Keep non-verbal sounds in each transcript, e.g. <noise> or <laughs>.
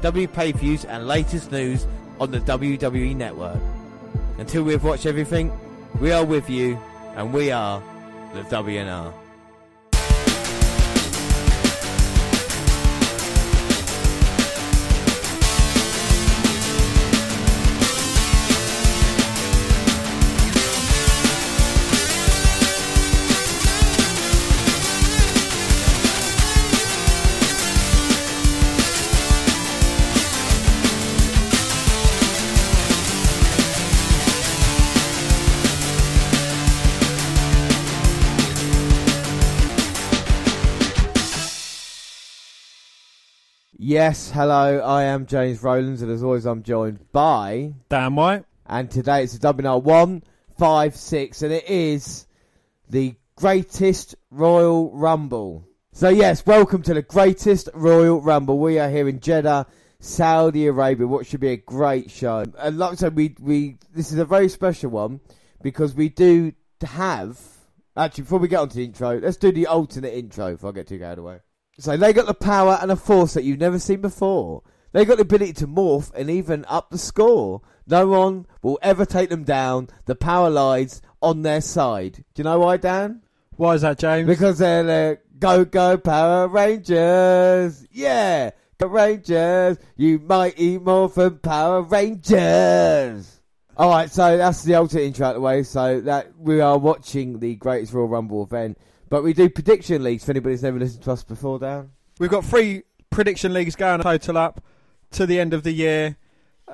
W pay views, and latest news on the WWE Network. Until we have watched everything, we are with you, and we are the WNR. Yes, hello, I am James Rowlands, and as always, I'm joined by. Dan White. And today it's the WNR 156, and it is the greatest Royal Rumble. So, yes, welcome to the greatest Royal Rumble. We are here in Jeddah, Saudi Arabia, what should be a great show. And like I said, we, we, this is a very special one because we do have. Actually, before we get on to the intro, let's do the alternate intro before I get too carried away. So they got the power and a force that you've never seen before. They got the ability to morph and even up the score. No one will ever take them down. The power lies on their side. Do you know why, Dan? Why is that, James? Because they're the Go Go Power Rangers. Yeah, Go Rangers. You mighty morphin Power Rangers. All right, so that's the ultimate intro out the way. So that we are watching the Greatest Royal Rumble event. But we do prediction leagues for anybody's never listened to us before, Dan. We've got three prediction leagues going total up to the end of the year.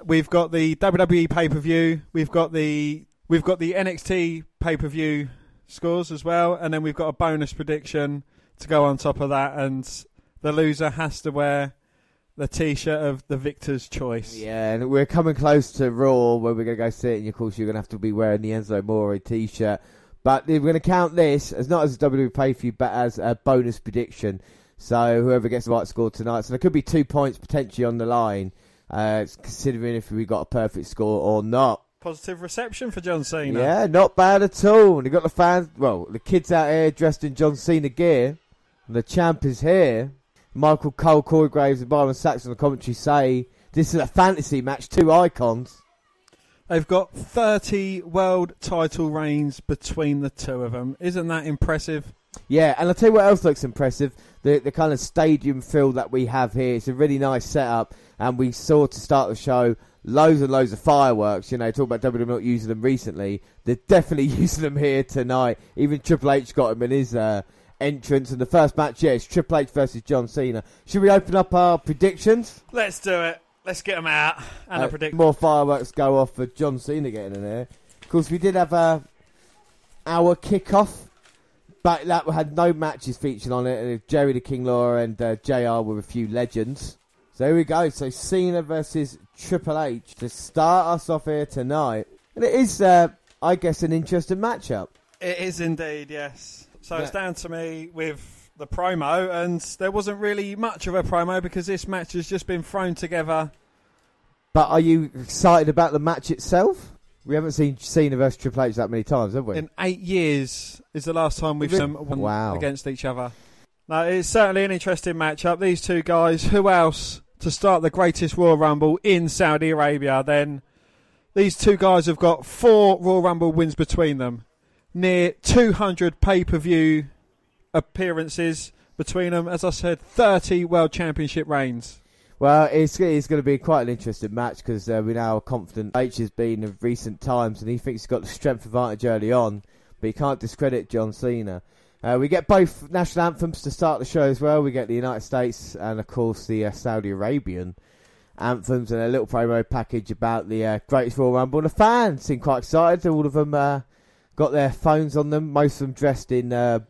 We've got the WWE pay per view. We've got the we've got the NXT pay per view scores as well, and then we've got a bonus prediction to go on top of that. And the loser has to wear the T-shirt of the victor's choice. Yeah, and we're coming close to Raw, where we're going to go see it, and of course you're going to have to be wearing the Enzo Amore T-shirt. But we're going to count this as not as a WWE pay per view, but as a bonus prediction. So whoever gets the right score tonight, so there could be two points potentially on the line, uh, considering if we got a perfect score or not. Positive reception for John Cena. Yeah, not bad at all. And you got the fans, well, the kids out here dressed in John Cena gear. And the champ is here. Michael Cole, Corey Graves, and Byron Saxton on the commentary say this is a fantasy match, two icons. They've got 30 world title reigns between the two of them. Isn't that impressive? Yeah, and I'll tell you what else looks impressive. The the kind of stadium feel that we have here. It's a really nice setup, and we saw to start the show loads and loads of fireworks. You know, talk about WWE not using them recently. They're definitely <laughs> using them here tonight. Even Triple H got them in his uh, entrance. And the first match, yeah, it's Triple H versus John Cena. Should we open up our predictions? Let's do it. Let's get them out and uh, I predict more fireworks go off for John Cena getting in there. Of course, we did have a our kickoff, but that had no matches featured on it. And Jerry the King Lawler and uh, Jr. were a few legends. So here we go. So Cena versus Triple H to start us off here tonight, and it is, uh, I guess, an interesting matchup. It is indeed, yes. So yeah. it's down to me with the promo, and there wasn't really much of a promo because this match has just been thrown together. But are you excited about the match itself? We haven't seen Cena versus Triple H that many times, have we? In eight years is the last time we've seen them wow. against each other. Now, it's certainly an interesting matchup. These two guys, who else to start the greatest Royal Rumble in Saudi Arabia? Then these two guys have got four Royal Rumble wins between them, near 200 pay per view appearances between them. As I said, 30 World Championship reigns. Well, it's, it's going to be quite an interesting match because uh, we now are confident H has been of recent times and he thinks he's got the strength advantage early on, but he can't discredit John Cena. Uh, we get both national anthems to start the show as well. We get the United States and, of course, the uh, Saudi Arabian anthems and a little promo package about the uh, Greatest Royal Rumble. And the fans seem quite excited. All of them uh, got their phones on them, most of them dressed in uh,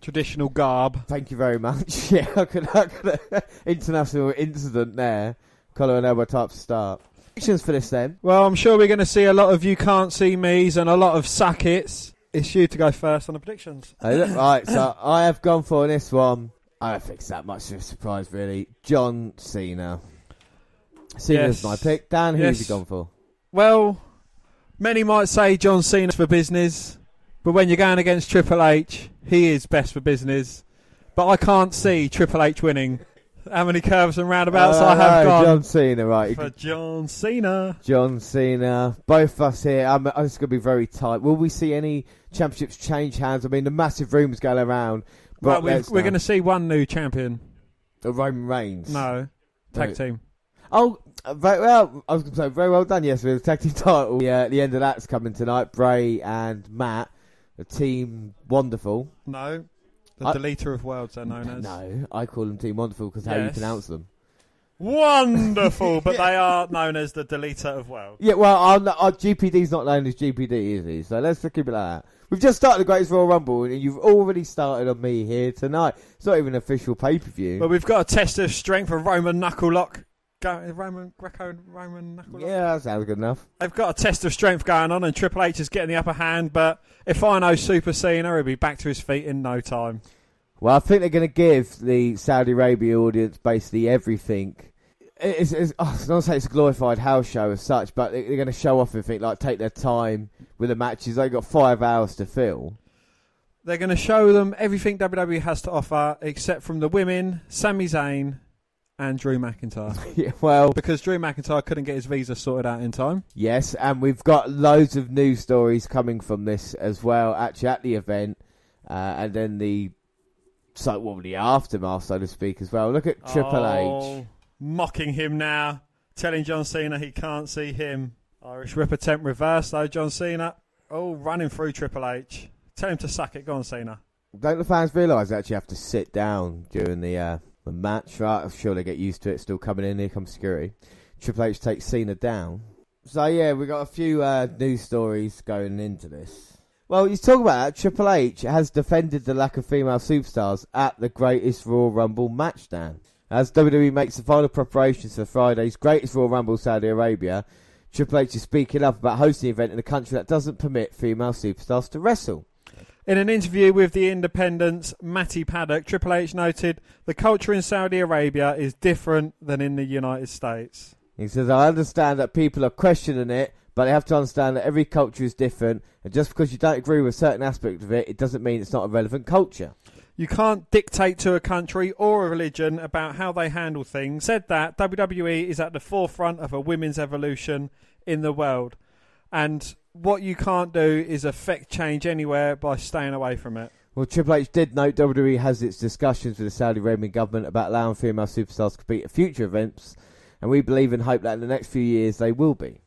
traditional garb. Thank you very much. <laughs> yeah, I could, I could uh, international incident there. collar and elbow type start. Predictions for this then? Well, I'm sure we're going to see a lot of you can't see me's and a lot of sackets. It's you to go first on the predictions. right, so <coughs> I have gone for this one. I don't think it's that much of a surprise, really. John Cena. Cena's yes. my pick. Dan, who yes. have you gone for? Well, many might say John Cena's for business, but when you're going against Triple H, he is best for business. But I can't see Triple H winning. How many curves and roundabouts uh, I have no, gone? John Cena, right? For John Cena. John Cena. Both of us here. I'm, it's going to be very tight. Will we see any championships change hands? I mean, the massive rumours going around. Right, we're, we're going to see one new champion. The Roman Reigns. No, tag no. team. Oh, very well. I was going to say very well done. Yes, with the tag team title. Yeah, the end of that's coming tonight. Bray and Matt, a team wonderful. No, the I, deleter of worlds. They're known as. No, I call them Team Wonderful because how you pronounce them. Wonderful, but <laughs> they are known as the deleter of worlds. Yeah, well, our, our GPD's not known as GPD, is he? So let's keep it like that. We've just started the Greatest Royal Rumble, and you've already started on me here tonight. It's not even an official pay per view. But we've got a test of strength of Roman Knucklelock. Go, Roman Greco Roman Knucklelock. Yeah, that sounds good enough. They've got a test of strength going on, and Triple H is getting the upper hand. But if I know Super Cena, he'll be back to his feet in no time. Well, I think they're going to give the Saudi Arabia audience basically everything it's, it's, oh, I don't say it's a glorified house show as such, but they're going to show off everything, like take their time with the matches. They've got five hours to fill. They're going to show them everything WWE has to offer, except from the women, Sami Zayn and Drew McIntyre. <laughs> yeah, well, because Drew McIntyre couldn't get his visa sorted out in time. Yes, and we've got loads of news stories coming from this as well. Actually, at the event, uh, and then the so well the aftermath, so to speak, as well. Look at Triple oh. H mocking him now, telling John Cena he can't see him. Irish Rip attempt reverse though, John Cena. Oh, running through Triple H. Tell him to suck it. Go on, Cena. Don't the fans realise they actually have to sit down during the uh, the match? Right, I'm sure they get used to it. Still coming in. Here comes security. Triple H takes Cena down. So yeah, we got a few uh, news stories going into this. Well, you talk about that. Triple H has defended the lack of female superstars at the Greatest Royal Rumble match, Dan. As WWE makes the final preparations for Friday's greatest Royal Rumble Saudi Arabia, Triple H is speaking up about hosting the event in a country that doesn't permit female superstars to wrestle. In an interview with The Independent's Matty Paddock, Triple H noted the culture in Saudi Arabia is different than in the United States. He says, I understand that people are questioning it, but they have to understand that every culture is different, and just because you don't agree with a certain aspect of it, it doesn't mean it's not a relevant culture. You can't dictate to a country or a religion about how they handle things. Said that WWE is at the forefront of a women's evolution in the world. And what you can't do is affect change anywhere by staying away from it. Well, Triple H did note WWE has its discussions with the Saudi Arabian government about allowing female superstars to compete at future events, and we believe and hope that in the next few years they will be.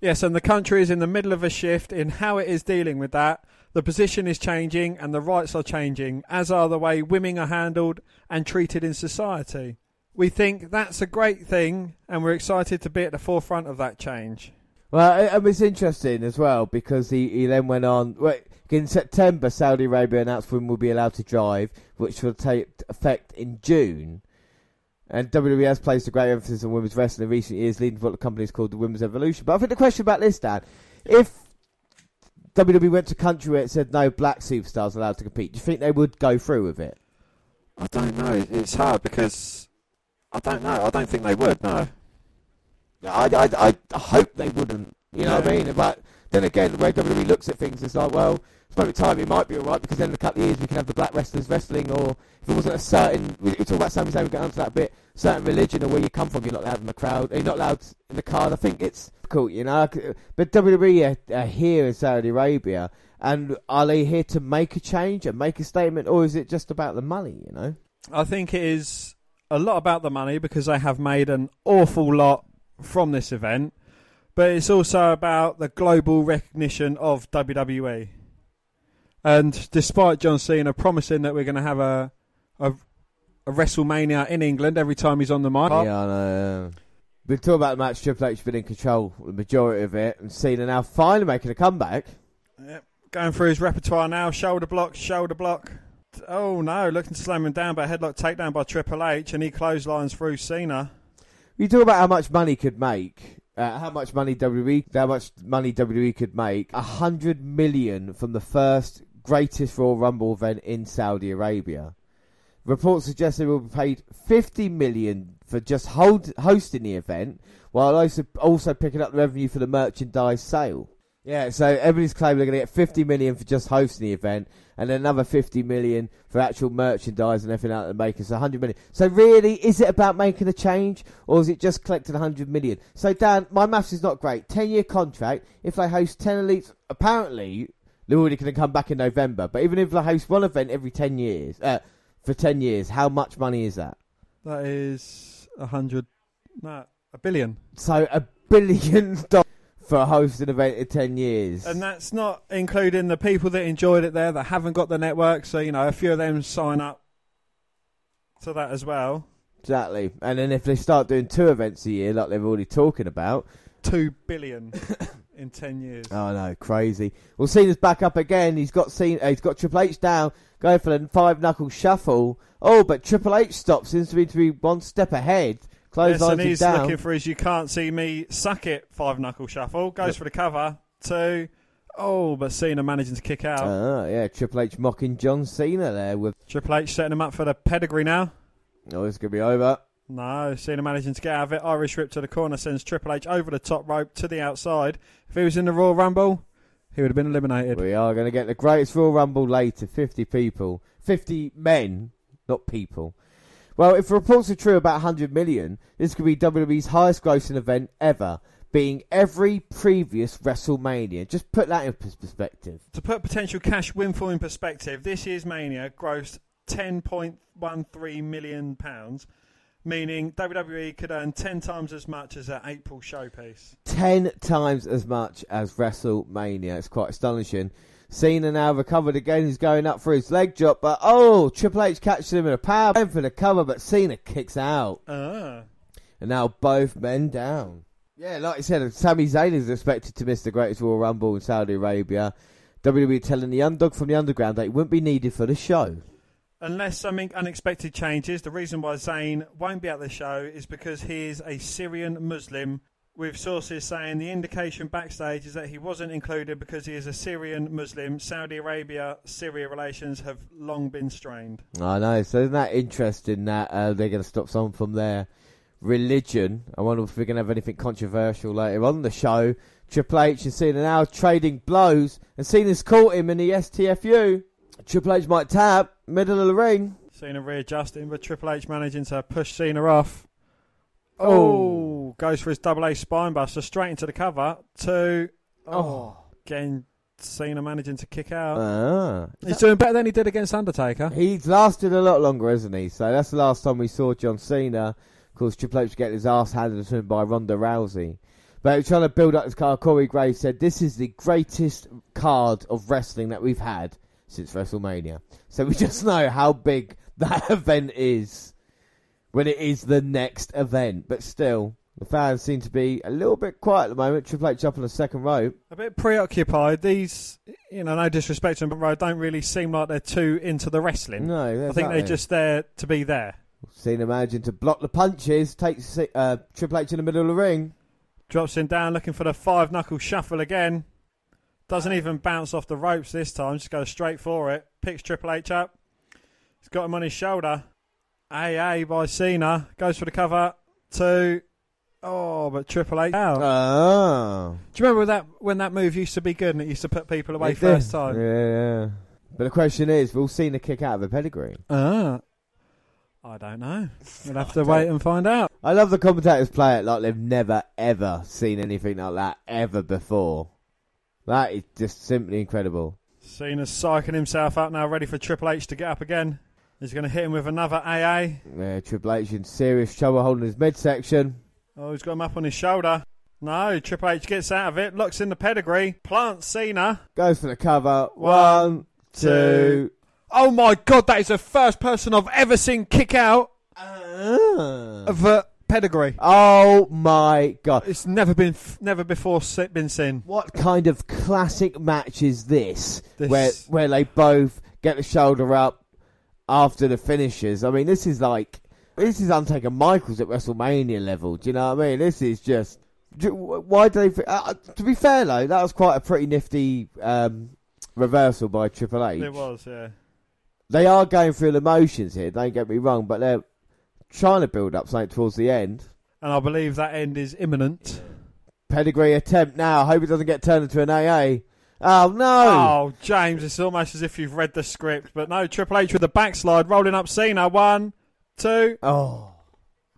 Yes, and the country is in the middle of a shift in how it is dealing with that. The position is changing and the rights are changing, as are the way women are handled and treated in society. We think that's a great thing and we're excited to be at the forefront of that change. Well, it's interesting as well because he, he then went on. in September, Saudi Arabia announced women will be allowed to drive, which will take effect in June. And WWE has placed a great emphasis on women's wrestling in recent years, leading to what the company is called the Women's Evolution. But I think the question about this, Dan, if WWE went to a country where it said no black superstars allowed to compete, do you think they would go through with it? I don't know. It's hard because I don't know. I don't think they would. No. I, I, I hope they wouldn't. You know yeah. what I mean? But then again, the way WWE looks at things is like, well, it's probably time it might be alright because then in a couple of years we can have the black wrestlers wrestling, or if it wasn't a certain, we, we talk about Sami Zayn, we get onto that bit, certain religion or where you come from, you're not allowed in the crowd, you're not allowed in the card. I think it's cool, you know. But WWE are, are here in Saudi Arabia, and are they here to make a change and make a statement, or is it just about the money, you know? I think it is a lot about the money because they have made an awful lot from this event, but it's also about the global recognition of WWE. And despite John Cena promising that we're going to have a, a a WrestleMania in England every time he's on the mic. Yeah, know. Yeah. We talk about the match. Triple H been in control the majority of it, and Cena now finally making a comeback. Yep. Going through his repertoire now. Shoulder block, shoulder block. Oh no, looking to slam him down, but headlock takedown by Triple H, and he clotheslines through Cena. You talk about how much money could make. Uh, how much money WWE, how much money WWE could make? A hundred million from the first greatest Royal Rumble event in Saudi Arabia. Reports suggest they will be paid 50 million for just hold, hosting the event, while also also picking up the revenue for the merchandise sale. Yeah, so everybody's claiming they're going to get 50 million for just hosting the event, and another 50 million for actual merchandise and everything out of the makers. So 100 million. So really, is it about making a change, or is it just collecting 100 million? So Dan, my maths is not great. 10 year contract. If they host 10 elites, apparently they're already going to come back in November. But even if they host one event every 10 years, uh, for 10 years, how much money is that? That is a hundred, no, a billion. So a billion <laughs> dollars for hosting an event in 10 years. And that's not including the people that enjoyed it there that haven't got the network. So, you know, a few of them sign up to that as well. Exactly. And then if they start doing two events a year, like they're already talking about, two billion <coughs> in ten years. Oh no, crazy. Well, Cena's back up again. He's got Cena, uh, he's got Triple H down, going for the five knuckle shuffle. Oh, but Triple H stops. Seems to be to be one step ahead. Close yes, and he's down. looking for his "you can't see me" suck it five knuckle shuffle. Goes yep. for the cover. Two. Oh, but Cena managing to kick out. Ah, yeah. Triple H mocking John Cena there with Triple H setting him up for the pedigree now. Oh, it's gonna be over. No, Cena managing to get out of it. Irish whip to the corner sends Triple H over the top rope to the outside. If he was in the Royal Rumble, he would have been eliminated. We are going to get the greatest Royal Rumble later. 50 people. 50 men, not people. Well, if reports are true about 100 million, this could be WWE's highest grossing event ever, being every previous WrestleMania. Just put that in perspective. To put potential cash windfall in perspective, this year's Mania grossed 10.13 million pounds meaning WWE could earn 10 times as much as that April showpiece. 10 times as much as WrestleMania. It's quite astonishing. Cena now recovered again. He's going up for his leg drop, but oh, Triple H catches him in a power for the cover, but Cena kicks out. Ah. And now both men down. Yeah, like I said, Sami Zayn is expected to miss the greatest Royal Rumble in Saudi Arabia. WWE telling the underdog from the underground that he wouldn't be needed for the show. Unless something unexpected changes, the reason why Zayn won't be at the show is because he is a Syrian Muslim, with sources saying the indication backstage is that he wasn't included because he is a Syrian Muslim. Saudi Arabia Syria relations have long been strained. I know, so isn't that interesting that uh, they're going to stop someone from their religion? I wonder if we're going to have anything controversial later on the show. Triple H and Cena now trading blows, and Cena's caught him in the STFU. Triple H might tap, middle of the ring. Cena readjusting, but Triple H managing to push Cena off. Oh, oh goes for his double A spinebuster straight into the cover. Two. Oh, oh. again, Cena managing to kick out. Ah. He's doing better than he did against Undertaker. He's lasted a lot longer, hasn't he? So that's the last time we saw John Cena. Of course, Triple H getting his ass handed to him by Ronda Rousey. But trying to build up his card, Corey Graves said, This is the greatest card of wrestling that we've had since WrestleMania. So we <laughs> just know how big that <laughs> event is when it is the next event. But still, the fans seem to be a little bit quiet at the moment. Triple H up on the second rope. A bit preoccupied. These, you know, no disrespect to them, but they don't really seem like they're too into the wrestling. No, I think they're just there to be there. Cena managing to block the punches, takes uh, Triple H in the middle of the ring. Drops him down, looking for the five knuckle shuffle again. Doesn't even bounce off the ropes this time, just goes straight for it. Picks Triple H up. He's got him on his shoulder. AA by Cena. Goes for the cover. Two. Oh, but Triple H out. Oh. Do you remember that when that move used to be good and it used to put people away it first did. time? Yeah, yeah. But the question is, will Cena kick out of a pedigree? Ah. I don't know. We'll have to wait and find out. I love the commentators play it like they've never ever seen anything like that ever before. That is just simply incredible. Cena's psyching himself up now, ready for Triple H to get up again. He's going to hit him with another AA. Yeah, Triple H in serious trouble holding his midsection. Oh, he's got him up on his shoulder. No, Triple H gets out of it, looks in the pedigree, plants Cena. Goes for the cover. One, two. Oh my god, that is the first person I've ever seen kick out uh. of a pedigree. Oh my god! It's never been, never before been seen. What kind of classic match is this? this... Where where they both get the shoulder up after the finishes. I mean, this is like This is Undertaker Michaels at WrestleMania level. Do you know what I mean? This is just. Why do they? Uh, uh, to be fair though, that was quite a pretty nifty um, reversal by Triple H. It was, yeah. They are going through the motions here. Don't get me wrong, but they're trying to build up something towards the end. And I believe that end is imminent. Pedigree attempt now. I Hope it doesn't get turned into an AA. Oh no! Oh, James, it's almost as if you've read the script, but no. Triple H with the backslide, rolling up Cena. One, two. Oh,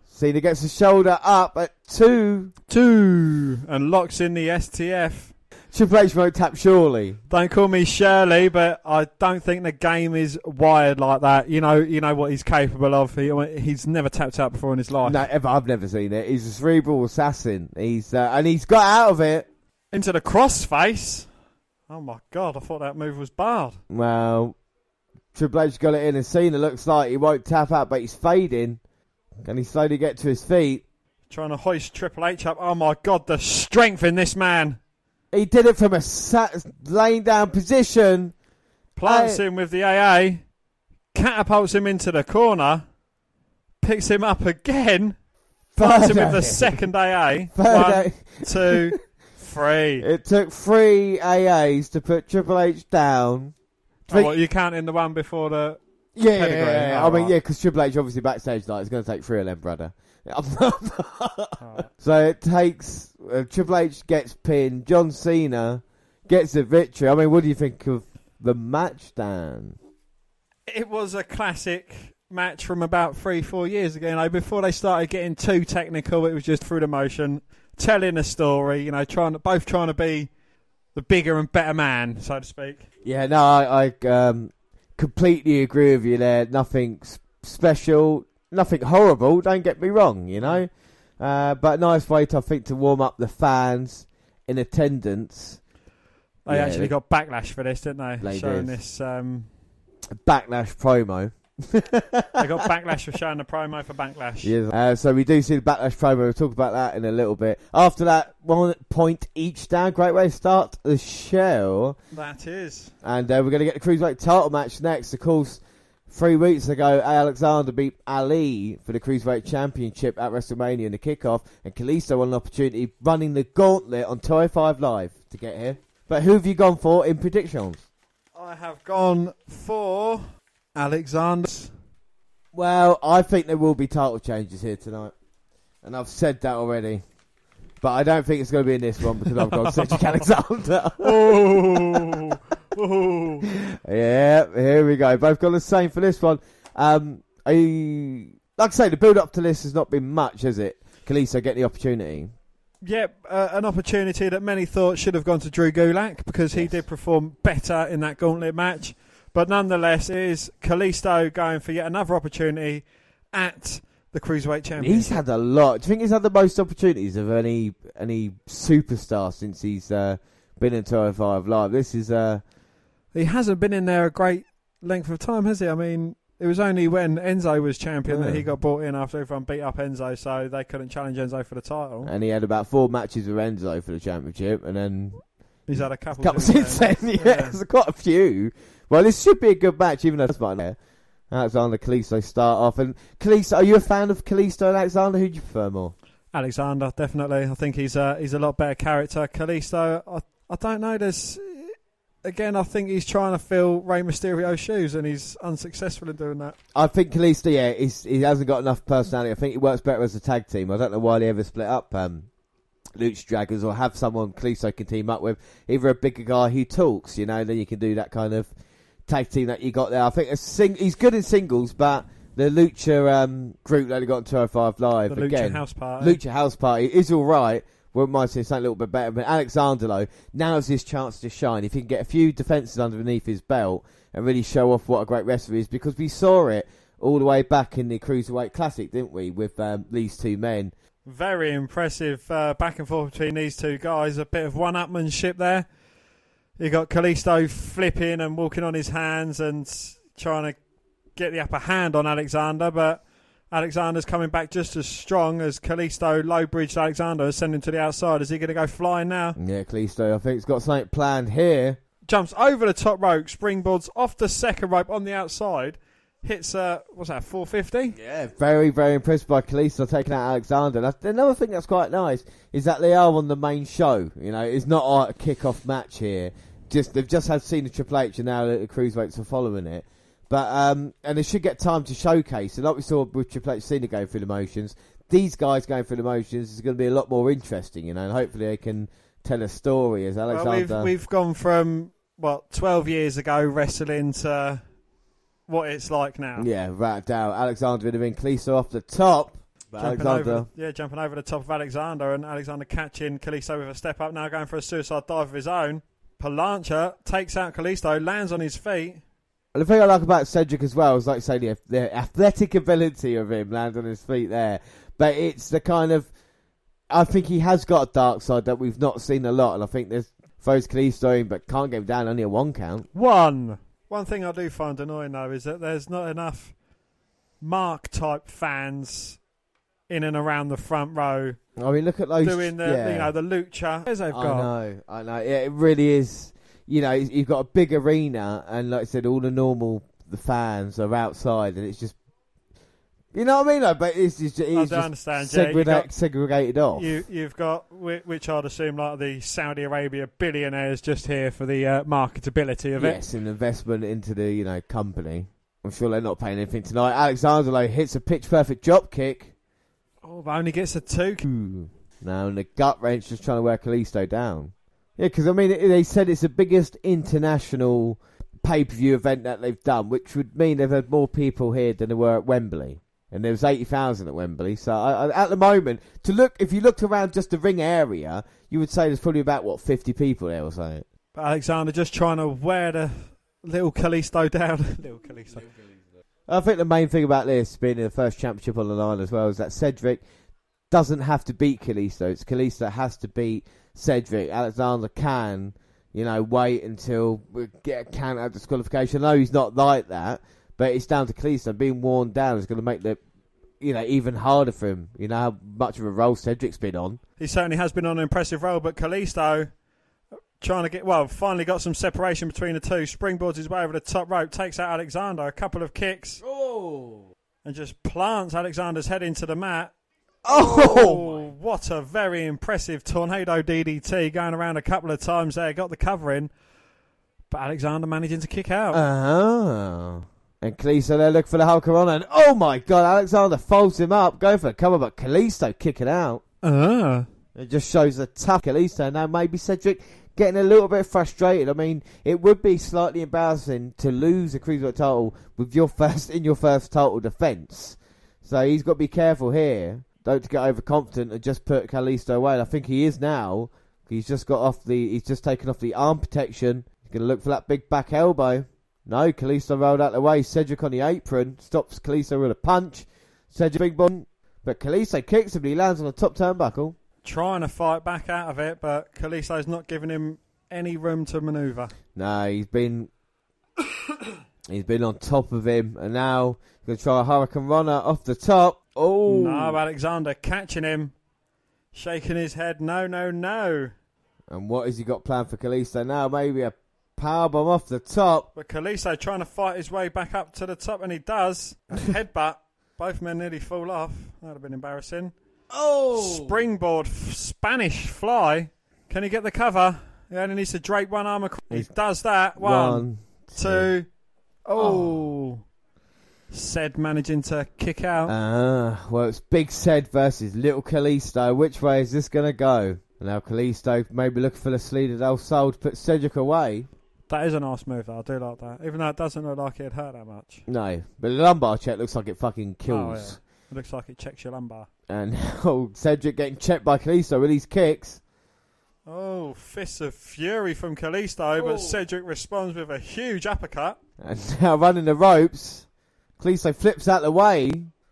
Cena gets his shoulder up at two, two, and locks in the STF. Triple H won't tap surely. Don't call me Shirley, but I don't think the game is wired like that. You know, you know what he's capable of. He, he's never tapped out before in his life. No, ever. I've never seen it. He's a cerebral assassin. He's uh, and he's got out of it into the crossface. Oh my god! I thought that move was bad. Well, Triple H got it in, and Cena looks like he won't tap out, but he's fading. Can he slowly get to his feet? Trying to hoist Triple H up. Oh my god! The strength in this man. He did it from a sat, laying down position. Plants I... him with the AA, catapults him into the corner, picks him up again, plants him with the second AA. <laughs> One, two, three. It took three AAs to put Triple H down. Oh, what, you counting the one before the yeah, yeah, yeah, yeah. Oh, I mean, yeah, because Triple H obviously backstage like it's going to take three of them, brother. <laughs> <laughs> So it takes uh, Triple H gets pinned. John Cena gets the victory. I mean, what do you think of the match, Dan? It was a classic match from about three, four years ago. You know, before they started getting too technical, it was just through the motion, telling a story. You know, trying to, both trying to be the bigger and better man, so to speak. Yeah, no, I, I um, completely agree with you there. Nothing special, nothing horrible. Don't get me wrong, you know. Uh, but nice way to I think to warm up the fans in attendance. They yeah, actually got backlash for this, didn't they? they Showing did. this um... backlash promo. <laughs> they got backlash for showing the promo for backlash. Uh, so we do see the backlash promo. We'll talk about that in a little bit. After that, one point each down. Great way to start the show. That is. And uh, we're going to get the cruiserweight title match next. Of course, Three weeks ago, Alexander beat Ali for the Cruiserweight Championship at WrestleMania in the kickoff, and Kalisto won an opportunity running the gauntlet on 205 Live to get here. But who have you gone for in predictions? I have gone for Alexander. Well, I think there will be title changes here tonight, and I've said that already. But I don't think it's going to be in this one because I've got Cedric <laughs> Alexander. oh, yeah, here we go. Both got the same for this one. Um, I, like I say, the build up to this has not been much, has it? Kalisto get the opportunity. Yep, uh, an opportunity that many thought should have gone to Drew Gulak because he did perform better in that gauntlet match. But nonetheless, it is Kalisto going for yet another opportunity at the cruiserweight champion. He's had a lot. Do you think he's had the most opportunities of any any superstar since he's uh, been in 205 Live? This is uh, he hasn't been in there a great length of time, has he? I mean, it was only when Enzo was champion yeah. that he got brought in after everyone beat up Enzo, so they couldn't challenge Enzo for the title. And he had about four matches with Enzo for the championship, and then he's had a couple, couple since then. <laughs> Yeah, yeah. there's quite a few. Well, this should be a good match, even though it's not there. Alexander Kalisto start off, and Kalisto. Are you a fan of Kalisto and Alexander? Who do you prefer more? Alexander, definitely. I think he's a he's a lot better character. Kalisto, I I don't know. There's again, I think he's trying to fill Rey Mysterio's shoes, and he's unsuccessful in doing that. I think Kalisto, yeah, he hasn't got enough personality. I think he works better as a tag team. I don't know why they ever split up. Um, Lucha Dragons or have someone Kalisto can team up with, either a bigger guy who talks, you know, then you can do that kind of tag team that you got there. I think a sing- he's good in singles, but the Lucha um, group that he got on 205 Live the again, Lucha House Party, Lucha House Party is all right, well, might say something a little bit better. But Alexander, though, now's his chance to shine. If he can get a few defences underneath his belt and really show off what a great wrestler he is, because we saw it all the way back in the Cruiserweight Classic, didn't we, with um, these two men. Very impressive uh, back and forth between these two guys. A bit of one-upmanship there. You got Kalisto flipping and walking on his hands and trying to get the upper hand on Alexander, but Alexander's coming back just as strong as Kalisto low bridged Alexander, sending to the outside. Is he going to go flying now? Yeah, Kalisto, I think he's got something planned here. Jumps over the top rope, springboards off the second rope on the outside, hits uh what's that 450 yeah very very impressed by Kalisto taking out Alexander. Another thing that's quite nice is that they are on the main show you know. It's not a kick-off match here. Just they've just had seen the Triple H and now the cruiserweights are following it. But um and they should get time to showcase. And like we saw with Triple H Cena going through the motions. These guys going through the motions is going to be a lot more interesting you know and hopefully they can tell a story as Alexander well, we've, we've gone from what 12 years ago wrestling to what it's like now. Yeah, right down. Alexander would have been Kalisto off the top. Jumping Alexander. Over, yeah, jumping over the top of Alexander and Alexander catching Kalisto with a step up, now going for a suicide dive of his own. Palancha takes out Kalisto, lands on his feet. And the thing I like about Cedric as well is, like say, the, the athletic ability of him land on his feet there. But it's the kind of. I think he has got a dark side that we've not seen a lot, and I think there's throws Kalisto in, but can't get him down only a one count. One. One thing I do find annoying though is that there's not enough Mark type fans in and around the front row. I mean, look at those doing the yeah. you know the lucha as they've got. I know, I know. Yeah, it really is. You know, you've got a big arena, and like I said, all the normal the fans are outside, and it's just you know what I mean? Like, but it's just, it's I just understand. Segregate, got, segregated off. You, you've got, which I'd assume, like the Saudi Arabia billionaires just here for the uh, marketability of yes, it. Yes, an investment into the you know company. I'm sure they're not paying anything tonight. Alexander like, hits a pitch perfect drop kick. Oh, but only gets a two. Ooh. Now, and the gut wrench just trying to wear Kalisto down. Yeah, because I mean, they said it's the biggest international pay per view event that they've done, which would mean they've had more people here than there were at Wembley and there was 80,000 at Wembley. So I, I, at the moment, to look, if you looked around just the ring area, you would say there's probably about what 50 people there or something. But Alexander just trying to wear the little Kalisto down. <laughs> little Kalisto. I think the main thing about this being the first championship on the line as well is that Cedric doesn't have to beat Kalisto. It's Kalisto that has to beat Cedric. Alexander can, you know, wait until we get a counter disqualification. I know he's not like that, but it's down to Kalisto being worn down is going to make the you know even harder for him. You know how much of a roll Cedric's been on. He certainly has been on an impressive roll, but Kalisto uh, trying to get well finally got some separation between the two. Springboards his way over the top rope, takes out Alexander, a couple of kicks, oh. and just plants Alexander's head into the mat. Oh, oh what a very impressive tornado DDT going around a couple of times there. Got the cover in, but Alexander managing to kick out. Oh. And Kalisto there look for the Hurricanrana, and oh my god, Alexander folds him up, going for a cover, but Kalisto kicking out. Uh. It just shows the tough Kalisto. Now maybe Cedric getting a little bit frustrated. I mean, it would be slightly embarrassing to lose a cruiserweight title with your <laughs> first in your first title defence. So he's got to be careful here. Don't get overconfident and just put Kalisto away. And I think he is now. He's just got off the. He's just taken off the arm protection. He's going to look for that big back elbow. No, Kalisto rolled out the way. Cedric on the apron stops Kalisto with a punch. Cedric big bun, but Kalisto kicks him. He lands on the top turnbuckle. Trying to fight back out of it, but Kalisto's not giving him any room to manoeuvre. No, he's been <coughs> he's been on top of him, and now he's going to try a Hurricanrana off the top. Oh no, Alexander catching him, shaking his head. No, no, no. And what has he got planned for Kalisto now? Maybe a Powerbomb off the top. But Kalisto trying to fight his way back up to the top, and he does. <laughs> Headbutt. Both men nearly fall off. That would have been embarrassing. Oh! Springboard f- Spanish fly. Can he get the cover? He only needs to drape one arm across. He does that. One, one two. Oh. oh. Ced managing to kick out. Ah, uh, well, it's Big Ced versus Little Kalisto. Which way is this going to go? And now Kalisto maybe looking for the Salida del Sol to put Cedric away. That is a nice move, though. I do like that. Even though it doesn't look like it'd hurt that much. No, but the lumbar check looks like it fucking oh, kills. Oh, yeah. It looks like it checks your lumbar. And <laughs> oh, Cedric getting checked by Kalisto with these kicks. Oh, fists of fury from Kalisto, oh. but Cedric responds with a huge uppercut. And <laughs> now running the ropes, Kalisto flips out the way.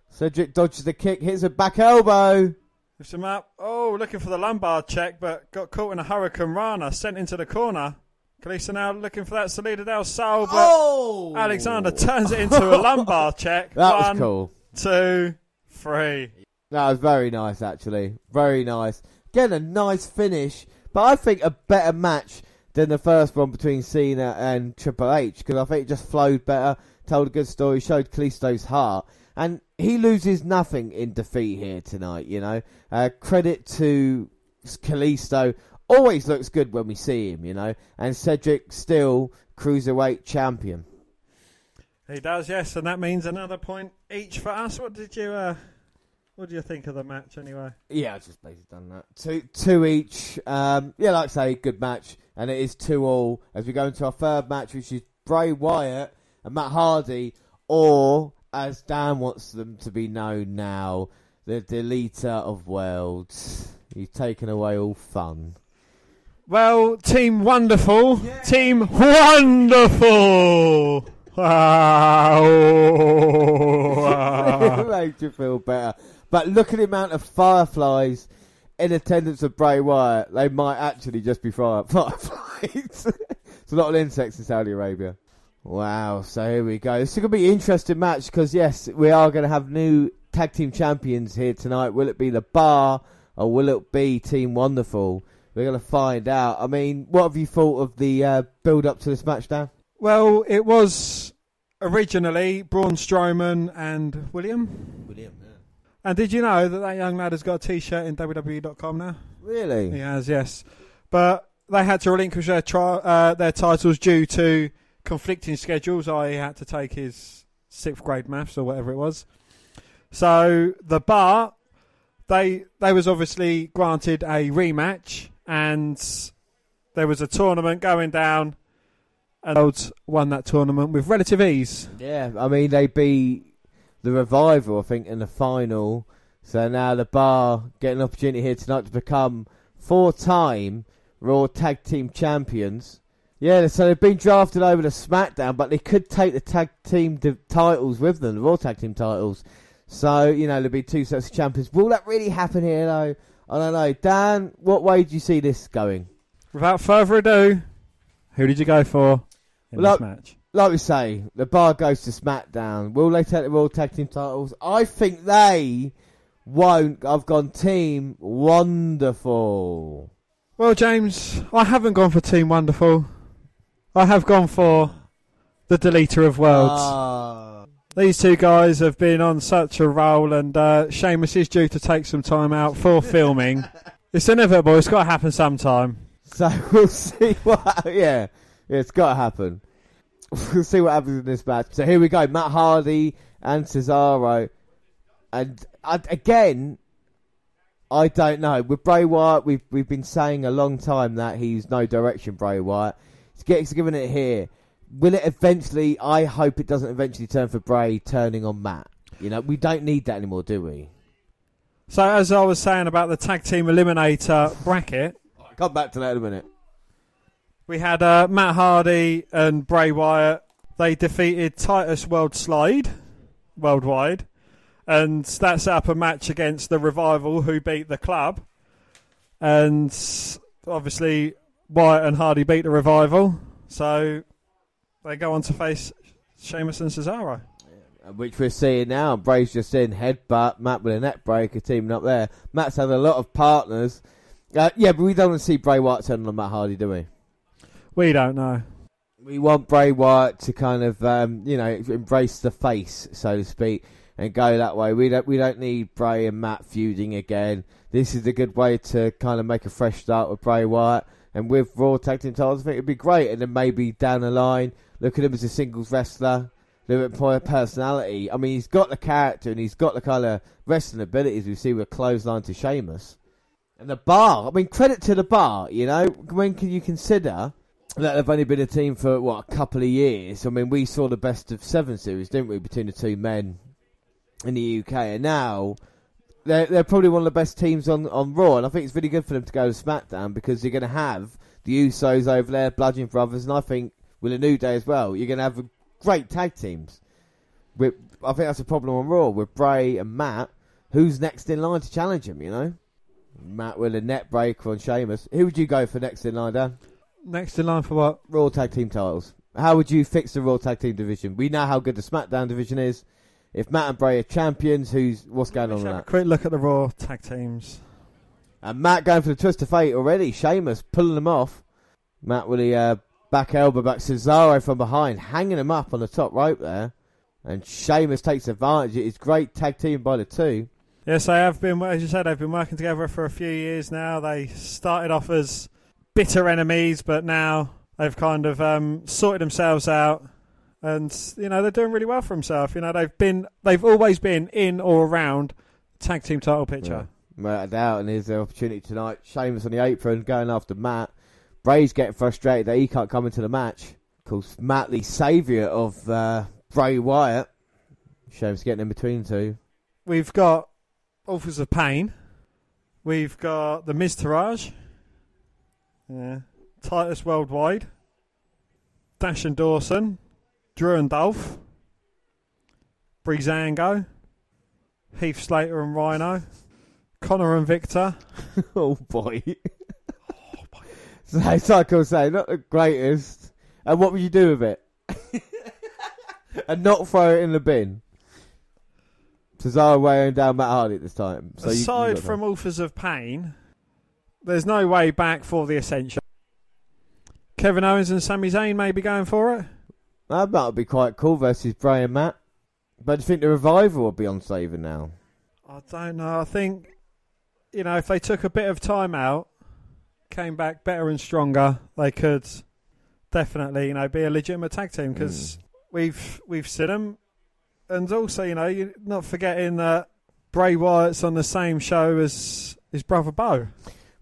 Cedric dodges the kick, hits a back elbow. Lifts him up. Oh, looking for the lumbar check, but got caught in a hurricanrana, sent into the corner. Kalisto now looking for that Salida del Sol, but oh! Alexander turns it into a <laughs> lumbar check. That One, was cool. Two, three. That was very nice, actually. Very nice. Getting a nice finish, but I think a better match than the first one between Cena and Triple H because I think it just flowed better. told a good story, showed Kalisto's heart, and he loses nothing in defeat here tonight. You know, uh, credit to Kalisto. Always looks good when we see him, you know, and Cedric still cruiserweight champion. He does, yes, and that means another point each for us. What did you, uh, what do you think of the match anyway? Yeah, I just basically done that. Two, two each. Um, yeah, like I say, good match, and it is two all as we go into our third match, which is Bray Wyatt and Matt Hardy, or as Dan wants them to be known now, the deleter of worlds. He's taken away all fun. Well, Team Wonderful. Yeah. Team Wonderful. Wow. <laughs> made you feel better. But look at the amount of fireflies in attendance of Bray Wyatt. They might actually just be fire- <laughs> fireflies. <laughs> it's a lot of insects in Saudi Arabia. Wow, so here we go. This is going to be an interesting match because, yes, we are going to have new tag team champions here tonight. Will it be the Bar or will it be Team Wonderful? We're going to find out. I mean, what have you thought of the uh, build up to this match, Dan? Well, it was originally Braun Strowman and William. William, yeah. And did you know that that young lad has got a T-shirt in WWE.com now? Really? He has, yes. But they had to relinquish their tri- uh, their titles due to conflicting schedules. I had to take his sixth grade maths or whatever it was. So the bar, they they was obviously granted a rematch, and there was a tournament going down, and Olds won that tournament with relative ease. Yeah, I mean they beat the revival, I think, in the final. So now the bar get an opportunity here tonight to become four-time Raw Tag Team Champions. Yeah, so they've been drafted over to SmackDown, but they could take the tag team titles with them, the Raw Tag Team titles. So, you know, there'll be two sets of champions. Will that really happen here, though? I don't know. Dan, what way do you see this going? Without further ado, who did you go for in well, this like, match? Like we say, the bar goes to SmackDown. Will they take the Raw Tag Team titles? I think they won't. I've gone Team Wonderful. Well, James, I haven't gone for Team Wonderful. I have gone for the deleter of worlds. Uh. These two guys have been on such a roll, and uh, Sheamus is due to take some time out for <laughs> filming. it's inevitable. It's got to happen sometime. So <laughs> we'll see what. Yeah, yeah it's got to happen. We'll see what happens in this match. So here we go: Matt Hardy and Cesaro, and uh, again, I don't know. With Bray Wyatt, we've we've been saying a long time that he's no direction. Bray Wyatt gets given it here. Will it eventually? I hope it doesn't eventually turn for Bray turning on Matt. You know, we don't need that anymore, do we? So, as I was saying about the tag team eliminator bracket, I'll come back to that in a minute. We had uh, Matt Hardy and Bray Wyatt. They defeated Titus World Slide worldwide, and that set up a match against the Revival, who beat the club. And obviously, Wyatt and Hardy beat the Revival, so they go on to face Sheamus and Cesaro. Which we're seeing now. Bray's just in headbutt. Matt with a neck breaker teaming up there. Matt's had a lot of partners. Uh, yeah, but we don't want to see Bray Wyatt turn on Matt Hardy, do we? We don't know. We want Bray Wyatt to kind of, um, you know, embrace the face, so to speak, and go that way. We don't, we don't need Bray and Matt feuding again. This is a good way to kind of make a fresh start with Bray Wyatt and with Raw Tag Team titles, I think it'd be great. And then maybe down the line, look at him as a singles wrestler, a bit more personality. I mean, he's got the character and he's got the kind of wrestling abilities we see with Clothesline to Sheamus. And the bar, I mean, credit to the bar, you know, when can you consider that they've only been a team for, what, a couple of years? I mean, we saw the best of seven series, didn't we, between the two men in the UK. And now they're, they're probably one of the best teams on, on Raw, and I think it's really good for them to go to SmackDown because you're going to have the Usos over there, Bludgeon Brothers, and I think with a New Day as well, you're going to have great tag teams. With, I think that's a problem on Raw with Bray and Matt. Who's next in line to challenge him? You know, Matt with a neck breaker on Sheamus. Who would you go for next in line, Dan? Next in line for what? Raw tag team titles. How would you fix the Raw tag team division? We know how good the SmackDown division is if Matt and Bray are champions, who's what's going on with that? quick look at the Raw tag teams. And Matt going for the twist of fate already. Sheamus pulling them off. Matt will the uh, back elbow back Cesaro from behind, hanging him up on the top rope there. And Sheamus takes advantage. It's great tag team by the two. Yes, they have been, as you said, they've been working together for a few years now. They started off as bitter enemies, but now they've kind of um, sorted themselves out. And, you know, they're doing really well for themselves. You know, they've been, they've always been in or around tag team title picture. Yeah. Without doubt, and here's the opportunity tonight. Sheamus on the apron, going after Matt. Bray's getting frustrated that he can't come into the match. Of course, Matt, the saviour of uh, Bray Wyatt. Sheamus getting in between two. We've got Authors of Pain. We've got the Miztourage. Yeah. Titus Worldwide. Dash and Dawson. Drew and Dolph. Breezango. Heath Slater and Rhino. Konnor and Viktor. <laughs> oh boy. <laughs> So it's like I was saying, not the greatest. And what would you do with it? <laughs> and not throw it in the bin. Cesaro weighing down Matt Hardy at this time. So Aside you, from Authors of Pain, there's no way back for the Ascension. Kevin Owens and Sami Zayn may be going for it. That might be quite cool versus Bray and Matt. But do you think the revival will be on Saver now? I don't know. I think, you know, if they took a bit of time out, came back better and stronger, they could definitely, you know, be a legitimate tag team because mm. we've we've seen them and also, you know, you're not forgetting that Bray Wyatt's on the same show as his brother Bo.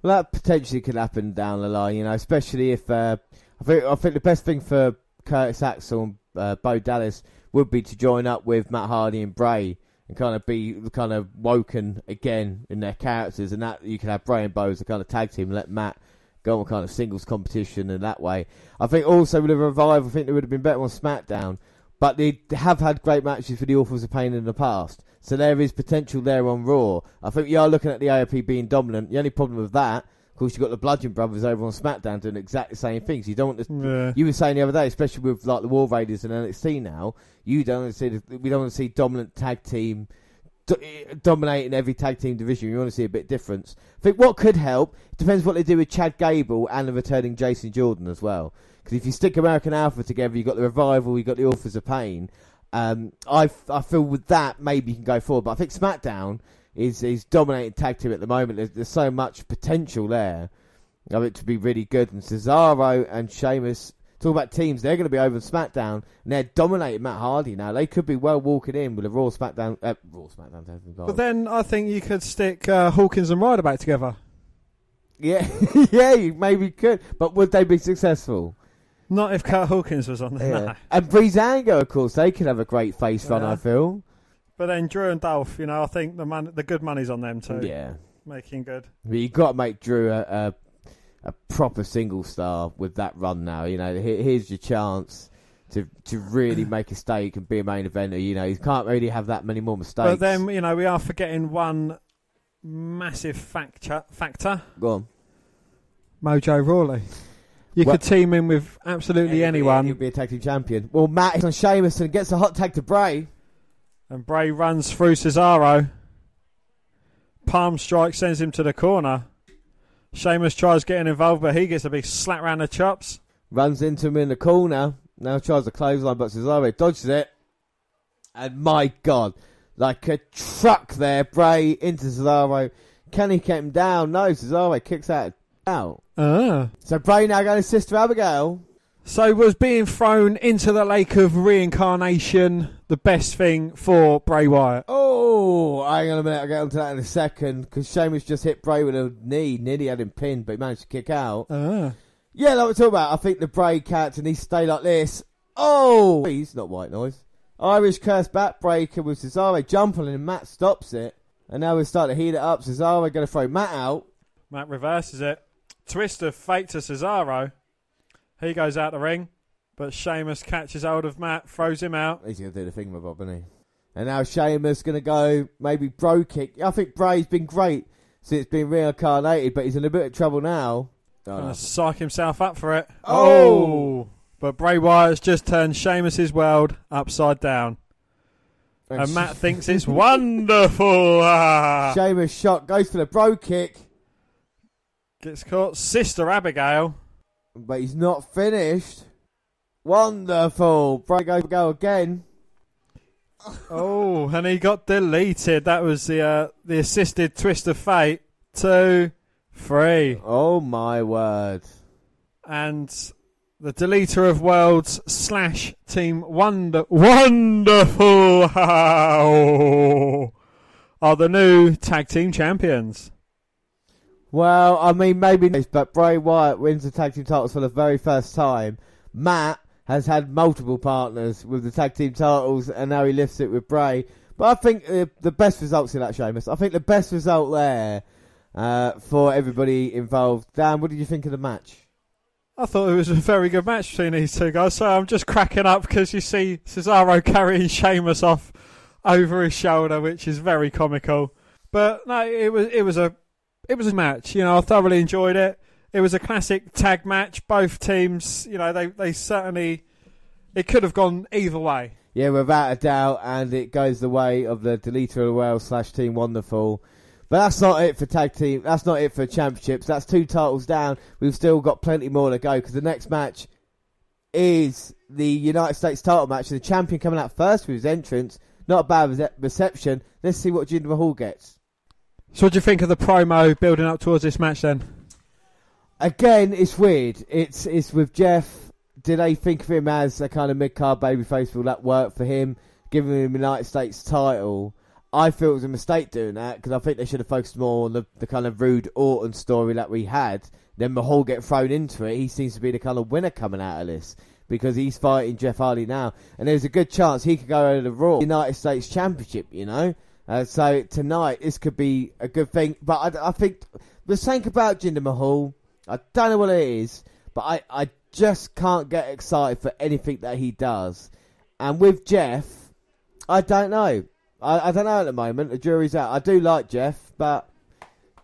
Well, that potentially could happen down the line, you know, especially if uh, I think I think the best thing for Curtis Axel and uh, Bo Dallas would be to join up with Matt Hardy and Bray and kind of be kind of woken again in their characters, and that you can have Bray and Bo as a kind of tag team and let Matt go on kind of singles competition in that way. I think also with a revival, I think they would have been better on SmackDown but they have had great matches for the Authors of Pain in the past. So there is potential there on Raw. I think you are looking at the AOP being dominant. The only problem with that, course, you've got the Bludgeon Brothers over on SmackDown doing exactly the same things. You don't want to. Yeah. You were saying the other day, especially with like the War Raiders and NXT now, you don't want to see. The, we don't want to see dominant tag team do, dominating every tag team division. You want to see a bit difference. I think what could help depends what they do with Chad Gable and the returning Jason Jordan as well. Because if you stick American Alpha together, you've got the Revival, you've got the Authors of Pain. Um, I, I feel with that, maybe you can go forward. But I think SmackDown is, is dominating tag team at the moment. There's, there's so much potential there of it to be really good. And Cesaro and Sheamus, talk about teams, they're going to be over SmackDown, and they're dominating Matt Hardy now. They could be well walking in with a Raw SmackDown. Uh, Raw SmackDown. But then I think you could stick uh, Hawkins and Ryder back together. Yeah, <laughs> yeah, you maybe could. But would they be successful? Not if Kurt Hawkins was on there. Yeah. No. And Breezango, of course, they could have a great face run. I feel. But then Drew and Dolph, you know, I think the man, the good money's on them too. Yeah, making good. But you got to make Drew a, a, a proper single star with that run now. You know, here, here's your chance to to really make a stake and be a main eventer. You know, you can't really have that many more mistakes. But then you know we are forgetting one massive factor. Factor. Go on. Mojo Rawley. You well, could team him with absolutely anyone. He'll be a tag team champion. Well, Matt is on Sheamus and gets a hot tag to Bray. And Bray runs through Cesaro. Palm strike sends him to the corner. Sheamus tries getting involved, but he gets a big slap round the chops. Runs into him in the corner. Now tries to clothesline, but Cesaro dodges it. And my God, like a truck there, Bray into Cesaro. Can he get him down? No, Cesaro kicks out out. Ah. So Bray now going to Sister Abigail. So was being thrown into the lake of reincarnation the best thing for Bray Wyatt? Oh, hang on a minute. I'll get onto that in a second because Sheamus just hit Bray with a knee. Nearly had him pinned, but he managed to kick out. Ah. Yeah, like we're talking about. I think the Bray character needs to stay like this. Oh, he's not white noise. Irish curse backbreaker with Cesaro jumping and Matt stops it. And now we're starting to heat it up. Cesaro going to throw Matt out. Matt reverses it. Twist of fate to Cesaro. He goes out the ring, but Sheamus catches hold of Matt, throws him out. He's going to do the thing with Bob, isn't he? And now Sheamus going to go maybe bro kick. I think Bray's been great since being reincarnated, but he's in a bit of trouble now. Oh, no. psych himself up for it. Oh! oh! But Bray Wyatt's just turned Sheamus's world upside down. And, and Matt thinks it's <laughs> wonderful. Sheamus shot, goes for the bro kick. Gets caught. Sister Abigail. But he's not finished. Wonderful. Bray go, go again. oh, and he got deleted. That was the uh, the assisted twist of fate. Two, three. Oh my word. And the deleter of worlds slash team wonder wonderful are the new tag team champions. Well, I mean, maybe not, but Bray Wyatt wins the tag team titles for the very first time. Matt has had multiple partners with the tag team titles, and now he lifts it with Bray. But I think uh, the best results in that, Sheamus. I think the best result there uh, for everybody involved. Dan, what did you think of the match? I thought it was a very good match between these two guys. So I'm just cracking up because you see Cesaro <laughs> carrying Sheamus off over his shoulder, which is very comical. But no, it was it was a it was a match. You know, I thoroughly enjoyed it. It was a classic tag match. Both teams, you know, they they certainly it could have gone either way. Yeah, without a doubt, and it goes the way of the Deleter of the Wales slash Team Wonderful. But that's not it for tag team. That's not it for championships. That's two titles down. We've still got plenty more to go because the next match is the United States title match. The champion coming out first with his entrance. Not a bad reception. Let's see what Jinder Mahal gets. So, what do you think of the promo building up towards this match then? Again, it's weird. It's it's with Jeff. Did they think of him as a kind of mid card babyface? Will that work for him? Giving him the United States title. I feel it was a mistake doing that because I think they should have focused more on the, the kind of Roode Orton story that we had. Then Mahal get thrown into it. He seems to be the kind of winner coming out of this because he's fighting Jeff Hardy now, and there's a good chance he could go over the Raw United States Championship. You know, uh, so tonight this could be a good thing. But I, I think the same about Jinder Mahal. I don't know what it is, but I, I just can't get excited for anything that he does. And with Jeff, I don't know. I, I don't know at the moment. The jury's out. I do like Jeff, but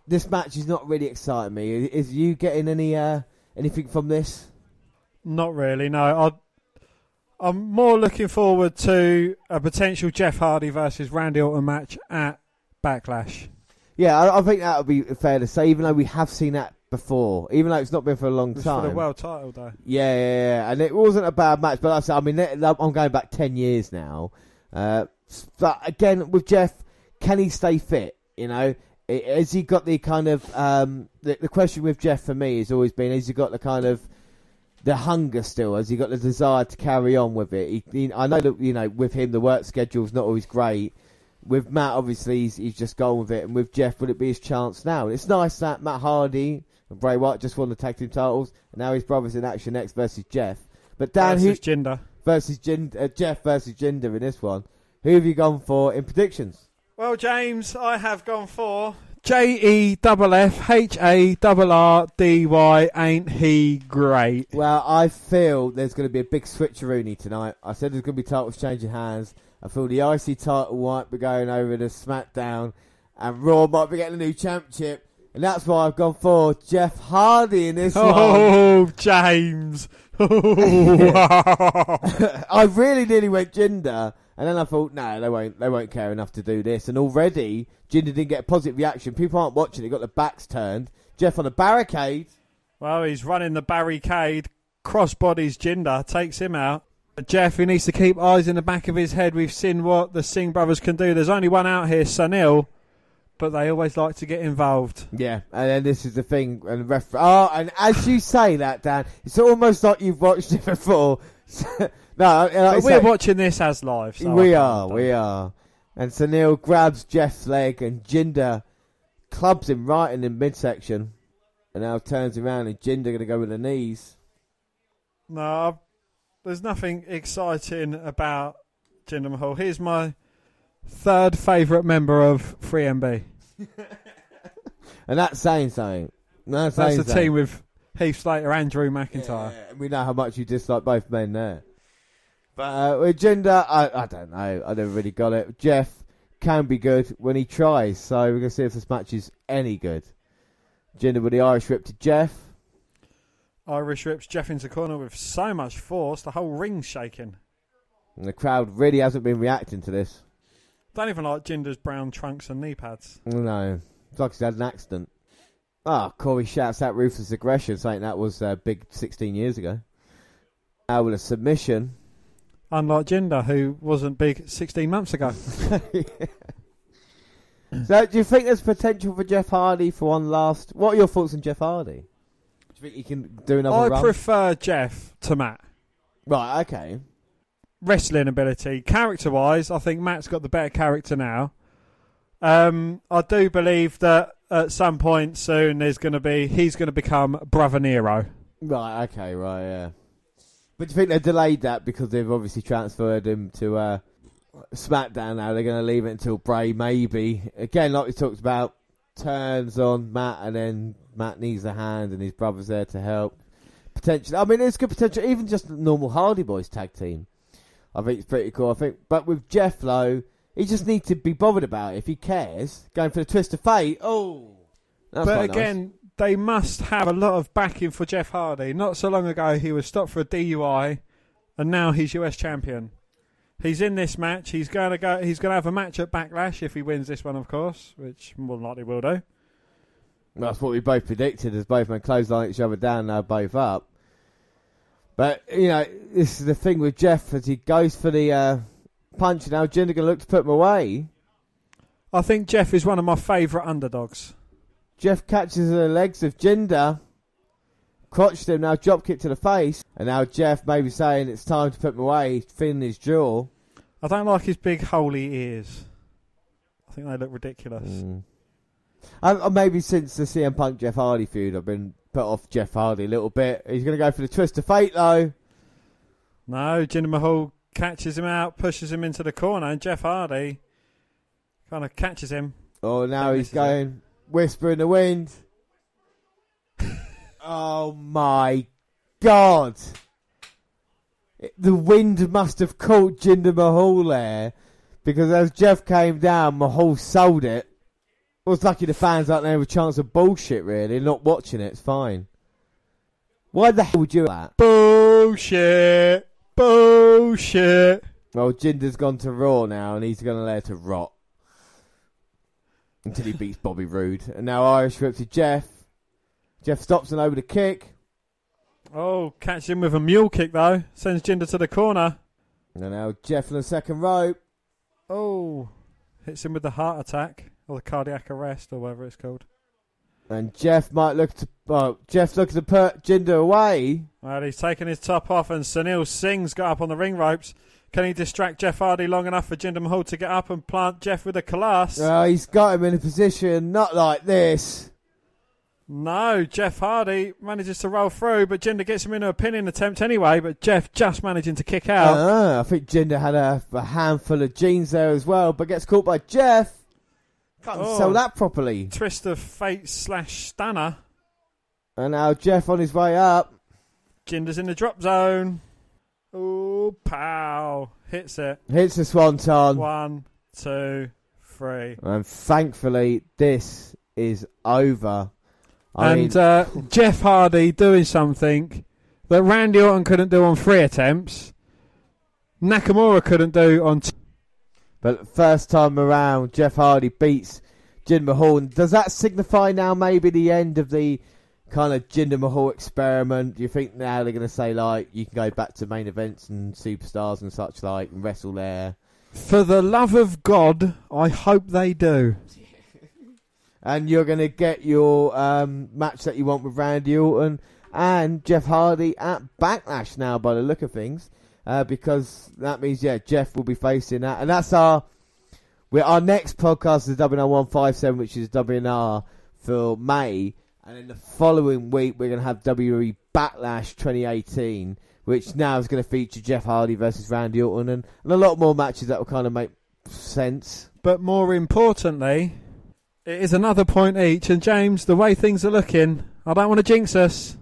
this match is not really exciting me. Is, you getting any uh, anything from this? Not really. No, I'm more looking forward to a potential Jeff Hardy versus Randy Orton match at Backlash. Yeah, I, I think that would be fair to say, even though we have seen that before, even though it's not been for a long it's time. For the world title, though. Yeah, yeah, yeah, and it wasn't a bad match. But I mean, I'm going back ten years now. Uh, but again, with Jeff, can he stay fit? You know, has he got the kind of um, the, the question with Jeff for me has always been: has he got the kind of the hunger still? Has he got the desire to carry on with it? He, he, I know that you know with him the work schedule's not always great. With Matt, obviously he's, he's just gone with it, and with Jeff, would it be his chance now? And it's nice that Matt Hardy and Bray Wyatt just won the tag team titles, and now his brothers in action next versus Jeff. But Dan, versus who, Jinder versus Jinder, uh, Jeff versus Jinder in this one. Who have you gone for in predictions? Well, James, I have gone for J E double F H A double R D Y. Ain't he great? Well, I feel there's going to be a big switcheroony tonight. I said there's going to be titles changing hands. I feel the IC title might be going over to SmackDown, and Raw might be getting a new championship. And that's why I've gone for Jeff Hardy in this oh, one. <laughs> Oh, James. <laughs> I really nearly went Jinder. And then I thought, no, they won't, they won't care enough to do this. And already, Jinder didn't get a positive reaction. People aren't watching. He got the backs turned. Jeff on a barricade. Well, he's running the barricade. Crossbodies Jinder takes him out. But Jeff, he needs to keep eyes in the back of his head. We've seen what the Singh brothers can do. There's only one out here, Sunil, but they always like to get involved. Yeah, and then this is the thing. And ref- oh, and as you say that, Dan, it's almost like you've watched it <laughs> before. <laughs> No, like we're watching this as live. So we are, we are. And Sunil grabs Jeff's leg and Jinder clubs him right in the midsection. And now turns around and Jinder going to go with the knees. No, there's nothing exciting about Jinder Mahal. Here's my third favourite member of 3MB. <laughs> and that's saying something. That's, that's the team with Heath Slater and Drew McIntyre. Yeah, we know how much you dislike both men there. But uh, with Jinder, I, I don't know. I never really got it. Jeff can be good when he tries, so we're going to see if this match is any good. Jinder with the Irish whip to Jeff. Irish rips Jeff into corner with so much force, the whole ring's shaking. And the crowd really hasn't been reacting to this. Don't even like Jinder's brown trunks and knee pads. No. It's like he's had an accident. Ah, oh, Corey shouts out ruthless aggression, saying that was uh, big 16 years ago. out with a submission. Unlike Jinder, who wasn't big 16 months ago. <laughs> <laughs> so, do you think there's potential for Jeff Hardy for one last? What are your thoughts on Jeff Hardy? Do you think he can do another one? I run? prefer Jeff to Matt. Right, okay. Wrestling ability, character wise, I think Matt's got the better character now. Um, I do believe that at some point soon there's going to be he's going to become Brother Nero. Right, okay, right, yeah. But do you think they delayed that because they've obviously transferred him to uh, SmackDown now? They're going to leave it until Bray, maybe. Again, like we talked about, turns on Matt and then Matt needs a hand and his brother's there to help. Potentially, I mean, it's good potential. Even just normal Hardy Boys tag team, I think it's pretty cool. I think, but with Jeff Lowe, he just needs to be bothered about it. If he cares, going for the twist of fate. Oh, but again, nice. they must have a lot of backing for Jeff Hardy. Not so long ago, he was stopped for a DUI, and now he's US champion. He's in this match. He's going to go. He's going to have a match at Backlash if he wins this one, of course, which more than likely will do. That's what we both predicted as both men clothesline each other down, now both up. But, you know, this is the thing with Jeff as he goes for the uh, punch now. Jinder going to look to put him away. I think Jeff is one of my favourite underdogs. Jeff catches the legs of Jinder, crotched him, now drop kick to the face, and now Jeff maybe saying it's time to put him away, feeling his jaw. I don't like his big holy ears. I think they look ridiculous. Mm. And, maybe since the CM Punk Jeff Hardy feud, I've been put off Jeff Hardy a little bit. He's going to go for the twist of fate, though. No, Jinder Mahal catches him out, pushes him into the corner, and Jeff Hardy kind of catches him. Oh, now he's going whisper in the wind. <laughs> oh my god! The wind must have caught Jinder Mahal there because as Jeff came down, Mahal sold it. I was lucky the fans out there have a chance of bullshit, really, not watching it. It's fine. Why the hell would you do that? Bullshit! Bullshit! Well, Jinder's gone to Raw now, and he's going to let it rot until he beats Bobby Roode. And now Irish whip to Jeff. Jeff stops and over the kick. Oh, catches him with a mule kick though. Sends Jinder to the corner. And now Jeff on the second rope. Oh, hits him with the heart attack or the cardiac arrest or whatever it's called. And Jeff might look to. Oh, Jeff looks to put Jinder away. Well, he's taken his top off, and Sunil Singh's got up on the ring ropes. Can he distract Jeff Hardy long enough for Jinder Mahal to get up and plant Jeff with a collapse? Uh, he's got him in a position not like this. No, Jeff Hardy manages to roll through, but Jinder gets him into a pinning attempt anyway. But Jeff just managing to kick out. Uh, I think Jinder had a, a, handful of jeans there as well, but gets caught by Jeff. Can't oh, sell that properly. Twist of fate slash stunner. And now Jeff on his way up. Jinder's in the drop zone. Oh, pow. Hits it. Hits the swanton. One, two, three. And thankfully, this is over. I and mean... uh, Jeff Hardy doing something that Randy Orton couldn't do on three attempts. Nakamura couldn't do on two. But first time around, Jeff Hardy beats Jim Mahal. Does that signify now maybe the end of the kind of Jinder Mahal experiment? Do you think now they're going to say like you can go back to main events and superstars and such like and wrestle there? For the love of God, I hope they do. <laughs> and you're going to get your um, match that you want with Randy Orton and Jeff Hardy at Backlash now, by the look of things, uh, because that means yeah, Jeff will be facing that, and that's our. We're, our next podcast is WNR one five seven, which is WNR for May, and in the following week, we're going to have WWE Backlash 2018, which now is going to feature Jeff Hardy versus Randy Orton and, and a lot more matches that will kind of make sense. But more importantly, it is another point each. And James, the way things are looking, I don't want to jinx us.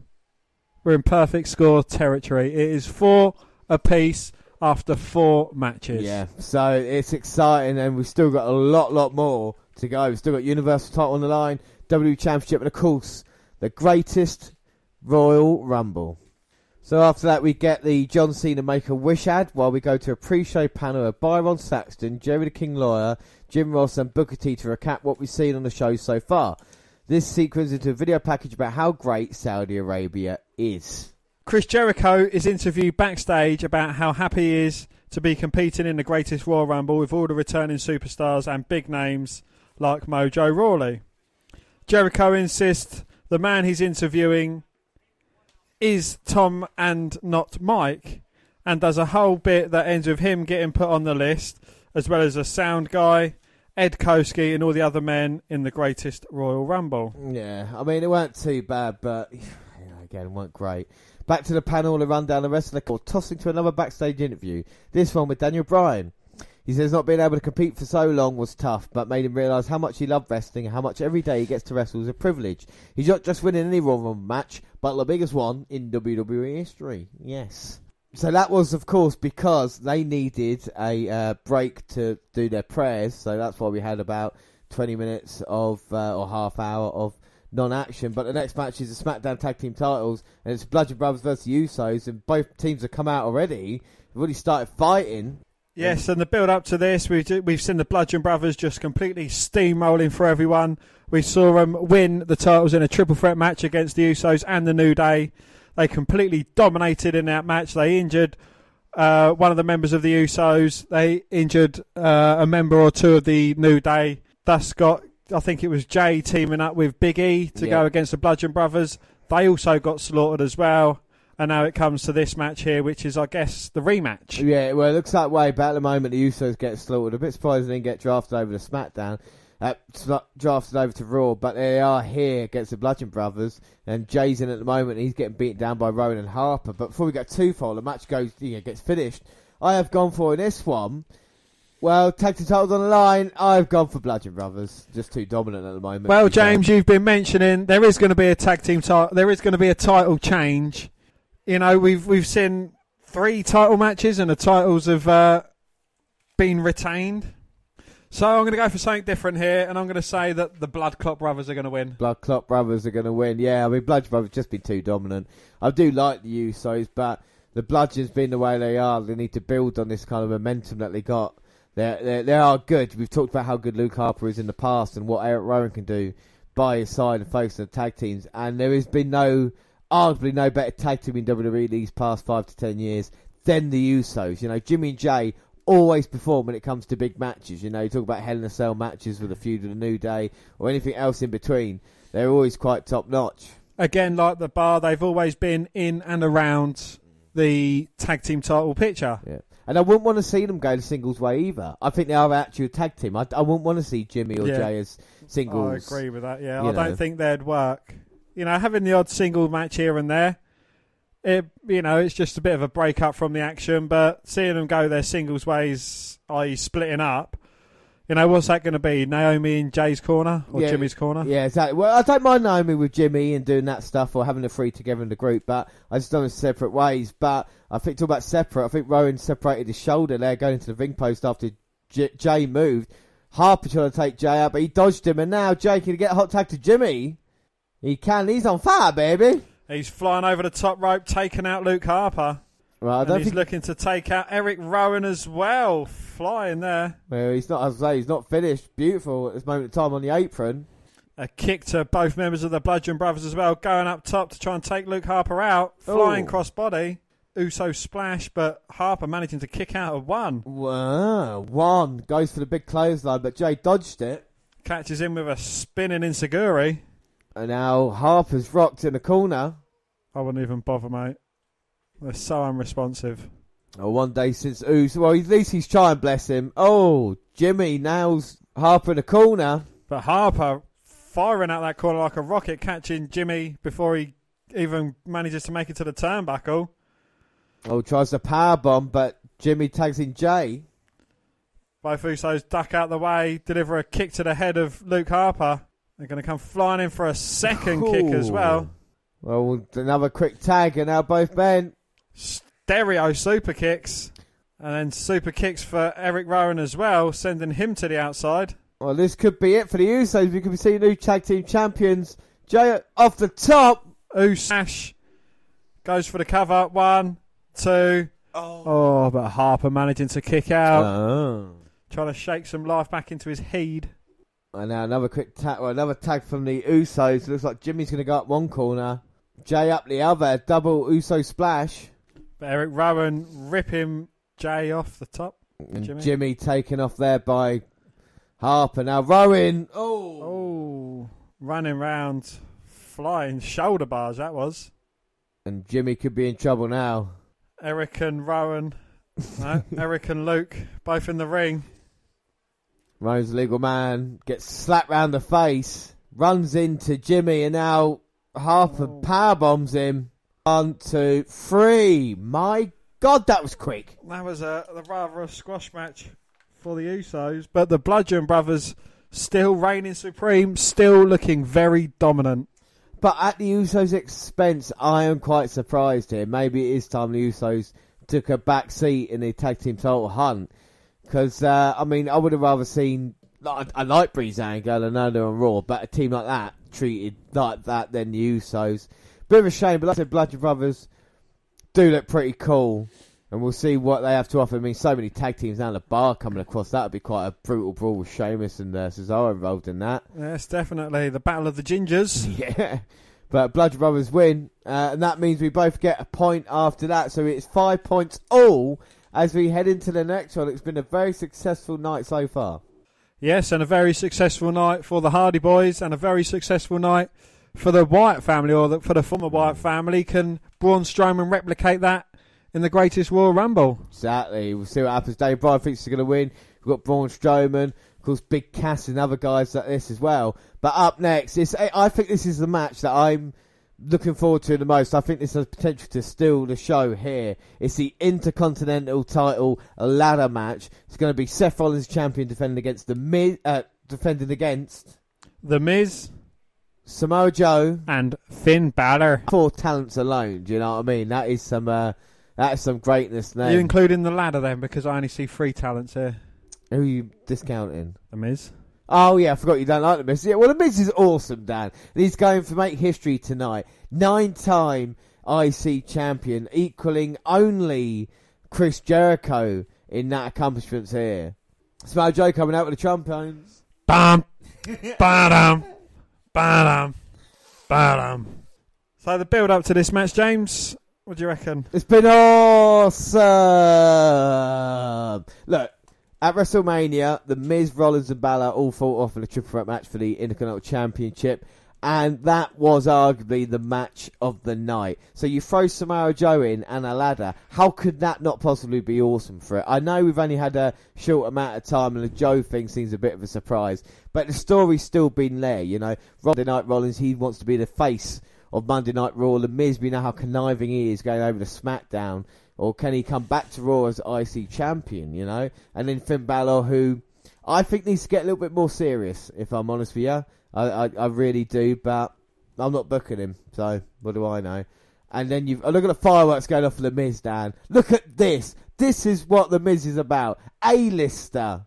We're in perfect score territory. It is four apiece after four matches. Yeah, so it's exciting, and we've still got a lot, lot more to go. We've still got Universal title on the line. WWE Championship, and of course, the greatest Royal Rumble. So after that, we get the John Cena Make a Wish ad while we go to a pre-show panel of Byron Saxton, Jerry the King Lawler, Jim Ross, and Booker T to recap what we've seen on the show so far. This sequence into a video package about how great Saudi Arabia is. Chris Jericho is interviewed backstage about how happy he is to be competing in the greatest Royal Rumble with all the returning superstars and big names like Mojo Rawley. Jericho insists the man he's interviewing is Tom and not Mike, and there's a whole bit that ends with him getting put on the list, as well as a sound guy, Ed Koskey, and all the other men in the greatest Royal Rumble. Yeah, I mean, it weren't too bad, but <sighs> again, weren't great. Back to the panel to run down the rest of the call, tossing to another backstage interview. This one with Daniel Bryan. He says not being able to compete for so long was tough, but made him realise how much he loved wrestling and how much every day he gets to wrestle is a privilege. He's not just winning any Royal Rumble match, but the biggest one in WWE history. Yes. So that was, of course, because they needed a uh, break to do their prayers. So that's why we had about 20 minutes of, uh, or half hour of non-action. But the next match is the SmackDown Tag Team Titles, and it's Bludgeon Brothers versus Usos, and both teams have come out already. They've already started fighting. Yes, and the build up to this, we've we've seen the Bludgeon Brothers just completely steamrolling for everyone. We saw them win the titles in a triple threat match against the Usos and the New Day. They completely dominated in that match. They injured uh, one of the members of the Usos. They injured uh, a member or two of the New Day. Thus got I think it was Jay teaming up with Big E to yeah. go against the Bludgeon Brothers. They also got slaughtered as well. And now it comes to this match here, which is, I guess, the rematch. Yeah, well, it looks that way. But at the moment, the Usos get slaughtered. A bit surprised they didn't get drafted over to SmackDown. Uh, drafted over to Raw, but they are here against the Bludgeon Brothers. And Jay's in at the moment. He's getting beaten down by Rowan and Harper. But before we get too far, the match goes, you know, gets finished. I have gone for in this one well, tag team titles on the line. I've gone for Bludgeon Brothers. Just too dominant at the moment. Well, James, you've been mentioning there is going to be a tag team title. There is going to be a title change. You know, we've we've seen three title matches and the titles have uh, been retained. So I'm going to go for something different here, and I'm going to say that the Blood Clot Brothers are going to win. Blood Clot Brothers are going to win. Yeah, I mean, Blood Brothers just been too dominant. I do like the Usos, but the Bludgeons being the way they are, they need to build on this kind of momentum that they got they they they are good. We've talked about how good Luke Harper is in the past and what Eric Rowan can do by his side and focus on the tag teams. And there has been no, arguably no better tag team in WWE these past five to ten years than the Usos. You know, Jimmy and Jay always perform when it comes to big matches. You know, you talk about Hell in a Cell matches with a feud with the New Day or anything else in between. They're always quite top notch. Again, like the bar, they've always been in and around the tag team title picture. Yeah. And I wouldn't want to see them go the singles way either. I think they are actually a tag team. I, I wouldn't want to see Jimmy or yeah. Jay as singles. I agree with that. Yeah, I know. don't think they'd work. You know, having the odd single match here and there, it you know, it's just a bit of a break up from the action. But seeing them go their singles ways, i.e., splitting up, you know, what's that going to be? Naomi in Jay's corner or yeah, Jimmy's corner? Yeah, exactly. Well, I don't mind Naomi with Jimmy and doing that stuff or having the three together in the group, but I just done it separate ways. But I think talk about separate. I think Rowan separated his shoulder there, going into the ring post after J- Jay moved. Harper trying to take Jay out, but he dodged him, and now Jay can get a hot tag to Jimmy. He can. He's on fire, baby. He's flying over the top rope, taking out Luke Harper. Well, I don't and he's think... looking to take out Eric Rowan as well, flying there. Well, he's not. As I say, he's not finished. Beautiful at this moment in time on the apron. A kick to both members of the Bludgeon Brothers as well, going up top to try and take Luke Harper out, flying cross body. Uso splash, but Harper managing to kick out of one. Wow, one goes for the big clothesline, but Jay dodged it. Catches him with a spinning enzuigiri. And now Harper's rocked in the corner. I wouldn't even bother, mate. They're so unresponsive. Oh, one day since Uso, well, at least he's trying, bless him. Oh, Jimmy nails Harper in the corner. But Harper firing out that corner like a rocket, catching Jimmy before he even manages to make it to the turnbuckle. Oh, tries the power bomb, but Jimmy tags in Jay. Both Usos duck out the way, deliver a kick to the head of Luke Harper. They're going to come flying in for a second Ooh. kick as well. Well, another quick tag, and now both men stereo super kicks. And then super kicks for Eric Rowan as well, sending him to the outside. Well, this could be it for the Usos. We could be seeing new tag team champions. Jay off the top. Usash goes for the cover. One, two. Oh. oh, but Harper managing to kick out. Oh. Trying to shake some life back into his head. And now another quick tag, well, another tag from the Usos. Looks like Jimmy's going to go up one corner. Jay up the other, double Uso splash. But Eric Rowan ripping Jay off the top. And Jimmy, Jimmy taken off there by Harper. Now Rowan. Oh. Oh. Running round, flying shoulder bars, that was. And Jimmy could be in trouble now. Eric and Rowan. no, <laughs> Eric and Luke, both in the ring. Rowan's legal man gets slapped round the face, runs into Jimmy, and now Harper oh. power bombs him. One, two, three. My God, that was quick. That was a, a rather a squash match for the Usos, but the Bludgeon Brothers still reigning supreme, still looking very dominant. But at the Usos' expense, I am quite surprised here. Maybe it is time the Usos took a back seat in the tag team title hunt. Because, uh, I mean, I would have rather seen. I, I like Breezango and know on Raw, but a team like that treated like that than the Usos. Bit of a shame, but like I said, Bludgeon Brothers do look pretty cool. And we'll see what they have to offer. I mean, so many tag teams down the bar coming across. That would be quite a brutal brawl with Sheamus and uh, Cesaro involved in that. Yes, definitely. The Battle of the Gingers. <laughs> yeah. But Bludgeon Brothers win. Uh, and that means we both get a point after that. So it's five points all as we head into the next one. It's been a very successful night so far. Yes, and a very successful night for the Hardy Boys and a very successful night for the Wyatt family or the, for the former Wyatt family. Can Braun Strowman replicate that in the greatest Royal Rumble? Exactly. We'll see what happens. Dave Bryan thinks he's going to win. We've got Braun Strowman. Of course, Big Cass and other guys like this as well. But up next, it's, I think this is the match that I'm looking forward to the most. I think this has potential to steal the show here. It's the Intercontinental title ladder match. It's going to be Seth Rollins champion defending against the Miz, uh, defending against the Miz, Samoa Joe, and Finn Balor. Four talents alone. Do you know what I mean? That is some. Uh, that is some greatness there. You including the ladder then, because I only see three talents here. Who are you discounting? The Miz. Oh yeah, I forgot you don't like the Miz. Yeah, well the Miz is awesome, Dan. And he's going to make history tonight. Nine-time IC champion, equaling only Chris Jericho in that accomplishments here. Samoa Joe coming out with the trombones. Bam, <laughs> bam, bam, bam. So the build up to this match, James. What do you reckon? It's been awesome. Look, at WrestleMania, The Miz, Rollins, and Balor all fought off in a triple threat match for the Intercontinental Championship, and that was arguably the match of the night. So you throw Samoa Joe in and a ladder. How could that not possibly be awesome for it? I know we've only had a short amount of time, and the Joe thing seems a bit of a surprise, but the story's still been there. You know, Monday Night Rollins, he wants to be the face of Monday Night Raw. The Miz, we know how conniving he is going over to SmackDown or can he come back to Raw as IC champion? You know, and then Finn Balor, who I think needs to get a little bit more serious. If I'm honest with you, I, I, I really do, but I'm not booking him. So what do I know? And then you oh, look at the fireworks going off for the Miz, Dan. Look at this. This is what the Miz is about. A-lister.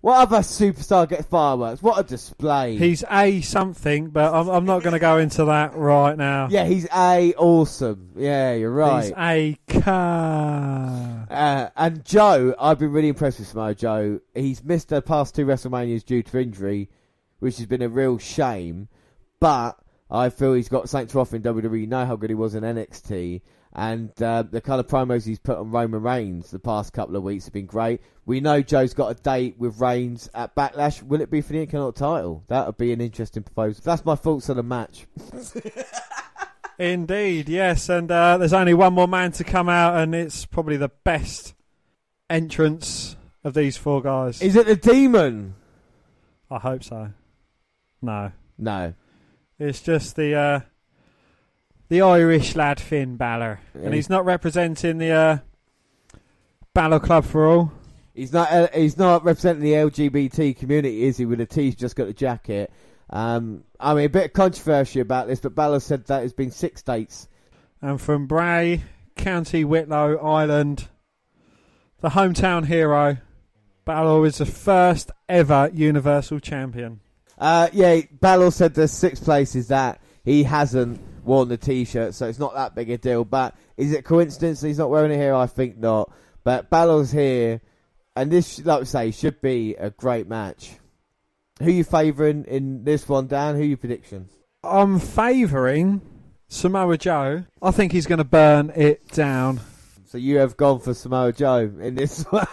What other superstar gets fireworks? What a display! He's a something, but I'm, I'm not going to go into that right now. Yeah, he's a awesome. Yeah, you're right. He's a car. Uh, and Joe, I've been really impressed with Samoa Joe. He's missed the past two WrestleManias due to injury, which has been a real shame. But I feel he's got something to offer in WWE. You know how good he was in NXT. And uh, the kind of promos he's put on Roman Reigns the past couple of weeks have been great. We know Joe's got a date with Reigns at Backlash. Will it be for the Intercontinental title? That would be an interesting proposal. That's my thoughts on the match. <laughs> Indeed, yes. And uh, there's only one more man to come out, and it's probably the best entrance of these four guys. Is it the Demon? I hope so. No. No. It's just the. Uh, the Irish lad Finn Balor, yeah. and he's not representing the uh, Balor Club for all. He's not. Uh, he's not representing the LGBT community, is he? With a T, he's just got a jacket. Um, I mean, a bit of controversy about this, but Balor said that it's been six dates. And from Bray, County Wicklow, Ireland, the hometown hero, Balor is the first ever Universal Champion. Uh, yeah, Balor said there's six places that he hasn't worn the T-shirt, so it's not that big a deal. But is it coincidence he's not wearing it here? I think not. But Balor's here, and this, like I say, should be a great match. Who you favouring in this one, Dan? Who you predictions? I'm favouring Samoa Joe, I think he's going to burn it down. So you have gone for Samoa Joe in this <laughs> one.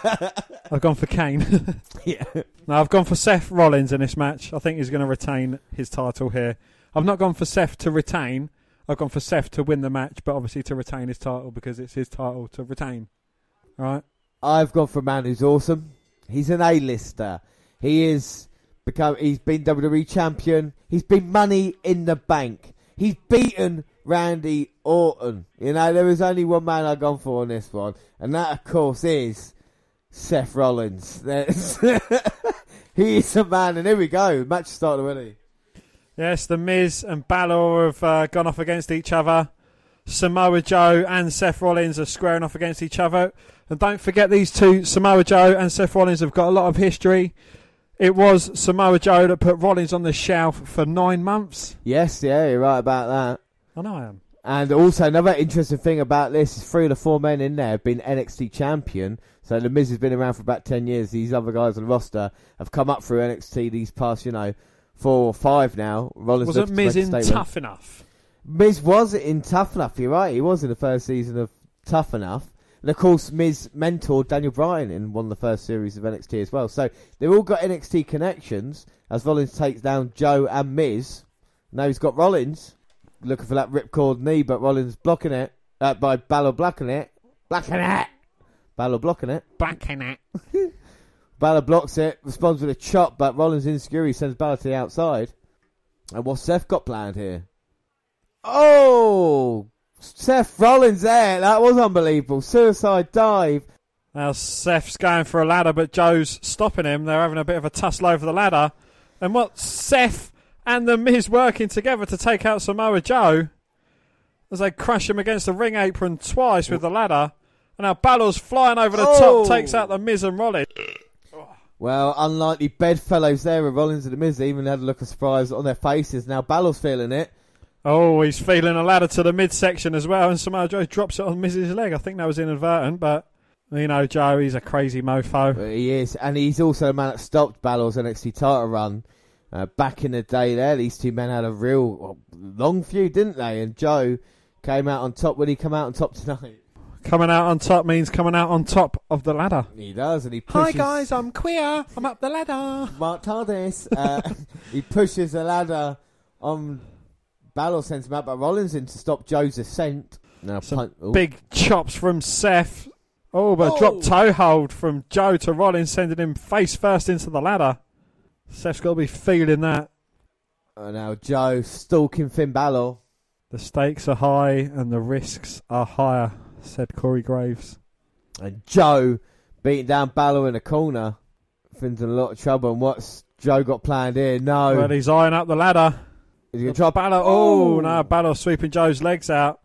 I've gone for Kane. <laughs> yeah. No, I've gone for Seth Rollins in this match. I think he's going to retain his title here. I've not gone for Seth to retain. I've gone for Seth to win the match, but obviously to retain his title because it's his title to retain. Right. I've gone for a man who's awesome. He's an A-lister. He is become. He's been WWE champion. He's been Money in the Bank. He's beaten Randy Orton. You know, there was only one man I've gone for on this one, and that, of course, is Seth Rollins. <laughs> he is a man, and here we go. Match started already. Yes, The Miz and Balor have uh, gone off against each other. Samoa Joe and Seth Rollins are squaring off against each other. And don't forget, these two, Samoa Joe and Seth Rollins, have got a lot of history. It was Samoa Joe that put Rollins on the shelf for nine months. Yes, yeah, you're right about that. I know I am. And also, another interesting thing about this is three of the four men in there have been NXT champion. So The Miz has been around for about 10 years. These other guys on the roster have come up through NXT these past, you know, four or five now. Rollins Wasn't Miz in Tough Enough? Miz was in Tough Enough, you're right. He was in the first season of Tough Enough. And of course, Miz mentored Daniel Bryan in one of the first series of NXT as well. So they've all got NXT connections as Rollins takes down Joe and Miz. Now he's got Rollins looking for that ripcord knee, but Rollins blocking it uh, by Balor blocking it. Blocking it! Balor blocking it. Blocking it. <laughs> Balor blocks it, responds with a chop, but Rollins insecure. He sends Balor to the outside. And what's Seth got planned here? Oh! Seth Rollins there. That was unbelievable. Suicide dive. Now Seth's going for a ladder, but Joe's stopping him. They're having a bit of a tussle over the ladder. And what Seth and The Miz working together to take out Samoa Joe as they crash him against the ring apron twice with the ladder. And now Balor's flying over the oh. top, takes oh! out The Miz and Rollins. Well, unlikely bedfellows there with Rollins and The Miz. They even had a look of surprise on their faces. Now Balor's feeling it. Oh, he's feeling a ladder to the midsection as well, and Samoa Joe drops it on Miz's leg. I think that was inadvertent, but you know, Joe, he's a crazy mofo. He is, and he's also the man that stopped Balor's NXT title run. Uh, back in the day there, these two men had a real well, long feud, didn't they? And Joe came out on top. Will he come out on top tonight? Coming out on top means coming out on top of the ladder. He does, and he pushes... Hi guys, I'm queer. I'm up the ladder. Mark TARDIS. Uh, <laughs> he pushes the ladder on Balor sends him out, but Rollins in to stop Joe's ascent. Now, Some big chops from Seth. Oh, but oh. drop toe hold from Joe to Rollins, sending him face first into the ladder. Seth's got to be feeling that. Oh, now Joe stalking Finn Balor. The stakes are high and the risks are higher said Corey Graves. And Joe beating down Balor in the corner. Finn's in a lot of trouble. And what's Joe got planned here? No. Well, he's eyeing up the ladder. He's going to drop Balor. Oh, no. Balor sweeping Joe's legs out.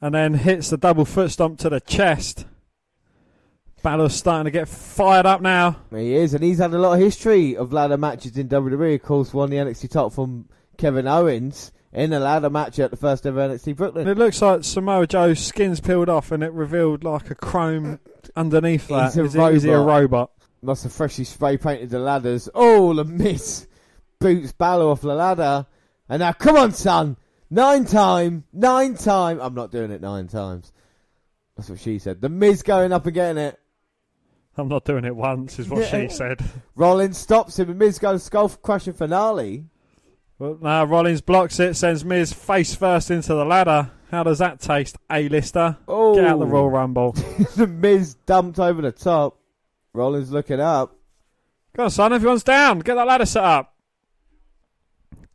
And then hits the double foot stomp to the chest. Balor's starting to get fired up now. He is, and he's had a lot of history of ladder matches in WWE. Of course, won the NXT title from Kevin Owens in a ladder match at the first ever NXT Brooklyn. It looks like Samoa Joe's skin's peeled off and it revealed like a chrome underneath that. He's a, is robot. He, is he a robot? Must have freshly spray painted the ladders. Oh, the Miz! Boots Balor off the ladder. And now, come on, son! Nine time! Nine time! I'm not doing it nine times. That's what she said. The Miz going up and getting it. I'm not doing it once, is what yeah. she said. Rollins stops him and Miz goes skull crushing finale. Well, now Rollins blocks it, sends Miz face first into the ladder. How does that taste, A-lister? Oh. Get out the Royal oh. Rumble. <laughs> the Miz dumped over the top. Rollins looking up. Come on, son, everyone's down. Get that ladder set up.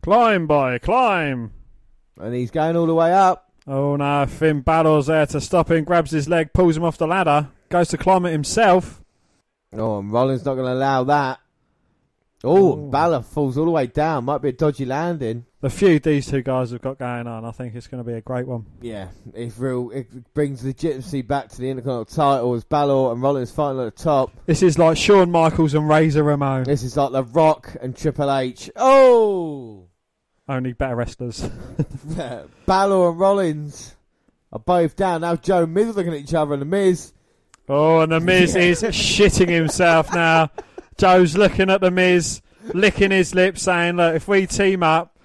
Climb, boy, climb. And he's going all the way up. Oh no, Finn Balor's there to stop him, grabs his leg, pulls him off the ladder, goes to climb it himself. Oh, and Rollins not going to allow that. Oh, Balor falls all the way down. Might be a dodgy landing. The feud these two guys have got going on, I think it's going to be a great one. Yeah, it's real. It brings legitimacy back to the Intercontinental title as Balor and Rollins fighting at the top. This is like Shawn Michaels and Razor Ramon. This is like The Rock and Triple H. Oh! Only better wrestlers. <laughs> Balor and Rollins are both down. Now Joe and Miz looking at each other and The Miz. Oh, and The Miz yeah. is shitting himself now. <laughs> Joe's looking at the Miz, licking his lips, saying, "Look, if we team up,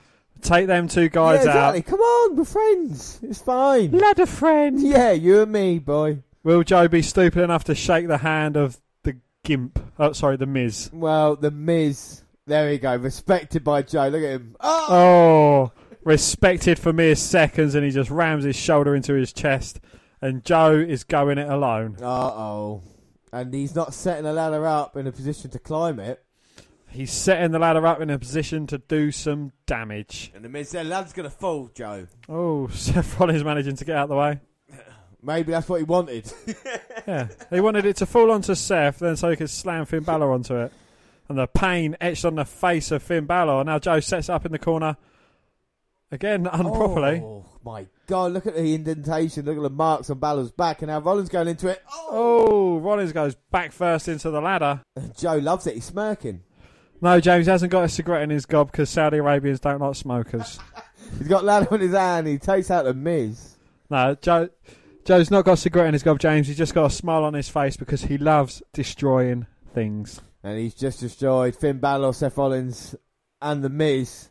Take them two guys yeah, exactly. out. Come on, we're friends. It's fine. Ladder friend. Yeah, you and me, boy. Will Joe be stupid enough to shake the hand of the Gimp? Oh, sorry, the Miz. Well, the Miz. There we go. Respected by Joe. Look at him. Oh, Oh, respected for mere seconds, and he just rams his shoulder into his chest. And Joe is going it alone. uh oh. And he's not setting the ladder up in a position to climb it. He's setting the ladder up in a position to do some damage. And the Miz said, ladder's going to fall, Joe. Oh, <laughs> Seth Rollins managing to get out of the way. Maybe that's what he wanted. <laughs> Yeah, he wanted it to fall onto Seth, then so he could slam Finn Balor onto it. And the pain etched on the face of Finn Balor. Now Joe sets up in the corner again, unproperly. Oh, my God. Look at the indentation. Look at the marks on Balor's back. And now Rollins going into it. Oh. Oh, Rollins goes back first into the ladder. Joe loves it. He's smirking. No, James hasn't got a cigarette in his gob because Saudi Arabians don't like smokers. <laughs> He's got ladder in his hand. He takes out the Miz. No, Joe. Joe's not got a cigarette in his gob, James. He's just got a smile on his face because he loves destroying things. And he's just destroyed Finn Balor, Seth Rollins, and the Miz.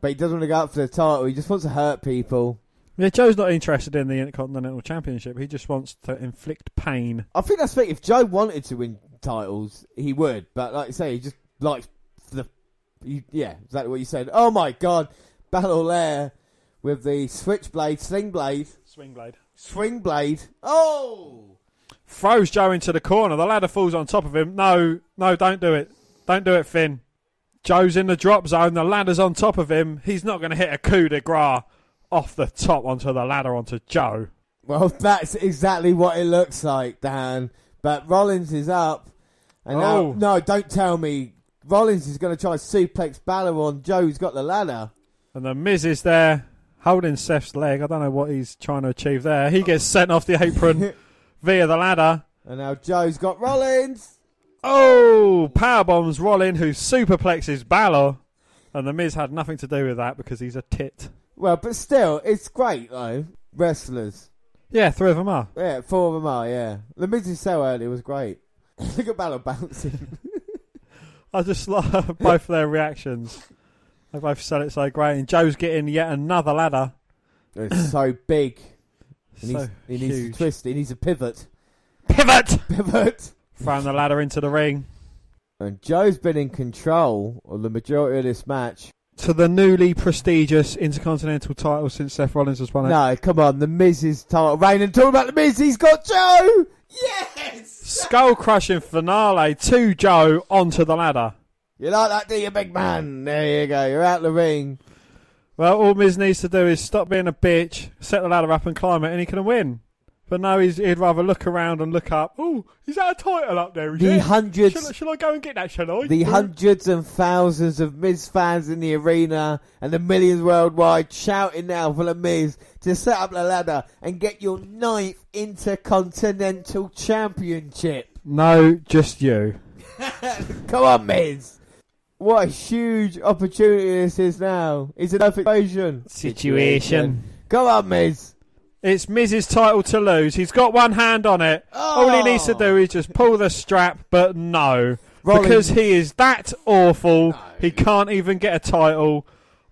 But he doesn't want to go up for the title. He just wants to hurt people. Yeah, Joe's not interested in the Intercontinental Championship. He just wants to inflict pain. I think that's fake. If Joe wanted to win titles, he would. But like I say, he just likes the. He, yeah, exactly what you said. Oh my God, Balor with the switchblade, sling blade, Swing blade. swing blade. Oh, Throws Joe into the corner. The ladder falls on top of him. No, no, don't do it. Don't do it, Finn. Joe's in the drop zone. The ladder's on top of him. He's not going to hit a coup de grace off the top onto the ladder onto Joe. well, <laughs> that's exactly what it looks like, Dan. But Rollins is up, and Oh. now no, don't tell me. Rollins is going to try a suplex Balor on Joe, who's got the ladder. And the Miz is there holding Seth's leg. I don't know what he's trying to achieve there. He gets sent off the apron <laughs> via the ladder. And now Joe's got Rollins. Oh, power bombs Rollin, who superplexes Balor. And the Miz had nothing to do with that because he's a tit. Well, but still, it's great though. Wrestlers. Yeah, three of them are. Yeah, four of them are, yeah. The Miz's so early was great. <laughs> Look at Balor bouncing. <laughs> I just love <laughs> both their reactions. They both said it so great. And Joe's getting yet another ladder. it's <coughs> so big. He So needs, he needs huge. to twist. He needs a pivot. Pivot! Pivot. Throwing the ladder into the ring. And Joe's been in control of the majority of this match. To the newly prestigious Intercontinental title since Seth Rollins has won it. No, come on. The Miz's title reign. And talking about the Miz, he's got Joe! Yes! Skull crushing finale to Joe onto the ladder. You like that, do you, big man? There you go. You're out of the ring. Well, all Miz needs to do is stop being a bitch, set the ladder up and climb it, and he can win. But now he's, he'd rather look around and look up. Oh, is that a title up there? Is The it? hundreds, Shall, I- shall I go and get that, shall I? the hundreds and thousands of Miz fans in the arena and the millions worldwide shouting now for the Miz to set up the ladder and get your ninth Intercontinental Championship. No, just you. <laughs> Come on, Miz. What a huge opportunity this is now. It's an equation. Situation. Come on, Miz. It's Miz's title to lose. He's got one hand on it. All he needs to do is just pull the strap, but no. Rollins- Because he is that awful, he can't even get a title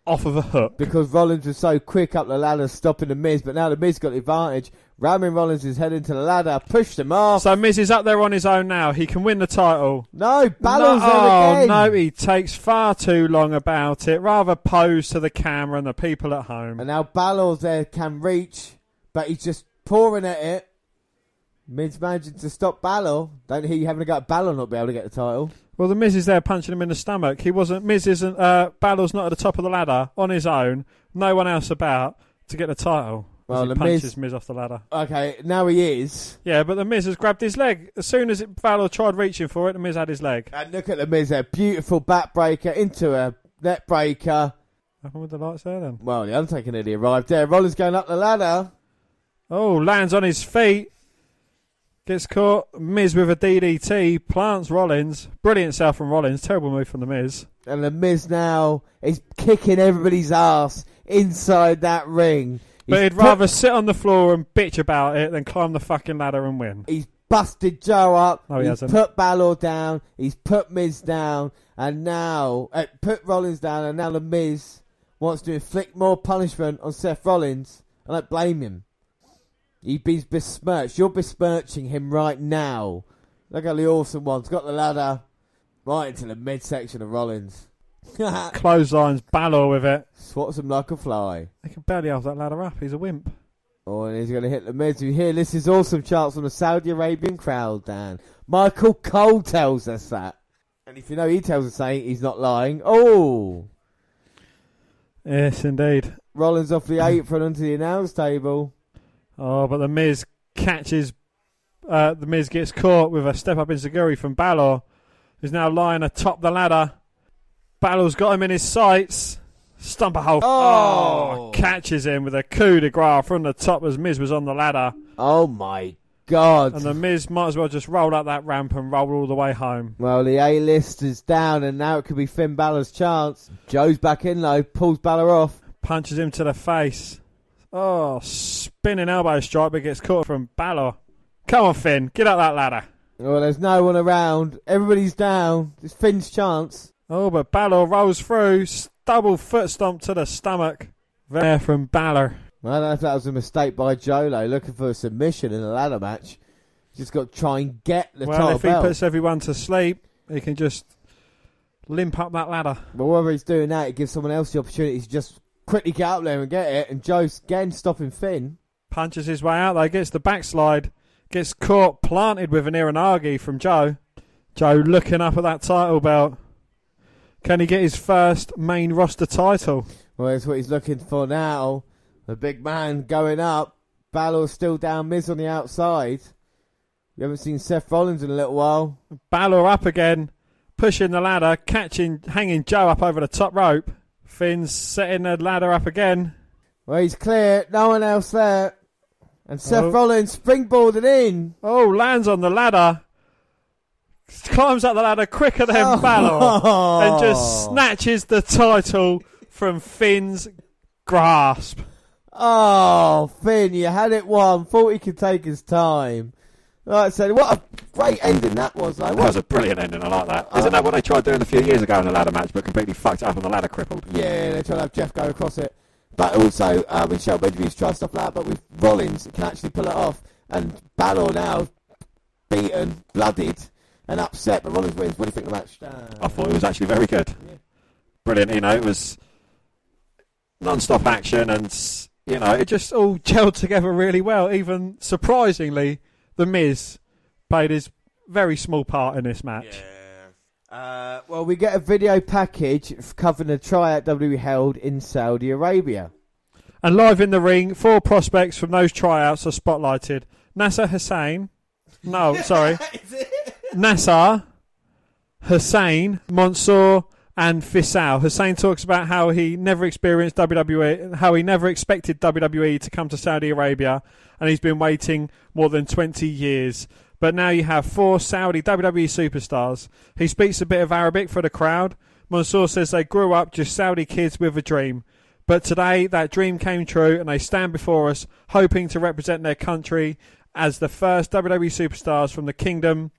off of a hook. because Rollins was so quick up the ladder, stopping the Miz, but now the Miz got the advantage. Ramming Rollins is heading to the ladder, pushed him off. So Miz is up there on his own now. He can win the title. no, Balor's no, oh, again. no, he takes far too long about it. Rather pose to the camera and the people at home. And now Balor's there, can reach, but he's just pouring at it. Miz managing to stop Balor. Don't hear you having a go at Balor not be able to get the title. Well, the Miz is there punching him in the stomach. He wasn't. Miz isn't. Uh, Balor's not at the top of the ladder on his own. No one else about to get the title. Well, he the punches Miz- Miz off the ladder. Okay, now he is. Yeah, but the Miz has grabbed his leg as soon as it, Balor tried reaching for it. The Miz had his leg. And look at the Miz there. Beautiful backbreaker into a net breaker. What happened with the lights there then? Well, the Undertaker nearly arrived there. Rollins going up the ladder. Oh, lands on his feet. Gets caught. Miz with a DDT. Plants Rollins. Brilliant sell from Rollins. Terrible move from the Miz. And the Miz now is kicking everybody's ass inside that ring. But He's he'd put- rather sit on the floor and bitch about it than climb the fucking ladder and win. He's busted Joe up. No, he he's hasn't. put Balor down. He's put Miz down. And now, uh, put Rollins down. And now the Miz wants to inflict more punishment on Seth Rollins. And I don't blame him. He's besmirched. You're besmirching him right now. Look at the awesome one's got the ladder right into the midsection of Rollins. <laughs> Clotheslines Balor with it. Swats him like a fly. He can barely have that ladder up. He's a wimp. Oh, and he's going to hit the Miz. You hear this is awesome chants from the Saudi Arabian crowd, Dan. Michael Cole tells us that. And if you know he tells us saying he's not lying. Oh! Yes, indeed. Rollins off the apron onto the announce table. Oh, but the Miz catches. Uh, the Miz gets caught with a step up enzuigiri from Balor, who's now lying atop the ladder. Balor's got him in his sights. Stumper hole. Oh. oh. Catches him with a coup de grace from the top as Miz was on the ladder. Oh my God. And the Miz might as well just roll up that ramp and roll all the way home. Well, the A list is down, and now it could be Finn Balor's chance. Joe's back in low, pulls Balor off. Punches him to the face. Oh, spinning elbow strike, but gets caught from Balor. Come on, Finn, get up that ladder. Well, there's no one around. Everybody's down. It's Finn's chance. Oh, but Balor rolls through. Double foot stomp to the stomach. There from Balor. I don't know if that was a mistake by Jolo looking for a submission in a ladder match. Just got to try and get the well, title if belt. he puts everyone to sleep, he can just limp up that ladder. But whether he's doing that, it gives someone else the opportunity to just quickly get up there and get it. And Joe's again stopping Finn. Punches his way out there, gets the backslide, gets caught planted with an Uranage from Joe. Joe looking up at that title belt. Can he get his first main roster title? Well, that's what he's looking for now. The big man going up. Balor's still down, Miz on the outside. We haven't seen Seth Rollins in a little while. Balor up again, pushing the ladder, catching, hanging Joe up over the top rope. Finn's setting the ladder up again. Well, he's clear. No one else there. And Seth oh. Rollins springboarded in. Oh, lands on the ladder. Climbs up the ladder quicker than oh. Balor. <laughs> And just snatches the title from Finn's grasp. Oh, Finn, you had it won. Thought he could take his time. Like said, what a great ending that was. Like, that was a brilliant ending. I like that. Isn't that what they tried doing a few years ago in a ladder match, but completely fucked up on the ladder crippled? Yeah, they tried to have Jeff go across it. But also, uh, with Shelton Benjamin's tried stuff like that, but with Rollins, it can actually pull it off. And Balor now, beaten, blooded, and upset, but Rollins wins. What do you think of the match? Uh, I thought it was actually very good. Yeah. Brilliant. You know, it was non-stop action and you know, it just all gelled together really well. Even surprisingly, The Miz played his very small part in this match. Yeah. Uh, well, we get a video package covering the tryout WWE held in Saudi Arabia. And live in the ring, four prospects from those tryouts are spotlighted. Nasser Hussein. No, <laughs> sorry. Nasser, Hussein, Mansoor, and Fissau. Hussein talks about how he never experienced WWE, how he never expected WWE to come to Saudi Arabia, and he's been waiting more than 20 years. But now you have four Saudi WWE superstars. He speaks a bit of Arabic for the crowd. Mansoor says they grew up just Saudi kids with a dream. But today that dream came true and they stand before us hoping to represent their country as the first WWE superstars from the kingdom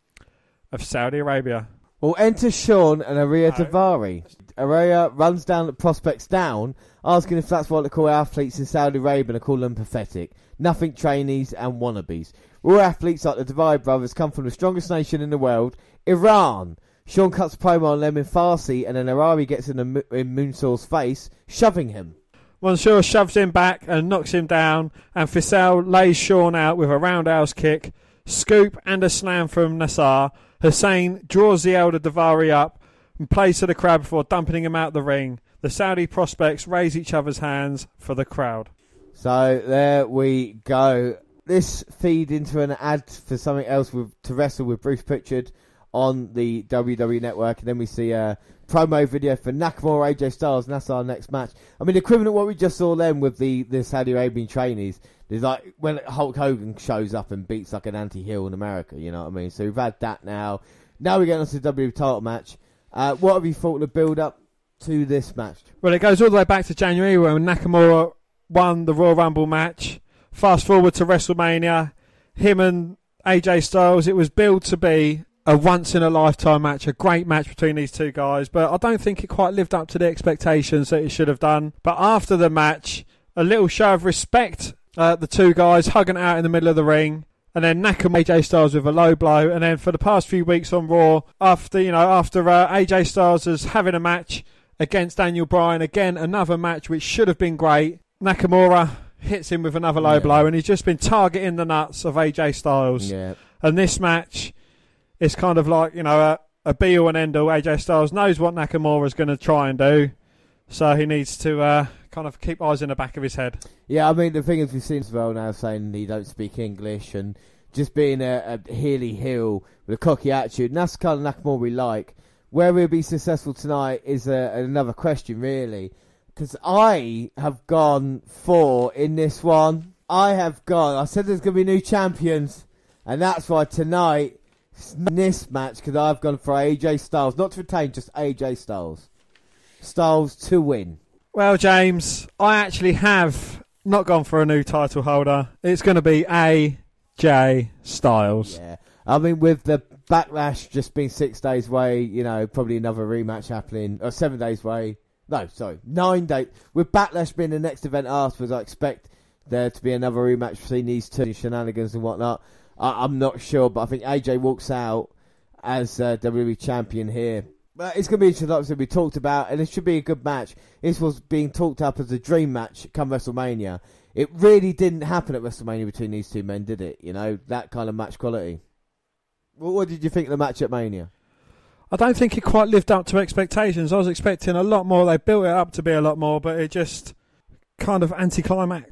of Saudi Arabia. Well, enter Sean and Ariya no. Daivari. Ariya runs down the prospects down, asking if that's what they call athletes in Saudi Arabia and call them pathetic. Nothing trainees and wannabes. All athletes like the Daivari brothers come from the strongest nation in the world, Iran. Sean cuts promo on them in Farsi, and then Ariya gets in, the, in Mansoor's face, shoving him. Mansoor shoves him back and knocks him down, and Fissau lays Sean out with a roundhouse kick, scoop, and a slam from Nasser. Hussein draws the elder Daivari up and plays to the crowd before dumping him out the ring. The Saudi prospects raise each other's hands for the crowd. So there we go. This feed into an ad for something else with to wrestle with Bruce Prichard on the WWE Network, and then we see a promo video for Nakamura, AJ Styles, and that's our next match. I mean, equivalent what we just saw then with the, the Saudi Arabian trainees is like when Hulk Hogan shows up and beats like an anti-heel in America, you know what I mean? So we've had that now. Now we're getting on to the WWE title match. Uh, what have you thought of the build-up to this match? Well, it goes all the way back to January when Nakamura won the Royal Rumble match. Fast forward to WrestleMania, him and AJ Styles, it was billed to be a once in a lifetime match, a great match between these two guys, but I don't think it quite lived up to the expectations that it should have done. But after the match, a little show of respect. Uh, the two guys hugging out in the middle of the ring, and then Nakamura AJ Styles with a low blow, and then for the past few weeks on Raw, after you know after uh, AJ Styles is having a match against Daniel Bryan, again another match which should have been great. Nakamura hits him with another low yeah. blow, and he's just been targeting the nuts of AJ Styles. Yeah. And this match it's kind of like you know a, a be all and end all. AJ Styles knows what Nakamura is going to try and do, so he needs to uh, kind of keep eyes in the back of his head. Yeah, I mean the thing is we've seen as well now saying he don't speak English and just being a, a Healy Hill with a cocky attitude, and that's the kind of Nakamura we like. Where he'll be successful tonight is uh, another question, really, because I have gone for in this one. I have gone. I said there's going to be new champions, and that's why tonight this match because I've gone for AJ Styles, not to retain, just AJ Styles. Styles to win. Well, James, I actually have not gone for a new title holder. It's going to be AJ Styles. Yeah, I mean, with the backlash just being six days away, you know, probably another rematch happening, or seven days away. No, sorry, nine days. With backlash being the next event afterwards, I expect there to be another rematch between these two shenanigans and whatnot. I, am not sure, but I think AJ walks out as uh, WWE champion here. But it's going to be interesting, obviously, we talked about, and it should be a good match. This was being talked up as a dream match come WrestleMania. It really didn't happen at WrestleMania between these two men, did it? You know, that kind of match quality. Well, what did you think of the match at Mania? I don't think it quite lived up to expectations. I was expecting a lot more. They built it up to be a lot more, but it just kind of anticlimax.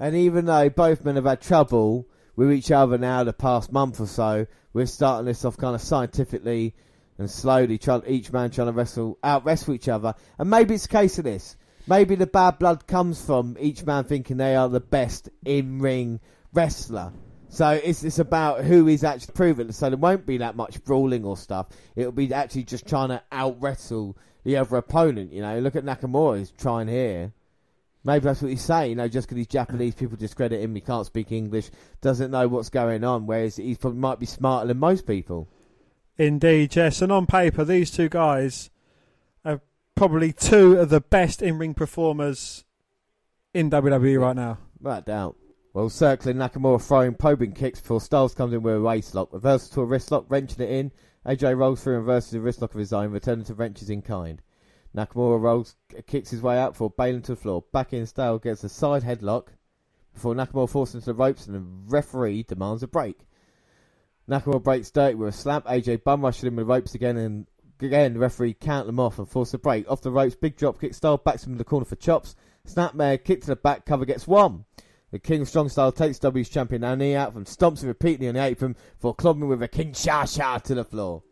And even though both men have had trouble with each other now the past month or so. We're starting this off kind of scientifically and slowly, trying, each man trying to wrestle out wrestle each other. And maybe it's a case of this. Maybe the bad blood comes from each man thinking they are the best in ring wrestler. So it's it's about who is actually proven. So there won't be that much brawling or stuff. It'll be actually just trying to out wrestle the other opponent. You know, look at Nakamura. He's trying here. Maybe that's what he's saying. You know, just because he's Japanese people discredit him, he can't speak English, doesn't know what's going on. Whereas he probably might be smarter than most people. Indeed, yes. And on paper, these two guys are probably two of the best in-ring performers in WWE right now. Without doubt. Well, circling Nakamura throwing probing kicks before Styles comes in with a waist lock. Reversal to a wrist lock, wrenching it in. AJ rolls through and reverses a wrist lock of his own, returning to wrenches in kind. Nakamura rolls, kicks his way out for bailing to the floor. Back in Styles gets a side headlock before Nakamura falls into the ropes and the referee demands a break. Nakamura breaks dirty with a slap. AJ bum rushes him with ropes again and again the referee count them off and force a break. Off the ropes, big drop kick Styles backs him in the corner for chops. Snapmare kick to the back, cover gets one. The King Strong Style takes W's champion knee out from stomps repeatedly on the apron for clubbing with a Kinshasa to the floor.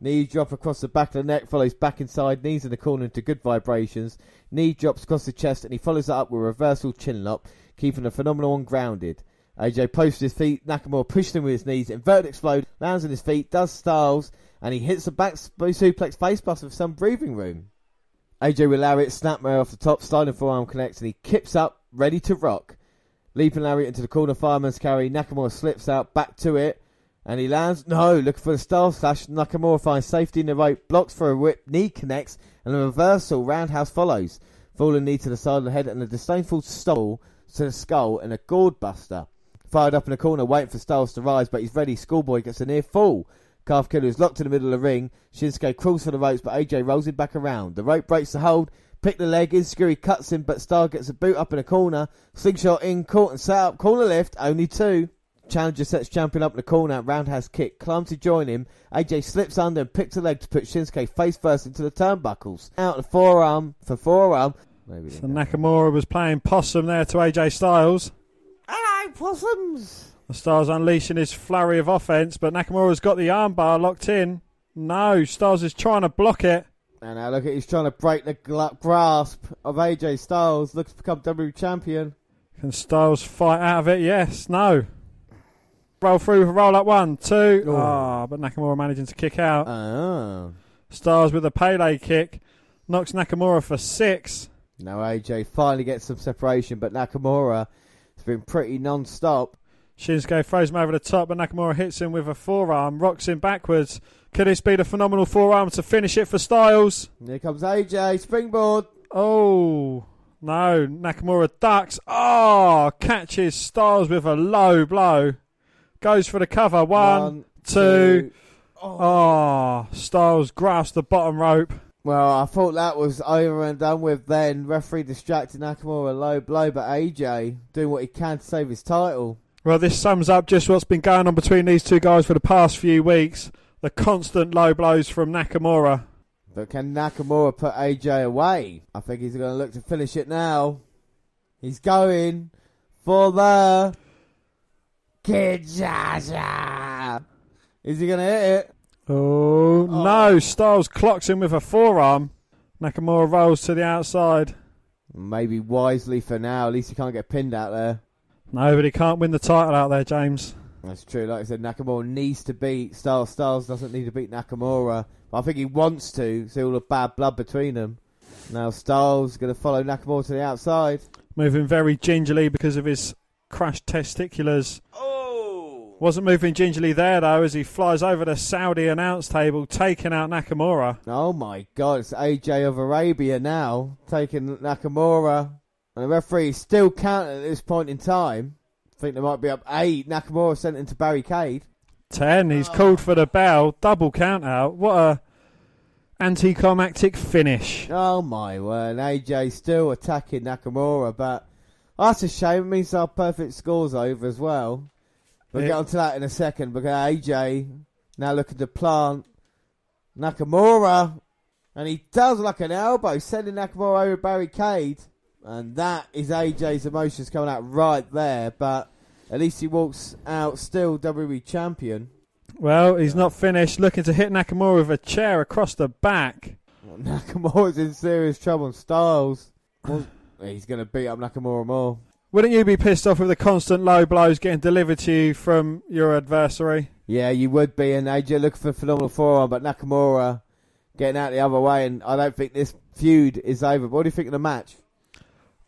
Knee drop across the back of the neck, follows back inside, knees in the corner into good vibrations. Knee drops across the chest, and he follows that up with a reversal chin lock, keeping the phenomenal one grounded. AJ posts his feet, Nakamura pushes him with his knees, inverted explode, lands on his feet, does Styles, and he hits the back suplex facebuster with some breathing room. AJ will allow lariat snapmare off the top, sliding forearm connects, and he kips up, ready to rock. Leaping Larry into the corner, fireman's carry, Nakamura slips out, back to it, and he lands. No, looking for the Styles Clash. Nakamura finds safety in the rope, blocks for a whip, knee connects, and a reversal roundhouse follows. Falling knee to the side of the head and a disdainful stole to the skull and a gourd buster. Fired up in the corner, waiting for Styles to rise, but he's ready. Schoolboy gets a near fall. Calf Killer is locked in the middle of the ring. Shinsuke crawls for the ropes, but AJ rolls him back around. The rope breaks the hold. Pick the leg, Insecurity cuts him, but Star gets a boot up in the corner. Slingshot in, caught and set up. Corner lift, only two. Challenger sets champion up in the corner, roundhouse kick, climbs to join him. AJ slips under and picks a leg to put Shinsuke face first into the turnbuckles. Out the forearm for forearm. Maybe so Nakamura was playing possum there to AJ Styles. Hello, possums! The Styles unleashing his flurry of offense, but Nakamura's got the armbar locked in. No, Styles is trying to block it. And now look at he's trying to break the grasp of AJ Styles. Looks to become WWE champion. Can Styles fight out of it? Yes. No. Roll through, with a roll up one, two. Ah, oh, but Nakamura managing to kick out. Oh. Stars with a Pele kick. Knocks Nakamura for six. Now AJ finally gets some separation, but Nakamura has been pretty non-stop. Shinsuke throws him over the top, but Nakamura hits him with a forearm, rocks him backwards. Could this be the phenomenal forearm to finish it for Styles? Here comes AJ, springboard. Oh, no. Nakamura ducks. Oh, catches Styles with a low blow. Goes for the cover. One, One two. two. Oh. oh, Styles grasps the bottom rope. Well, I thought that was over and done with then. Referee distracted Nakamura, low blow, but AJ doing what he can to save his title. Well, this sums up just what's been going on between these two guys for the past few weeks. The constant low blows from Nakamura. But can Nakamura put AJ away? I think he's going to look to finish it now. He's going for the Kinshasa. Is he going to hit it? Oh, oh, no. Styles clocks him with a forearm. Nakamura rolls to the outside. Maybe wisely for now. At least he can't get pinned out there. No, but he can't win the title out there, James. That's true. Like I said, Nakamura needs to beat Styles. Styles doesn't need to beat Nakamura. But I think he wants to. See all the bad blood between them. Now Styles going to follow Nakamura to the outside. Moving very gingerly because of his crushed testiculars. Oh! Wasn't moving gingerly there though as he flies over the Saudi announce table, taking out Nakamura. Oh my god, it's AJ of Arabia now, taking Nakamura. And the referee is still counting at this point in time. I think they might be up eight. Nakamura sent into barricade. Ten. He's oh. called for the bell. Double count out. What a anticlimactic finish. Oh my word. AJ still attacking Nakamura, but that's a shame. It means our perfect score's over as well. We'll get onto that in a second because uh, AJ now looking to plant Nakamura. And he does like an elbow, sending Nakamura over barricade. And that is AJ's emotions coming out right there. But at least he walks out still WWE champion. Well, he's not finished. Looking to hit Nakamura with a chair across the back. Well, <laughs> Nakamura's in serious trouble. Styles, he's going to beat up Nakamura more. Wouldn't you be pissed off with the constant low blows getting delivered to you from your adversary? Yeah, you would be. And AJ looking for phenomenal forearm, but Nakamura getting out the other way. And I don't think this feud is over. What do you think of the match?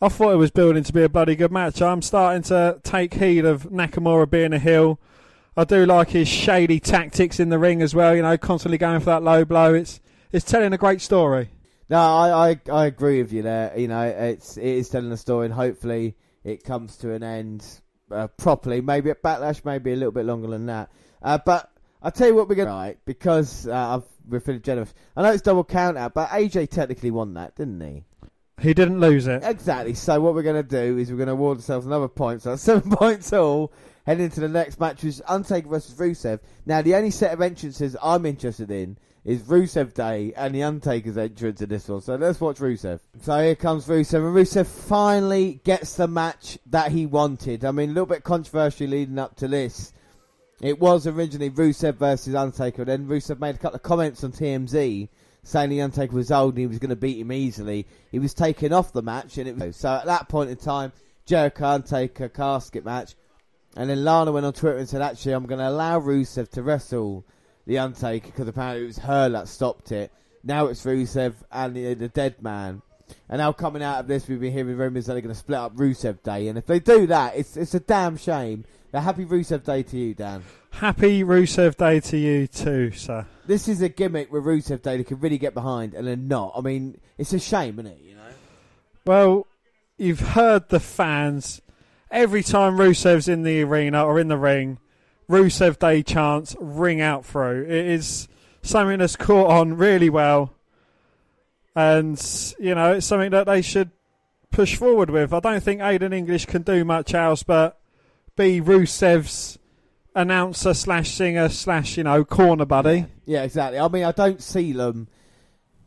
I thought it was building to be a bloody good match. I'm starting to take heed of Nakamura being a heel. I do like his shady tactics in the ring as well. You know, constantly going for that low blow. It's it's telling a great story. No, I, I, I agree with you there. You know, it's it is telling a story, and hopefully it comes to an end uh, properly. Maybe at Backlash, maybe a little bit longer than that. Uh, but I'll tell you what we're going to right because uh, I've, we're feeling generous. I know it's double count out, but AJ technically won that, didn't he? He didn't lose it. Exactly. So what we're going to do is we're going to award ourselves another point. So that's <laughs> seven points all. Heading into the next match, which is Undertaker versus Rusev. Now, the only set of entrances I'm interested in is Rusev Day and the Undertaker's entrance in this one. So let's watch Rusev. So here comes Rusev, and Rusev finally gets the match that he wanted. I mean, a little bit controversial leading up to this. It was originally Rusev versus Undertaker, then Rusev made a couple of comments on TMZ saying the Undertaker was old and he was going to beat him easily. He was taken off the match, and it was so at that point in time, Jericho Undertaker casket match, and then Lana went on Twitter and said, "Actually, I'm going to allow Rusev to wrestle the Undertaker because apparently it was her that stopped it. Now it's Rusev and the, the Dead Man." And now coming out of this, we've been hearing rumours that they're going to split up Rusev Day, and if they do that, it's it's a damn shame. But happy Rusev Day to you, Dan. Happy Rusev Day to you too, sir. This is a gimmick where Rusev Day that can really get behind, and then not. I mean, it's a shame, isn't it? You know. Well, you've heard the fans every time Rusev's in the arena or in the ring. Rusev Day chants ring out through. It is something that's caught on really well, and you know it's something that they should push forward with. I don't think Aiden English can do much else but be Rusev's announcer slash singer slash you know corner buddy. Yeah. exactly. I mean, I don't see them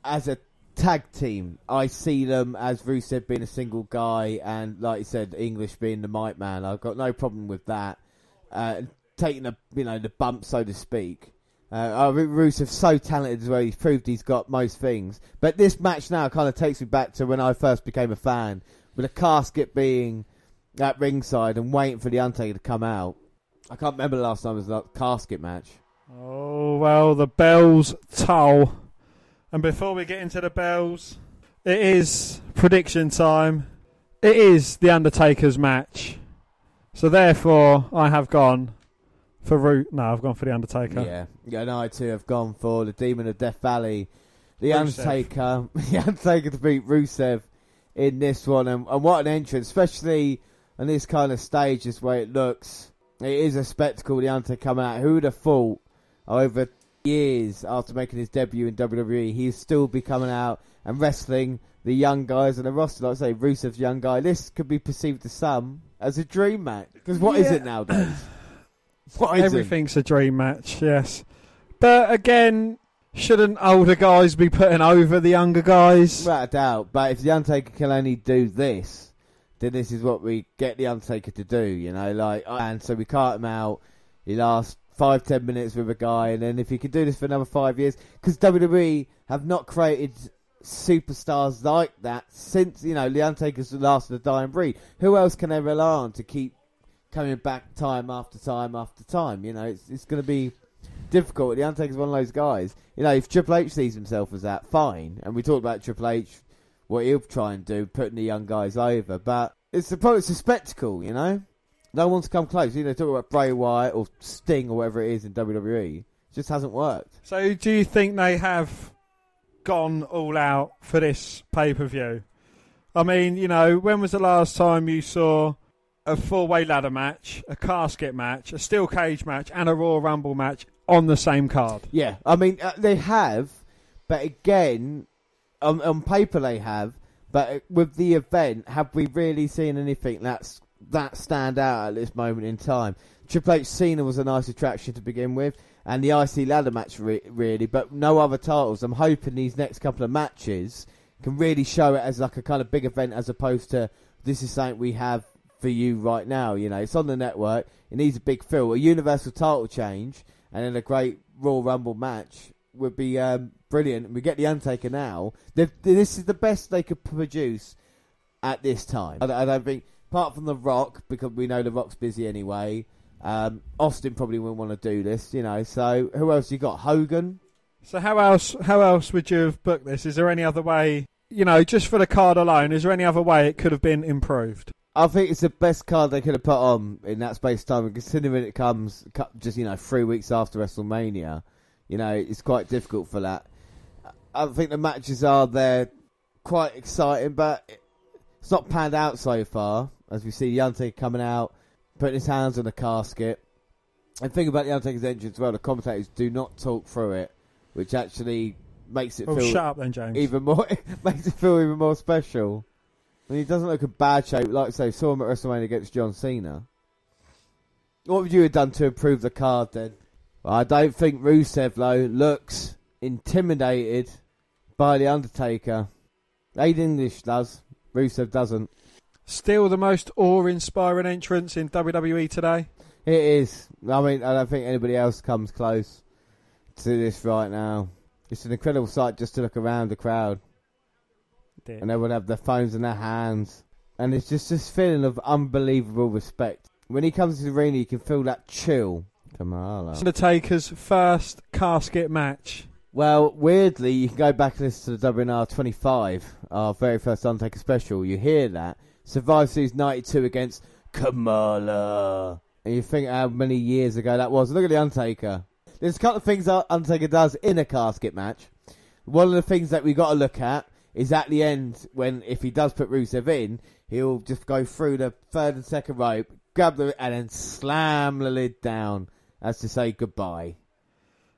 as a tag team. I see them as Rusev being a single guy, and like you said, English being the mic man. I've got no problem with that. Uh, taking the you know the bump, so to speak. Uh, Rusev's so talented as well. He's proved he's got most things. But this match now kind of takes me back to when I first became a fan, with a casket being at ringside and waiting for the Undertaker to come out. I can't remember the last time it was a casket match. Oh, well, the bells toll. And before we get into the bells, it is prediction time. It is The Undertaker's match. So therefore, I have gone for Root. No, I've gone for the Undertaker. Yeah, yeah. And I too have gone for the Demon of Death Valley, the Rusev. Undertaker. <laughs> the Undertaker to beat Rusev in this one, and, and what an entrance, especially on this kind of stage, this way it looks. It is a spectacle. The Undertaker coming out. Who would have thought over years after making his debut in WWE, he's still be coming out and wrestling the young guys on the roster. Like I say, Rusev's young guy. This could be perceived to some as a dream match. Because what yeah. is it nowadays? <clears throat> What is Everything's it? a dream match, yes. But again, shouldn't older guys be putting over the younger guys? Without a doubt. But if the Undertaker can only do this, then this is what we get the Undertaker to do, you know. Like, and so we cart him out. He lasts five ten minutes with a guy, and then if he can do this for another five years, because WWE have not created superstars like that since you know the Undertaker's the last of the dying breed. Who else can they rely on to keep coming back time after time after time? You know, it's it's going to be difficult. The Undertaker's one of those guys. You know, if Triple H sees himself as that, fine. And we talked about Triple H, what he'll try and do, putting the young guys over. But it's a it's a spectacle, you know. No one's come close. You know, talk about Bray Wyatt or Sting or whatever it is in WWE. It just hasn't worked. So, do you think they have gone all out for this pay per view? I mean, you know, when was the last time you saw a four way ladder match, a casket match, a steel cage match, and a Royal Rumble match on the same card? Yeah, I mean, uh, they have, but again, on, on paper they have, but with the event, have we really seen anything that's that stand out at this moment in time. Triple H Cena was a nice attraction to begin with, and the IC ladder match re- really, but no other titles. I'm hoping these next couple of matches can really show it as like a kind of big event as opposed to this is something we have for you right now. You know, it's on the network. It needs a big fill, a universal title change, and then a great Royal Rumble match would be um, brilliant. We get the Undertaker now. They've, this is the best they could produce at this time. I, I don't think apart from The Rock, because we know The Rock's busy anyway. Um, Austin probably wouldn't want to do this, you know. So who else you got? Hogan. So how else? How else would you have booked this? Is there any other way? You know, just for the card alone, is there any other way it could have been improved? I think it's the best card they could have put on in that space of time. Considering it comes just you know three weeks after WrestleMania, you know it's quite difficult for that. I think the matches are there, quite exciting, but it's not panned out so far as we see the Undertaker coming out, putting his hands on the casket. And think about the Undertaker's entrance, as well, the commentators do not talk through it, which actually makes it oh, feel shut up then, James. even more <laughs> makes it feel even more special. I mean, he doesn't look in bad shape. Like I say, saw him at WrestleMania against John Cena. What would you have done to improve the card then? I don't think Rusev though looks intimidated by the Undertaker. Aid English does. Rusev doesn't. Still the most awe-inspiring entrance in WWE today. It is. I mean, I don't think anybody else comes close to this right now. It's an incredible sight just to look around the crowd. Dear. And everyone have their phones in their hands. And it's just this feeling of unbelievable respect. When he comes to the arena, you can feel that chill. Kamala. Undertaker's first casket match. Well, weirdly, you can go back and listen to the WNR 25, our very first Undertaker special. You hear that, Survivor Series 92 against Kamala. And you think how many years ago that was. Look at The Undertaker. There's a couple of things that Undertaker does in a casket match. One of the things that we got to look at is at the end, when if he does put Rusev in, he'll just go through the third and second rope, grab the and then slam the lid down as to say goodbye.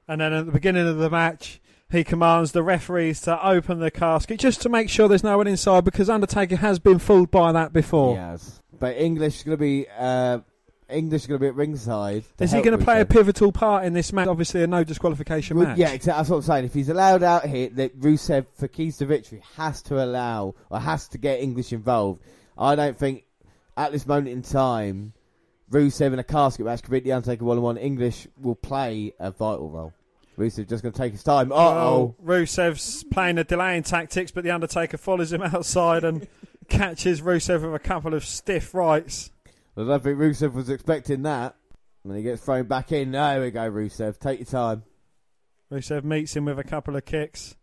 And then at the beginning of the match, he commands the referees to open the casket just to make sure there's no one inside because Undertaker has been fooled by that before. Yes, but English is going to be uh, English is going to be at ringside. Is he going to play a pivotal part in this match? Obviously, a no disqualification well, match. Yeah, that's what I'm saying. If he's allowed out here, that Rusev for keys to victory has to allow or has to get English involved. I don't think at this moment in time, Rusev in a casket match could beat the Undertaker one on one. English will play a vital role. Rusev just going to take his time. Uh oh. Rusev's playing the delaying tactics, but the Undertaker follows him <laughs> outside and <laughs> catches Rusev with a couple of stiff rights. I don't think Rusev was expecting that. And he gets thrown back in. There we go, Rusev. Take your time. Rusev meets him with a couple of kicks.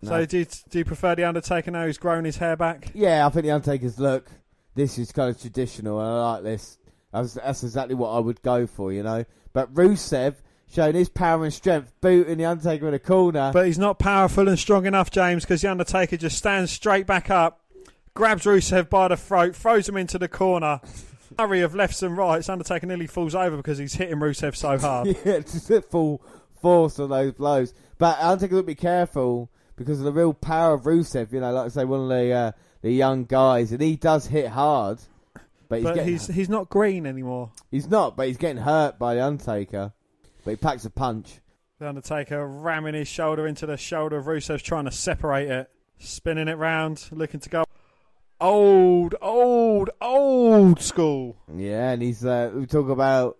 No. So do you, do you prefer the Undertaker now? He's grown his hair back. Yeah, I think the Undertaker's look. This is kind of traditional, and I like this. That's, that's exactly what I would go for, you know. But Rusev showing his power and strength, booting the Undertaker in the corner. But he's not powerful and strong enough, James, because the Undertaker just stands straight back up, grabs Rusev by the throat, throws him into the corner. <laughs> Hurry of lefts and rights, Undertaker nearly falls over because he's hitting Rusev so hard. <laughs> yeah, just full force of those blows. But Undertaker would be careful because of the real power of Rusev. You know, like I say, one of the uh, the young guys, and he does hit hard. But, he's, but he's, he's not green anymore. He's not, but he's getting hurt by the Undertaker. But he packs a punch. The Undertaker ramming his shoulder into the shoulder of Rusev, trying to separate it, spinning it round, looking to go old, old, old school. Yeah, and he's uh, we talk about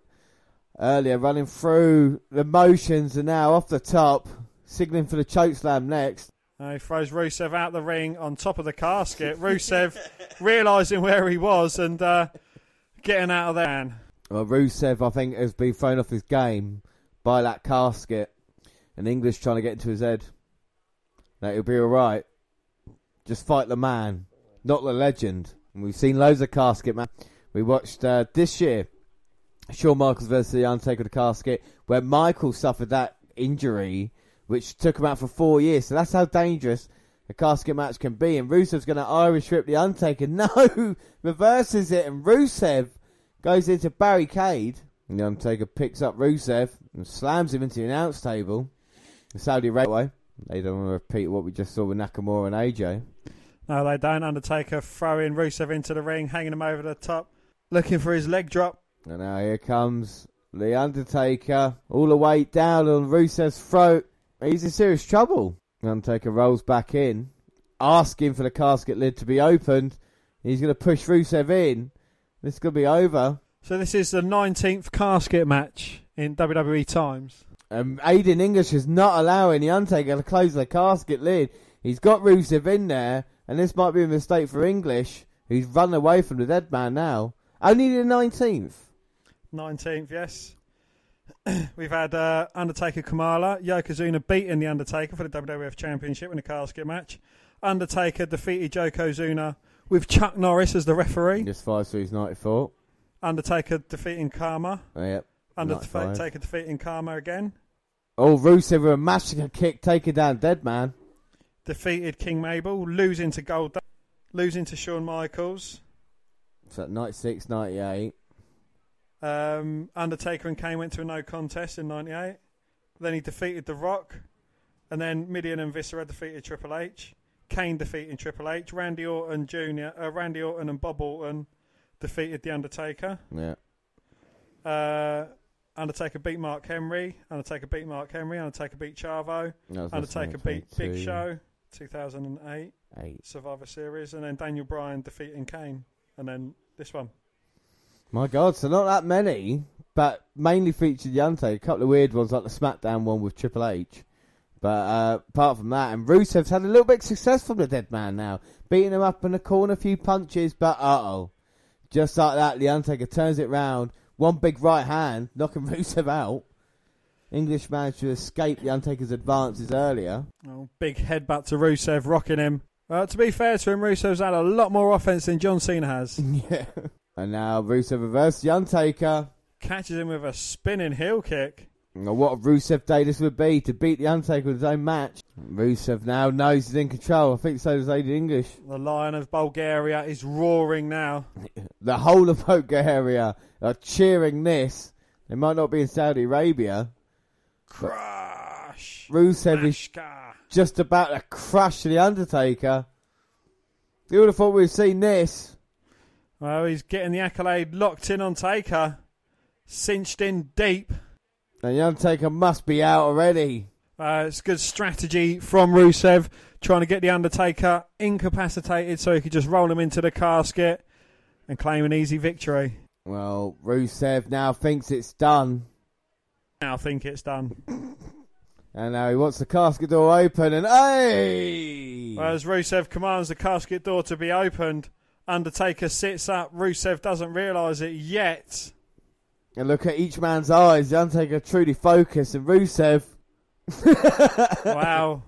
earlier running through the motions, and now off the top, signaling for the choke slam next. Uh, he throws Rusev out the ring on top of the casket. <laughs> Rusev realising where he was and uh, getting out of there. Well, Rusev, I think, has been thrown off his game by that casket. And English trying to get into his head. That he'll be alright. Just fight the man, not the legend. And we've seen loads of casket man. We watched uh, this year Shawn Michaels versus The Undertaker the casket, where Michael suffered that injury, which took him out for four years. So that's how dangerous a casket match can be. And Rusev's going to Irish rip The Undertaker. <laughs> No! Reverses it, and Rusev goes into barricade. And the Undertaker picks up Rusev and slams him into the announce table. The Saudi Railway. They don't want to repeat what we just saw with Nakamura and AJ. No, they don't. Undertaker throwing Rusev into the ring, hanging him over the top, looking for his leg drop. And now here comes the Undertaker, all the way down on Rusev's throat. He's in serious trouble. The Undertaker rolls back in, asking for the casket lid to be opened. He's going to push Rusev in. This is going to be over. So this is the 19th casket match in WWE times. Um, Aiden English is not allowing the Undertaker to close the casket lid. He's got Rusev in there, and this might be a mistake for English, who's run away from the dead man now. Only the 19th. 19th, yes. We've had uh, Undertaker Kamala, Yokozuna beating The Undertaker for the WWF Championship in a casket match. Undertaker defeated Yokozuna with Chuck Norris as the referee. Just five Series 94. Undertaker defeating Kama. Oh, yep. Undertaker defeating Kama again. Oh, Rusev with a Machka kick, taking down Dead Man. Defeated King Mabel, losing to Gold, losing to Shawn Michaels. So 96, 98. Um, Undertaker and Kane went to a no contest in 98. Then he defeated The Rock. And then Mideon and Viscera defeated Triple H. Kane defeating Triple H. Randy Orton Jr., uh, Randy Orton and Bob Orton defeated The Undertaker. Yeah. Uh, Undertaker beat Mark Henry. Undertaker beat Mark Henry. Undertaker beat Chavo. Undertaker beat Big Show. 2008 Eight. Survivor Series, and then Daniel Bryan defeating Kane, and then this one. My God, so not that many, but mainly featured the Undertaker. A couple of weird ones like the SmackDown one with Triple H. But uh, apart from that, and Rusev's had a little bit of success from the Dead Man now, beating him up in the corner, a few punches, but uh oh. Just like that, the Undertaker turns it round, one big right hand, knocking <laughs> Rusev out. English managed to escape the Undertaker's advances earlier. Oh, big headbutt to Rusev, rocking him. Well, to be fair to him, Rusev's had a lot more offense than John Cena has. <laughs> yeah. And now Rusev reverses the Undertaker. Catches him with a spinning heel kick. What a Rusev day this would be to beat The Undertaker with his own match. Rusev now knows he's in control. I think so does Aiden English. The Lion of Bulgaria is roaring now. <laughs> the whole of Bulgaria are cheering this. They might not be in Saudi Arabia. Crush! Rusev is just about to crush The Undertaker. You would have thought we'd seen this. Well, he's getting the accolade locked in on Taker. Cinched in deep. And the Undertaker must be out already. Uh, it's good strategy from Rusev, trying to get the Undertaker incapacitated so he could just roll him into the casket and claim an easy victory. Well, Rusev now thinks it's done. Now think it's done. <coughs> and now he wants the casket door open, and hey! Well, as Rusev commands the casket door to be opened, Undertaker sits up. Rusev doesn't realise it yet. And look at each man's eyes. The Undertaker truly focused, and Rusev. <laughs> wow.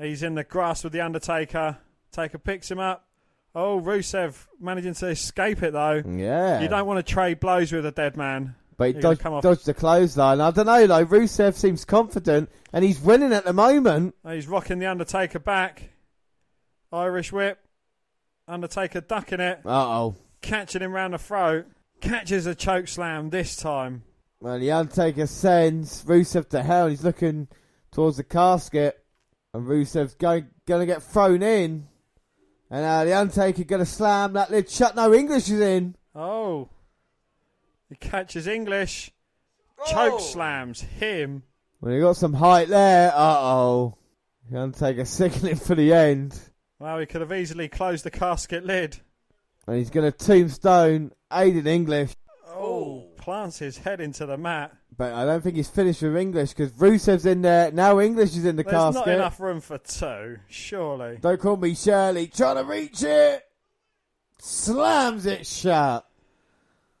He's in the grass with the Undertaker. Taker picks him up. Oh, Rusev managing to escape it though. Yeah. You don't want to trade blows with a dead man. But he dodged, dodged the clothesline. I don't know though. Rusev seems confident and he's winning at the moment. He's rocking the Undertaker back. Irish whip. Undertaker ducking it. Uh oh. Catching him round the throat. Catches a choke slam this time. Well, the Undertaker sends Rusev to hell. He's looking towards the casket. And Rusev's going, going to get thrown in. And uh, the Undertaker going to slam that lid shut. No, English is in. Oh. He catches English. Choke oh. slams him. Well, he got some height there. Uh oh. The Undertaker <laughs> signaling for the end. Well, he could have easily closed the casket lid. And he's going to tombstone Aiden English. Oh, plants his head into the mat. But I don't think he's finished with English because Rusev's in there. Now English is in the There's casket. There's not enough room for two, surely. Don't call me Shirley. Trying to reach it. Slams it shut.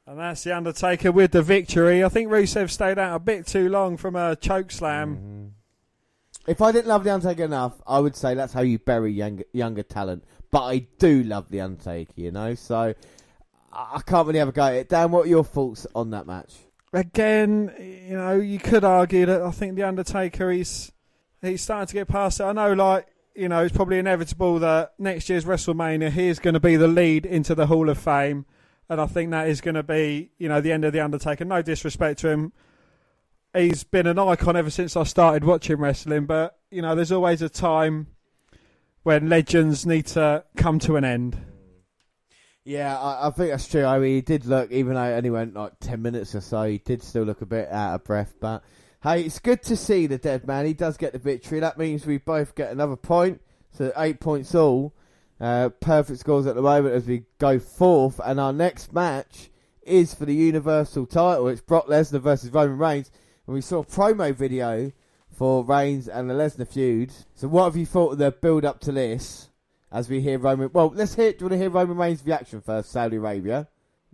And that's The Undertaker with the victory. I think Rusev stayed out a bit too long from a choke slam. Mm-hmm. If I didn't love The Undertaker enough, I would say that's how you bury younger, younger talent. But I do love The Undertaker, you know, so I can't really have a go at it. Dan, what are your thoughts on that match? Again, you know, you could argue that I think The Undertaker, he's, he's starting to get past it. I know, like, you know, it's probably inevitable that next year's WrestleMania, he is going to be the lead into the Hall of Fame. And I think that is going to be, you know, the end of The Undertaker. No disrespect to him he's been an icon ever since I started watching wrestling. But you know, there's always a time when legends need to come to an end. Yeah, I, I, think that's true. I mean, he did look, even though it only went like 10 minutes or so, he did still look a bit out of breath. But hey, it's good to see the dead man. He does get the victory. That means we both get another point. So eight points all. Uh, perfect scores at the moment as we go fourth. And our next match is for the Universal title. It's Brock Lesnar versus Roman Reigns and we saw a promo video for Reigns and the Lesnar feud. So what have you thought of the build up to this? As we hear Roman, well, let's hear. Do you want to hear Roman Reigns' reaction first? Saudi Arabia.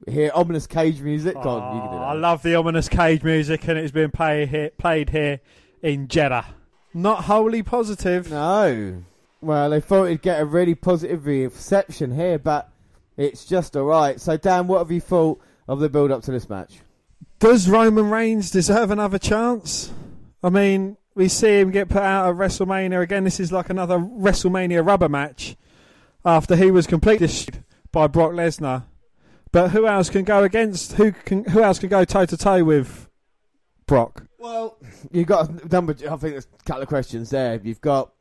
hear ominous cage music. Oh, on, you can do ah, that. I love the ominous cage music, and it's been play here, played here in Jeddah. Not wholly positive. No. Well, they thought it'd get a really positive reception here, but it's just alright. So, Dan, what have you thought of the build up to this match? Does Roman Reigns deserve another chance? I mean, we see him get put out of WrestleMania again. This is like another WrestleMania rubber match after he was completely destroyed by Brock Lesnar. But who else can go against? Who can? Who else can go toe to toe with Brock? Well, you've got a number. I think there's a couple of questions there. You've got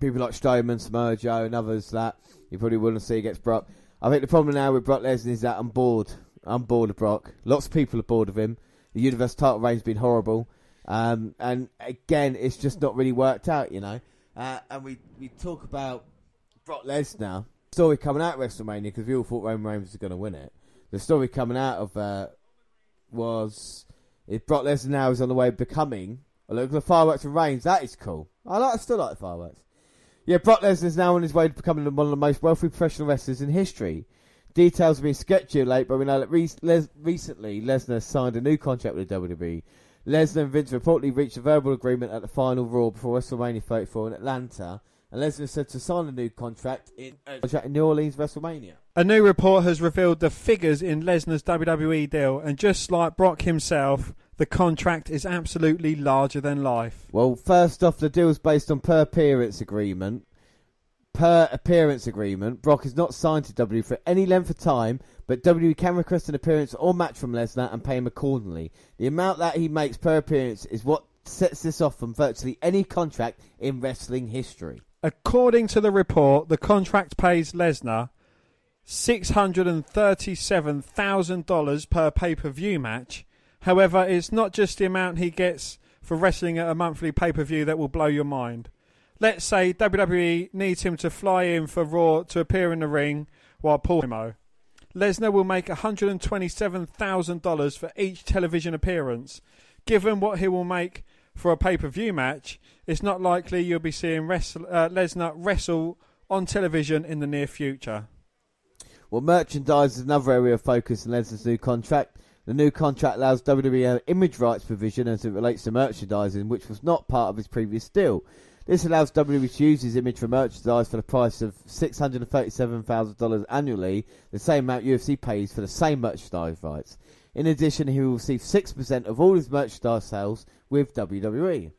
people like Strowman, Samoa Joe, and others that you probably wouldn't see against Brock. I think the problem now with Brock Lesnar is that I'm bored I'm bored of Brock. Lots of people are bored of him. The Universal title reign's been horrible. Um, and again, it's just not really worked out, you know. Uh, and we, we talk about Brock Lesnar. Story coming out of WrestleMania because we all thought Roman Reigns was going to win it. The story coming out of uh, was if Brock Lesnar now is on the way of becoming. Look, the fireworks and Reigns. That is cool. I like. I still like the fireworks. Yeah, Brock Lesnar is now on his way to becoming one of the most wealthy professional wrestlers in history. Details have been sketchy but we know that re- Les- recently Lesnar signed a new contract with the WWE. Lesnar and Vince reportedly reached a verbal agreement at the final Raw before WrestleMania 34 in Atlanta, and Lesnar said to sign a new contract in, uh, contract in New Orleans WrestleMania. A new report has revealed the figures in Lesnar's WWE deal, and just like Brock himself, the contract is absolutely larger than life. Well, first off, the deal is based on per appearance agreement, per appearance agreement, Brock is not signed to WWE for any length of time, but WWE can request an appearance or match from Lesnar and pay him accordingly. The amount that he makes per appearance is what sets this off from virtually any contract in wrestling history. According to the report, the contract pays Lesnar $637,000 per pay per view match. However, it's not just the amount he gets for wrestling at a monthly pay per view that will blow your mind let's say WWE needs him to fly in for Raw to appear in the ring while Paul Mo. Lesnar will make $127,000 for each television appearance. Given what he will make for a pay per view match, it's not likely you'll be seeing wrestle, uh, Lesnar wrestle on television in the near future. Well, merchandise is another area of focus in Lesnar's new contract. The new contract allows WWE an image rights provision as it relates to merchandising, which was not part of his previous deal. This allows WWE to use his image for merchandise for the price of $637,000 annually, the same amount UFC pays for the same merchandise rights. In addition, he will receive 6% of all his merchandise sales with WWE.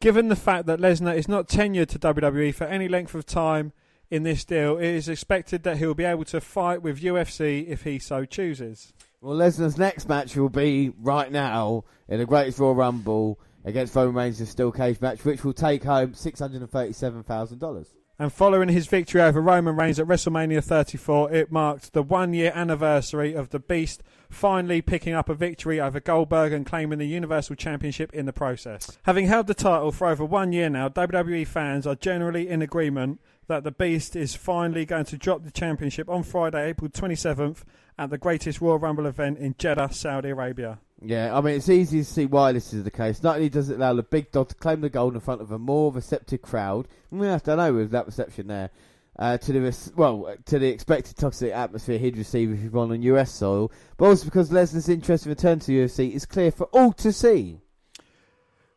Given the fact that Lesnar is not tenured to WWE for any length of time in this deal, it is expected that he will be able to fight with UFC if he so chooses. Well, Lesnar's next match will be right now in the Greatest Royal Rumble against Roman Reigns in a steel cage match, which will take home $637,000. And following his victory over Roman Reigns at WrestleMania 34, it marked the one year anniversary of the Beast finally picking up a victory over Goldberg and claiming the Universal Championship in the process. Having held the title for over one year now, WWE fans are generally in agreement that the Beast is finally going to drop the championship on Friday, April 27th, at the greatest Royal Rumble event in Jeddah, Saudi Arabia. Yeah, I mean, it's easy to see why this is the case. Not only does it allow the big dog to claim the gold in front of a more receptive crowd, I don't know with that reception there, uh, to the well to the expected toxic atmosphere he'd receive if he won on US soil, but also because Lesnar's interest in return to UFC is clear for all to see.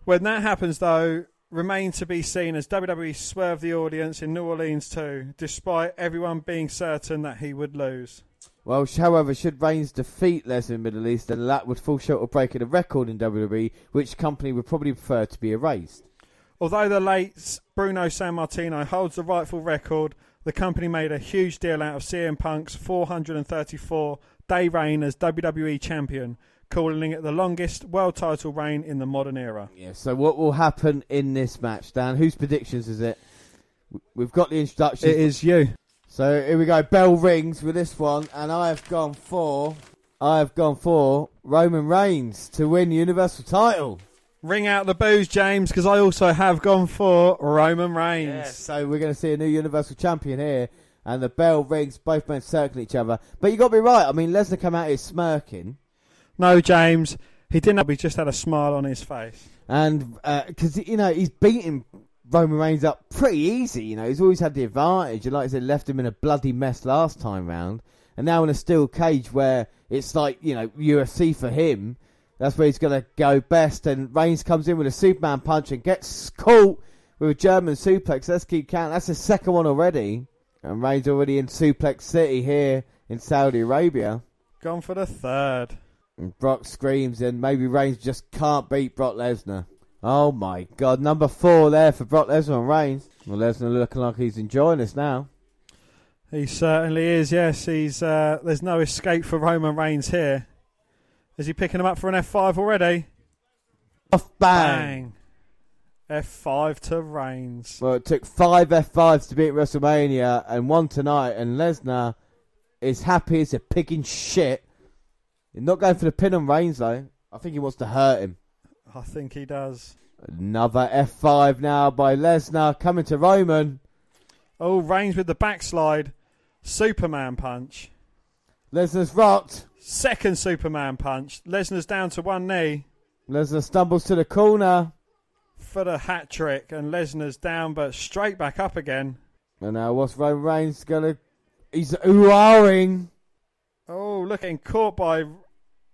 When that happens, though, remains to be seen as WWE swerved the audience in New Orleans too, despite everyone being certain that he would lose. Well, however, should Reigns defeat Lesnar in the Middle East, then that would fall short of breaking a record in WWE, which company would probably prefer to be erased. Although the late Bruno Sammartino holds the rightful record, the company made a huge deal out of CM Punk's 434 day reign as WWE champion, calling it the longest world title reign in the modern era. Yeah, so what will happen in this match, Dan? Whose predictions is it? We've got the introduction. It is you. So here we go. Bell rings with this one, and I have gone for I have gone for Roman Reigns to win the Universal title. Ring out the booze, James, because I also have gone for Roman Reigns. So we're going to see a new Universal Champion here, and the bell rings. Both men circle each other, but you got to be right. I mean, Lesnar come out here smirking. No, James, he didn't. Have, he just had a smile on his face, and because uh, you know he's beating Roman Reigns up pretty easy. You know, he's always had the advantage, and like I said, left him in a bloody mess last time round, and now in a steel cage where it's like you know UFC for him. That's where he's going to go best. And Reigns comes in with a Superman punch and gets caught with a German suplex. Let's keep counting. That's the second one already. And Reigns already in Suplex City here in Saudi Arabia. Gone for the third. And Brock screams, and maybe Reigns just can't beat Brock Lesnar. Oh my god, number four there for Brock Lesnar and Reigns. Well, Lesnar looking like he's enjoying this now. He certainly is. Yes, he's. Uh, there's no escape for Roman Reigns here. Is he picking him up for an F5 already? Off bang. bang. F5 to Reigns. Well, it took five F5s to beat WrestleMania and one tonight, and Lesnar is happy as a pig in shit. He's not going for the pin on Reigns though. I think he wants to hurt him. I think he does. Another F5 now by Lesnar coming to Roman. Oh, Reigns with the backslide. Superman punch. Lesnar's rocked. Second Superman punch. Lesnar's down to one knee. Lesnar stumbles to the corner. For the hat trick, and Lesnar's down, but straight back up again. And now what's Roman Reigns gonna. He's oohing. Oh, look, getting caught by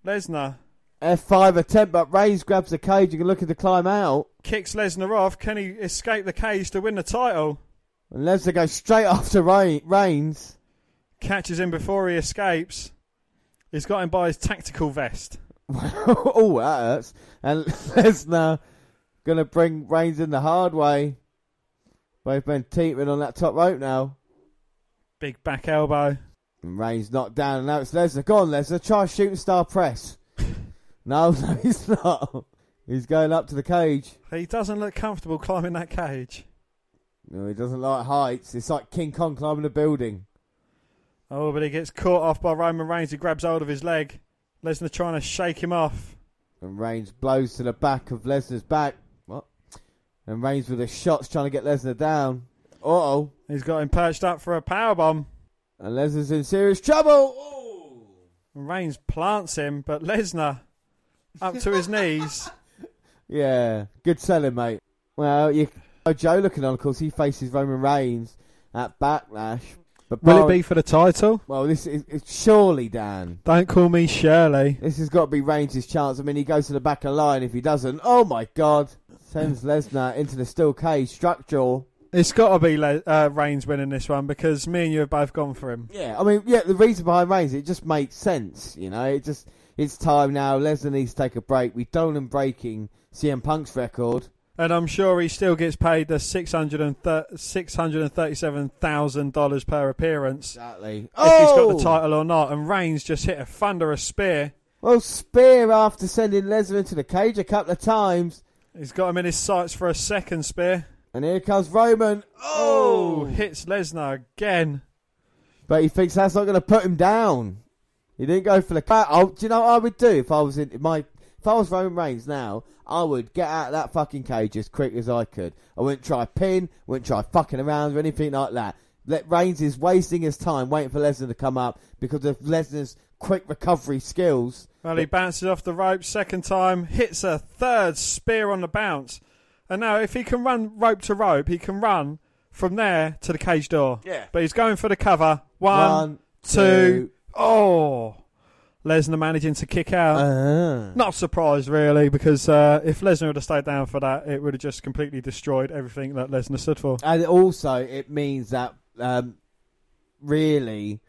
Lesnar. F5 attempt, but Reigns grabs the cage and looking to climb out. Kicks Lesnar off. Can he escape the cage to win the title? And Lesnar goes straight <laughs> after Reigns. Catches him before he escapes. He's got him by his tactical vest. <laughs> oh, that hurts. And <laughs> Lesnar going to bring Reigns in the hard way. Both men teetering on that top rope now. Big back elbow. And Reigns knocked down, and now it's Lesnar. Go on, Lesnar. Try shooting star press. No, <laughs> no, he's not. He's going up to the cage. He doesn't look comfortable climbing that cage. No, he doesn't like heights. It's like King Kong climbing a building. Oh, but he gets caught off by Roman Reigns. He grabs hold of his leg. Lesnar trying to shake him off. And Reigns blows to the back of Lesnar's back. What? And Reigns with the shots trying to get Lesnar down. Uh oh. He's got him perched up for a power bomb. And Lesnar's in serious trouble. Oh. Reigns plants him, but Lesnar up to his knees. <laughs> Yeah, good selling, mate. Well, you, oh, Joe looking on, of course, he faces Roman Reigns at Backlash. But Will Bar- it be for the title? Well, this is surely Dan. Don't call me Shirley. This has got to be Reigns' chance. I mean, he goes to the back of the line. If he doesn't, oh my God! Sends Lesnar into the steel cage. Structural. It's got to be Le- uh, Reigns winning this one because me and you have both gone for him. Yeah, I mean, yeah, the reason behind Reigns, it just makes sense, you know. It just, it's time now. Lesnar needs to take a break. We don't him breaking CM Punk's record. And I'm sure he still gets paid the $637,000 per appearance. Exactly. If oh! he's got the oh! title or not. And Reigns just hit a thunderous spear. Well, spear after sending Lesnar into the cage a couple of times. He's got him in his sights for a second spear. And here comes Roman. Oh, oh! hits Lesnar again. But he thinks that's not going to put him down. He didn't go for the cut. Oh, do you know what I would do if I was in my if I was Roman Reigns now? I would get out of that fucking cage as quick as I could. I wouldn't try pin, wouldn't try fucking around or anything like that. Let Reigns is wasting his time waiting for Lesnar to come up because of Lesnar's quick recovery skills. Well, he bounces off the rope second time, hits a third spear on the bounce. And now, if he can run rope to rope, he can run from there to the cage door. Yeah. But he's going for the cover. One, One two. Oh. Lesnar managing to kick out. Uh-huh. Not surprised, really, because uh, if Lesnar would have stayed down for that, it would have just completely destroyed everything that Lesnar stood for. And also, it means that um, really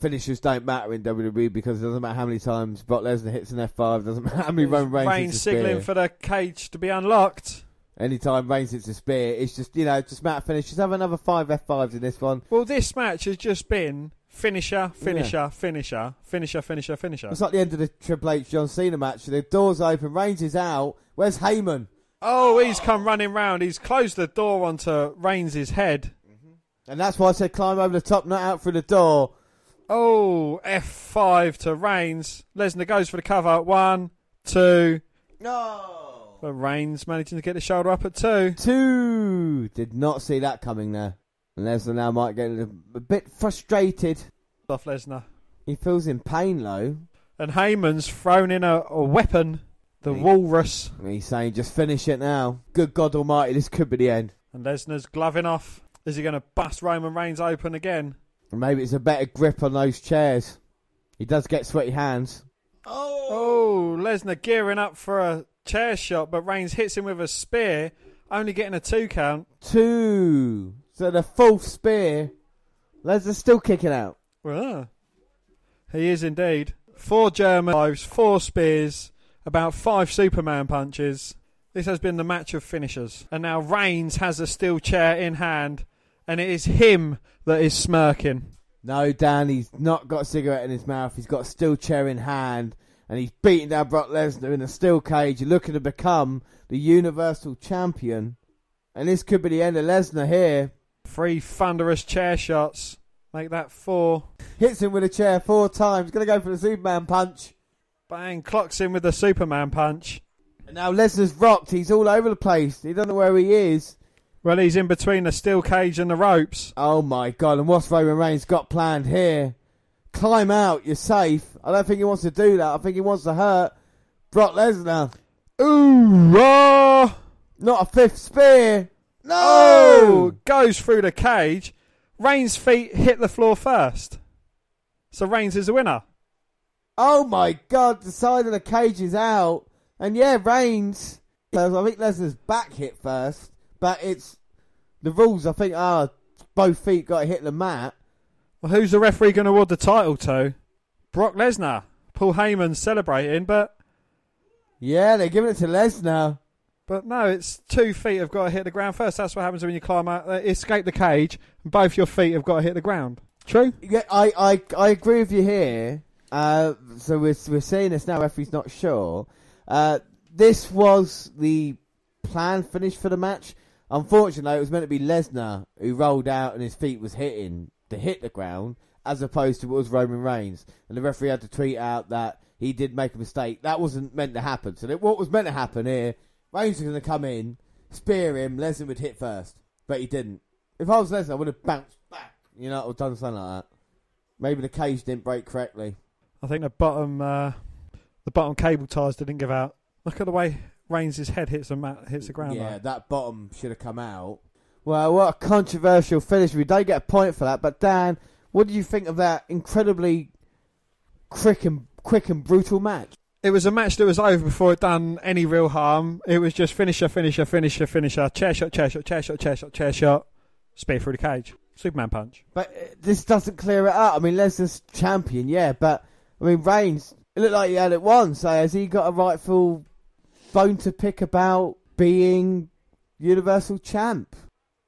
finishes don't matter in WWE because it doesn't matter how many times Brock Lesnar hits an F5, doesn't matter how many Roman Reigns Reigns signaling for the cage to be unlocked. Anytime Reigns hits a spear, it's just, you know, just matter finishes. Have another five F5s in this one. Well, this match has just been finisher, finisher, yeah. finisher, finisher, finisher, finisher. It's like the end of the Triple H John Cena match. The door's open, Reigns is out. Where's Heyman? Oh, he's come running round. He's closed the door onto Reigns' head. Mm-hmm. And that's why I said climb over the top, not out through the door. Oh, F5 to Reigns. Lesnar goes for the cover. One, two. No. But Reigns managing to get the shoulder up at two. Two. Did not see that coming there. Lesnar now might get a, a bit frustrated. Off Lesnar. He feels in pain, though. And Heyman's thrown in a, a weapon, the he, walrus. He's saying, just finish it now. Good God Almighty, this could be the end. And Lesnar's gloving off. Is he going to bust Roman Reigns open again? Maybe it's a better grip on those chairs. He does get sweaty hands. Oh, oh Lesnar gearing up for a chair shot, but Reigns hits him with a spear, only getting a two count. Two. So the fourth spear. Lesnar's still kicking out. Well, he is indeed. Four German lives, four spears, about five Superman punches. This has been the match of finishers. And now Reigns has a steel chair in hand and it is him that is smirking. No, Dan, he's not got a cigarette in his mouth. He's got a steel chair in hand, and he's beating down Brock Lesnar in a steel cage, looking to become the Universal Champion. And this could be the end of Lesnar here. Three thunderous chair shots. Make that four. Hits him with a chair four times. Gonna go for the Superman punch. Bang, clocks him with the Superman punch. And now Lesnar's rocked. He's all over the place. He doesn't know where he is. Well, he's in between the steel cage and the ropes. Oh my god! And what's Roman Reigns got planned here? Climb out. You're safe. I don't think he wants to do that. I think he wants to hurt Brock Lesnar. Ooh! Not a fifth spear. No. Oh, goes through the cage. Reigns' feet hit the floor first. So Reigns is the winner. Oh my god, the side of the cage is out. And yeah, Reigns. I think Lesnar's back hit first. But it's the rules. I think are both feet got to hit the mat. Well, who's the referee going to award the title to? Brock Lesnar. Paul Heyman celebrating, but yeah, they're giving it to Lesnar. But no, it's two feet have got to hit the ground first. That's what happens when you climb out, uh, escape the cage, and both your feet have got to hit the ground. True. Yeah, I, I, I agree with you here. Uh, so we're we're saying this now. Referee's not sure. Uh, this was the planned finish for the match. Unfortunately, it was meant to be Lesnar who rolled out and his feet was hitting to hit the ground, as opposed to it was Roman Reigns. And the referee had to tweet out that he did make a mistake. That wasn't meant to happen. So what was meant to happen here, Reigns was going to come in, spear him, Lesnar would hit first. But he didn't. If I was Lesnar, I would have bounced back. You know, or done something like that. Maybe the cage didn't break correctly. I think the bottom, uh, the bottom cable ties didn't give out. Look at the way Reigns' head hits the mat, hits the ground. Yeah, that bottom should have come out. Well, what a controversial finish. We don't get a point for that. But Dan, what do you think of that incredibly quick and quick and brutal match? It was a match that was over before it done any real harm. It was just finisher, finisher, finisher, finisher, chair shot, chair shot, chair shot, chair shot, chair shot, spear through the cage, Superman punch. But uh, this doesn't clear it up. I mean, Lesnar's champion, yeah, but I mean, Reigns. It looked like he had it won. So has he got a rightful bone to pick about being Universal Champ?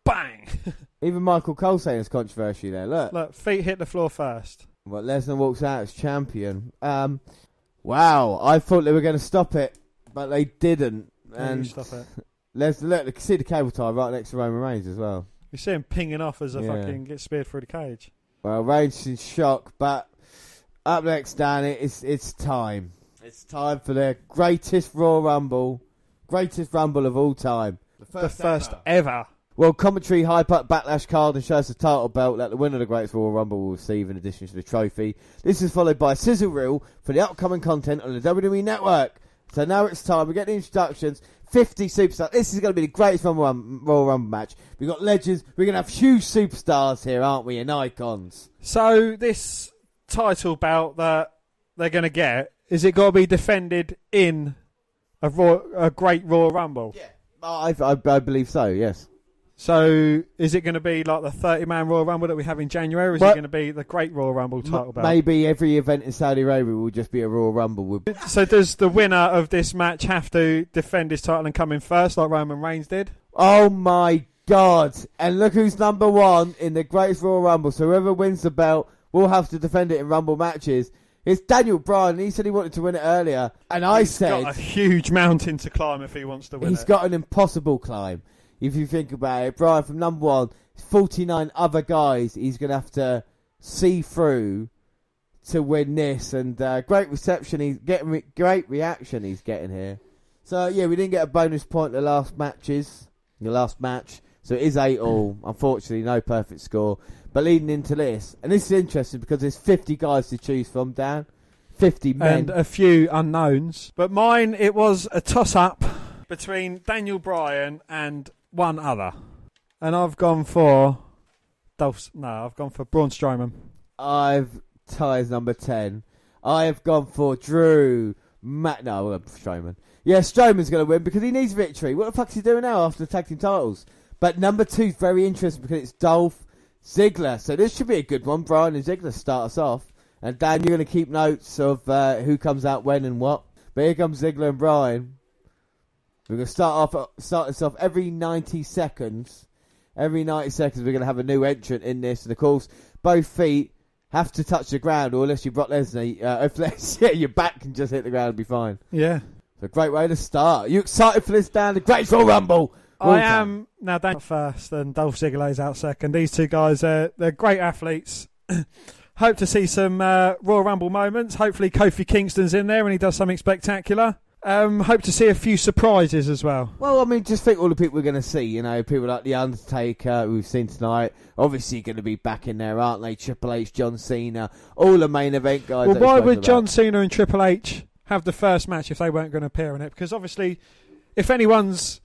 Bang! <laughs> Even Michael Cole saying it's controversy there. Look, look, feet hit the floor first. Well, Lesnar walks out as champion. Um, wow, I thought they were going to stop it, but they didn't. And stop it. <laughs> Lesnar, look, see the cable tie right next to Roman Reigns as well. You see him pinging off as a yeah. fucking gets speared through the cage. Well, Reigns in shock, but up next, Dan, it's it's time. It's time for the greatest Raw Rumble, greatest Rumble of all time. The first, the first ever. ever. Well, commentary hype up Backlash card and shows the title belt that the winner of the Greatest Royal Rumble will receive in addition to the trophy. This is followed by a sizzle reel for the upcoming content on the WWE Network. So now it's time. We get the introductions. 50 superstars. This is going to be the greatest Royal Rumble match. We've got legends. We're going to have huge superstars here, aren't we? And icons. So this title belt that they're going to get, is it going to be defended in a, Raw, a great Royal Rumble? Yeah. I, I, I believe so, yes. So is it going to be like the 30 man Royal Rumble that we have in January, or is well, it going to be the Great Royal Rumble title belt? Maybe every event in Saudi Arabia will just be a Royal Rumble. <laughs> So does the winner of this match have to defend his title and come in first, like Roman Reigns did? Oh my God! And look who's number one in the Greatest Royal Rumble. So whoever wins the belt will have to defend it in Rumble matches. It's Daniel Bryan. He said he wanted to win it earlier, and I he's said got a huge mountain to climb if he wants to win. He's it. got an impossible climb if you think about it. Bryan from number one, 49 other guys he's going to have to see through to win this. And uh, great reception. He's getting re- great reaction he's getting here. So, yeah, we didn't get a bonus point in the last matches, the last match. So it is 8 all. <laughs> Unfortunately, no perfect score. But leading into this, and this is interesting because there's 50 guys to choose from, Dan. 50 men. And a few unknowns. But mine, it was a toss up between Daniel Bryan and one other, and I've gone for Dolph. No, I've gone for Braun Strowman. I've ties number ten. I have gone for Drew. Matt, no, Strowman. Yeah, Strowman's going to win because he needs victory. What the fuck's he doing now after the tag team titles? But number two is very interesting because it's Dolph Ziggler. So this should be a good one. Bryan and Ziggler start us off. And Dan, you're going to keep notes of uh, who comes out when and what. But here comes Ziggler and Bryan. We're going to start off, start this off every 90 seconds. Every 90 seconds, we're going to have a new entrant in this. And of course, both feet have to touch the ground, or unless you're Brock Lesnar, uh, <laughs> if yeah, your back can just hit the ground and be fine. Yeah. It's a great way to start. Are you excited for this, Dan? The Great Royal Rumble. I am. Now, Dan first and Dolph Ziggler is out second. These two guys, are, they're great athletes. <coughs> Hope to see some uh, Royal Rumble moments. Hopefully, Kofi Kingston's in there and he does something spectacular. Um, hope to see a few surprises as well. Well, I mean, just think all the people we're going to see. You know, people like The Undertaker, we've seen tonight. Obviously, going to be back in there, aren't they? Triple H, John Cena, all the main event guys. Well, why would John Cena and Triple H have the first match if they weren't going to appear in it? Because obviously, if anyone's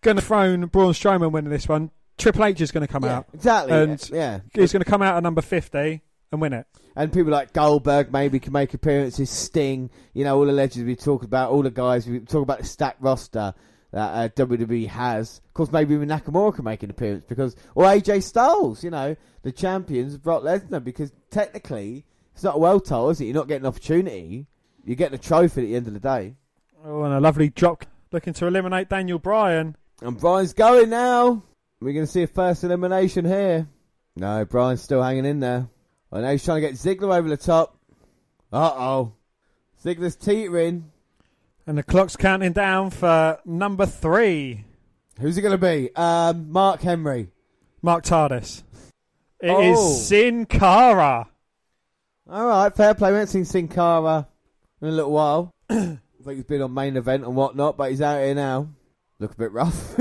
going to throw Braun Strowman winning this one, Triple H is going to come yeah, out. Exactly. And yeah. he's going to come out at number 50 and win it and people like Goldberg maybe can make appearances. Sting, you know, all the legends we talk about, all the guys we talk about the stacked roster that uh, WWE has. Of course, maybe even Nakamura can make an appearance because, or AJ Styles, you know, the champions, Brock Lesnar, because technically it's not a world title, is it? You're not getting an opportunity. You're getting a trophy at the end of the day. Oh, and a lovely drop looking to eliminate Daniel Bryan. And Bryan's going now. We're going to see a first elimination here. No, Bryan's still hanging in there. Well, now he's trying to get Ziggler over the top. Uh oh. Ziggler's teetering. And the clock's counting down for number three. Who's it going to be? Um, Mark Henry. Mark Tardis. It oh. is Sin Cara. All right, fair play. We haven't seen Sin Cara in a little while. <clears throat> I think he's been on main event and whatnot, but he's out here now look a bit rough.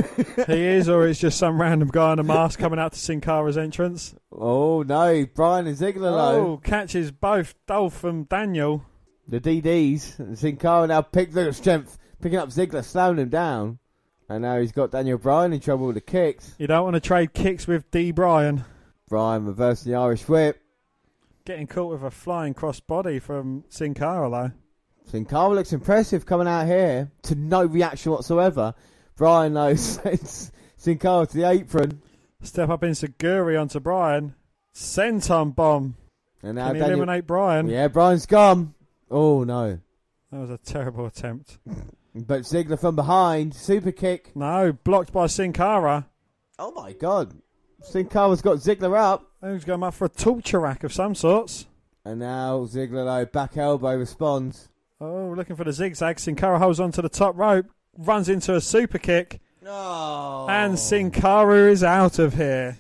he is, or it's just some <laughs> random guy in a mask coming out to Sin Cara's entrance. Oh no, Bryan and Ziggler Oh, catches both Dolph and Daniel. The DDs and now pick the strength, picking up Ziggler, slowing him down, and now he's got Daniel Bryan in trouble with the kicks. You don't want to trade kicks with D. Bryan. Bryan reversing the Irish whip. Getting caught with a flying cross body from Sin Cara though. Sin Cara looks impressive coming out here to no reaction whatsoever. Bryan though <laughs> sends Sin Cara to the apron. Step up enzuigiri onto Bryan. Senton bomb. And now Can Daniel, eliminate Bryan? Yeah, Bryan's gone. Oh no. That was a terrible attempt. <laughs> but Ziggler from behind, super kick. No, blocked by Sin Cara. Oh my god. Sin Cara's got Ziggler up. He's going up for a torture rack of some sorts. And now Ziggler though, back elbow responds. Oh, looking for the zigzag. Sin Cara holds onto the top rope, runs into a super kick. Oh. And Sin Cara is out of here.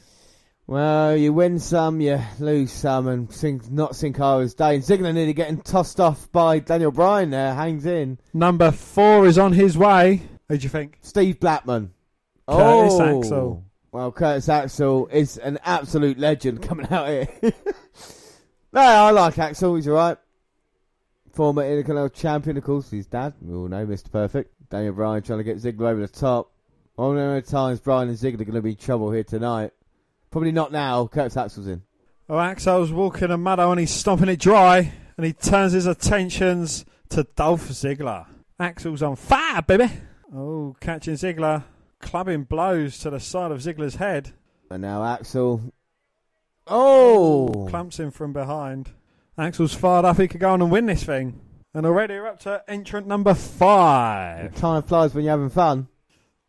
Well, you win some, you lose some, and Sin- not Sin Cara's day. And Ziggler nearly getting tossed off by Daniel Bryan there, hangs in. Number four is on his way. Who do you think? Steve Blackman. Curtis oh. Axel. Well, Curtis Axel is an absolute legend <laughs> coming out here. <laughs> no, I like Axel, he's alright. Former Intercontinental champion, of course, his dad. We all know Mr. Perfect. Daniel Bryan trying to get Ziggler over the top. Of the times Bryan and Ziggler are going to be in trouble here tonight. Probably not now. Curtis Axel's in. Oh, Axel's walking a meadow and he's stomping it dry. And he turns his attentions to Dolph Ziggler. Axel's on fire, baby. Oh, catching Ziggler. Clubbing blows to the side of Ziggler's head. And now Axel. Oh! Clamps him from behind. Axel's fired up. He could go on and win this thing. And already we're up to entrant number five. Time flies when you're having fun.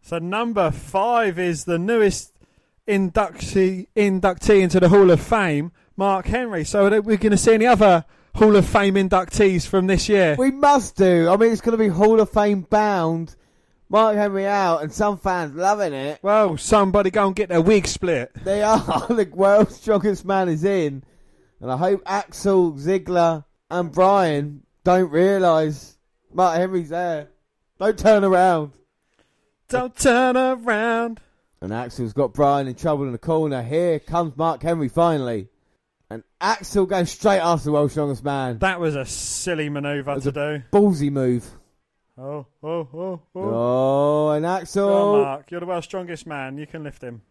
So number five is the newest inductee inductee into the Hall of Fame, Mark Henry. So are we're going to see any other Hall of Fame inductees from this year. We must do. I mean, it's going to be Hall of Fame bound. Mark Henry out, and some fans loving it. Well, somebody go and get their wig split. They are. <laughs> the world's strongest man is in. And I hope Axel, Ziggler, and Bryan don't realise Mark Henry's there. Don't turn around. Don't turn around. And Axel's got Bryan in trouble in the corner. Here comes Mark Henry finally. And Axel going straight after the world's strongest man. That was a silly manoeuvre to do. Ballsy move. Oh, oh, oh, oh. Oh, and Axel. Go on, Mark. You're the world's strongest man. You can lift him.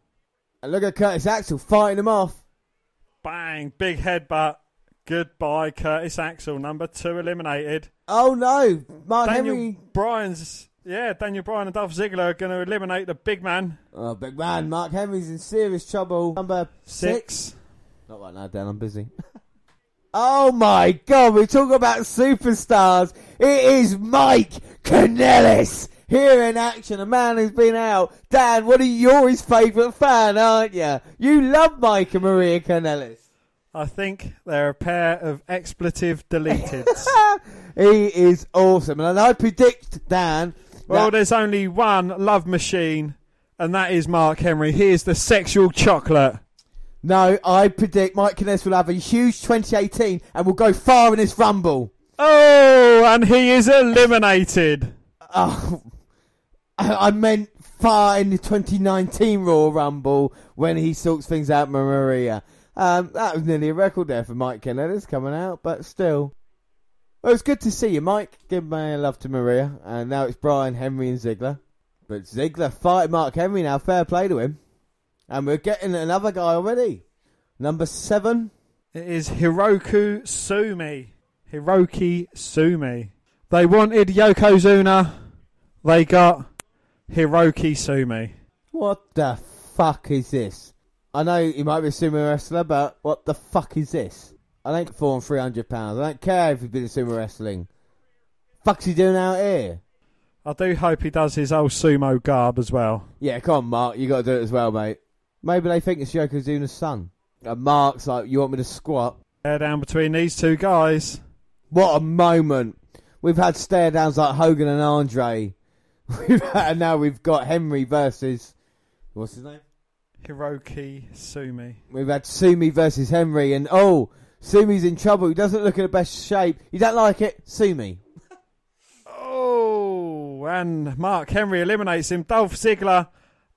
And look at Curtis Axel fighting him off. Bang. Big headbutt. Goodbye, Curtis Axel. Number two eliminated. Oh, no. Mark Daniel Henry. Bryan's. Yeah, Daniel Bryan and Dolph Ziggler are going to eliminate the big man. Oh, big man. Mark Henry's in serious trouble. Number six. six. Not right now, Dan. I'm busy. <laughs> oh, my God. We're talking about superstars. It is Mike Kanellis here in action. A man who's been out. Dan, what are you? You're his favourite fan, aren't you? You love Mike and Maria Kanellis. I think they're a pair of expletive deleted. <laughs> he is awesome. And I predict, Dan. Well, there's only one love machine, and that is Mark Henry. He is the sexual chocolate. No, I predict Mike Kanellis will have a huge 2018 and will go far in this Rumble. Oh, and he is eliminated. Oh, <laughs> I meant far in the 2019 Royal Rumble when he sorts things out Maria. Um, that was nearly a record there for Mike Kanellis coming out, but still. Well, it's good to see you, Mike. Give my love to Maria. And now it's Bryan, Henry, and Ziggler. But Ziggler fighting Mark Henry now. Fair play to him. And we're getting another guy already. Number seven. It is Hiroki Sumi. Hiroki Sumi. They wanted Yokozuna. They got Hiroki Sumi. What the fuck is this? I know you might be a sumo wrestler, but what the fuck is this? I don't for three hundred pounds. I don't care if he's been in sumo wrestling. Fuck's he doing out here? I do hope he does his old sumo garb as well. Yeah, come on, Mark. You got to do it as well, mate. Maybe they think it's Yokozuna's son. And Mark's like, you want me to squat? Stare down between these two guys. What a moment! We've had stare downs like Hogan and Andre. <laughs> and now we've got Henry versus what's his name? Hiroki Sumi. We've had Sumi versus Henry, and oh, Sumi's in trouble. He doesn't look in the best shape. You don't like it, Sumi. oh, and Mark Henry eliminates him. Dolph Ziggler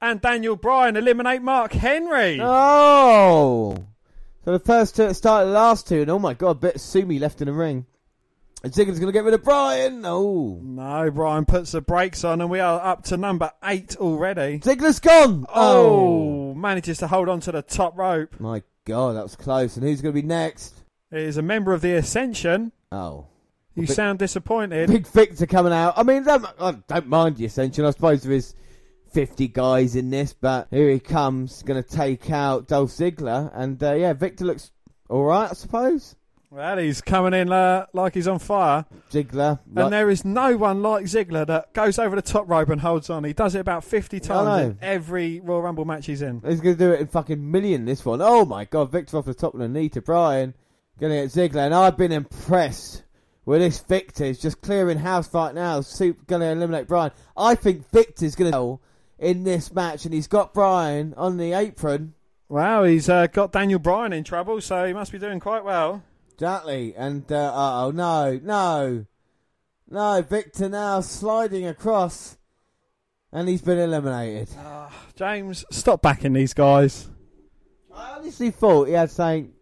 and Daniel Bryan eliminate Mark Henry. Oh, so the first two started the last two, and oh my god, a bit of Sumi left in the ring. And Ziggler's going to get rid of Bryan. No. No, Bryan puts the brakes on, and we are up to number eight already. Ziggler's gone. Oh, oh. manages to hold on to the top rope. My God, that was close. And who's going to be next? It is a member of the Ascension. Oh. You sound disappointed. Big Viktor coming out. I mean, I don't mind the ascension. I suppose there is 50 guys in this, but here he comes, going to take out Dolph Ziggler. And uh, yeah, Viktor looks all right, I suppose. Well, he's coming in uh, like he's on fire. Ziggler. Like... And there is no one like Ziggler that goes over the top rope and holds on. He does it about 50 times in every Royal Rumble match he's in. He's going to do it in fucking million this one. Oh my God, Viktor off the top of the knee to Bryan. Going to get Ziggler. And I've been impressed with this Viktor. He's just clearing house right now. Soup going to eliminate Bryan. I think Viktor's going to in this match and he's got Bryan on the apron. Wow, he's uh, got Daniel Bryan in trouble, so he must be doing quite well. Exactly. And, uh, oh, no, no. No, Viktor now sliding across. And he's been eliminated. Uh, James, stop backing these guys. I honestly thought he had something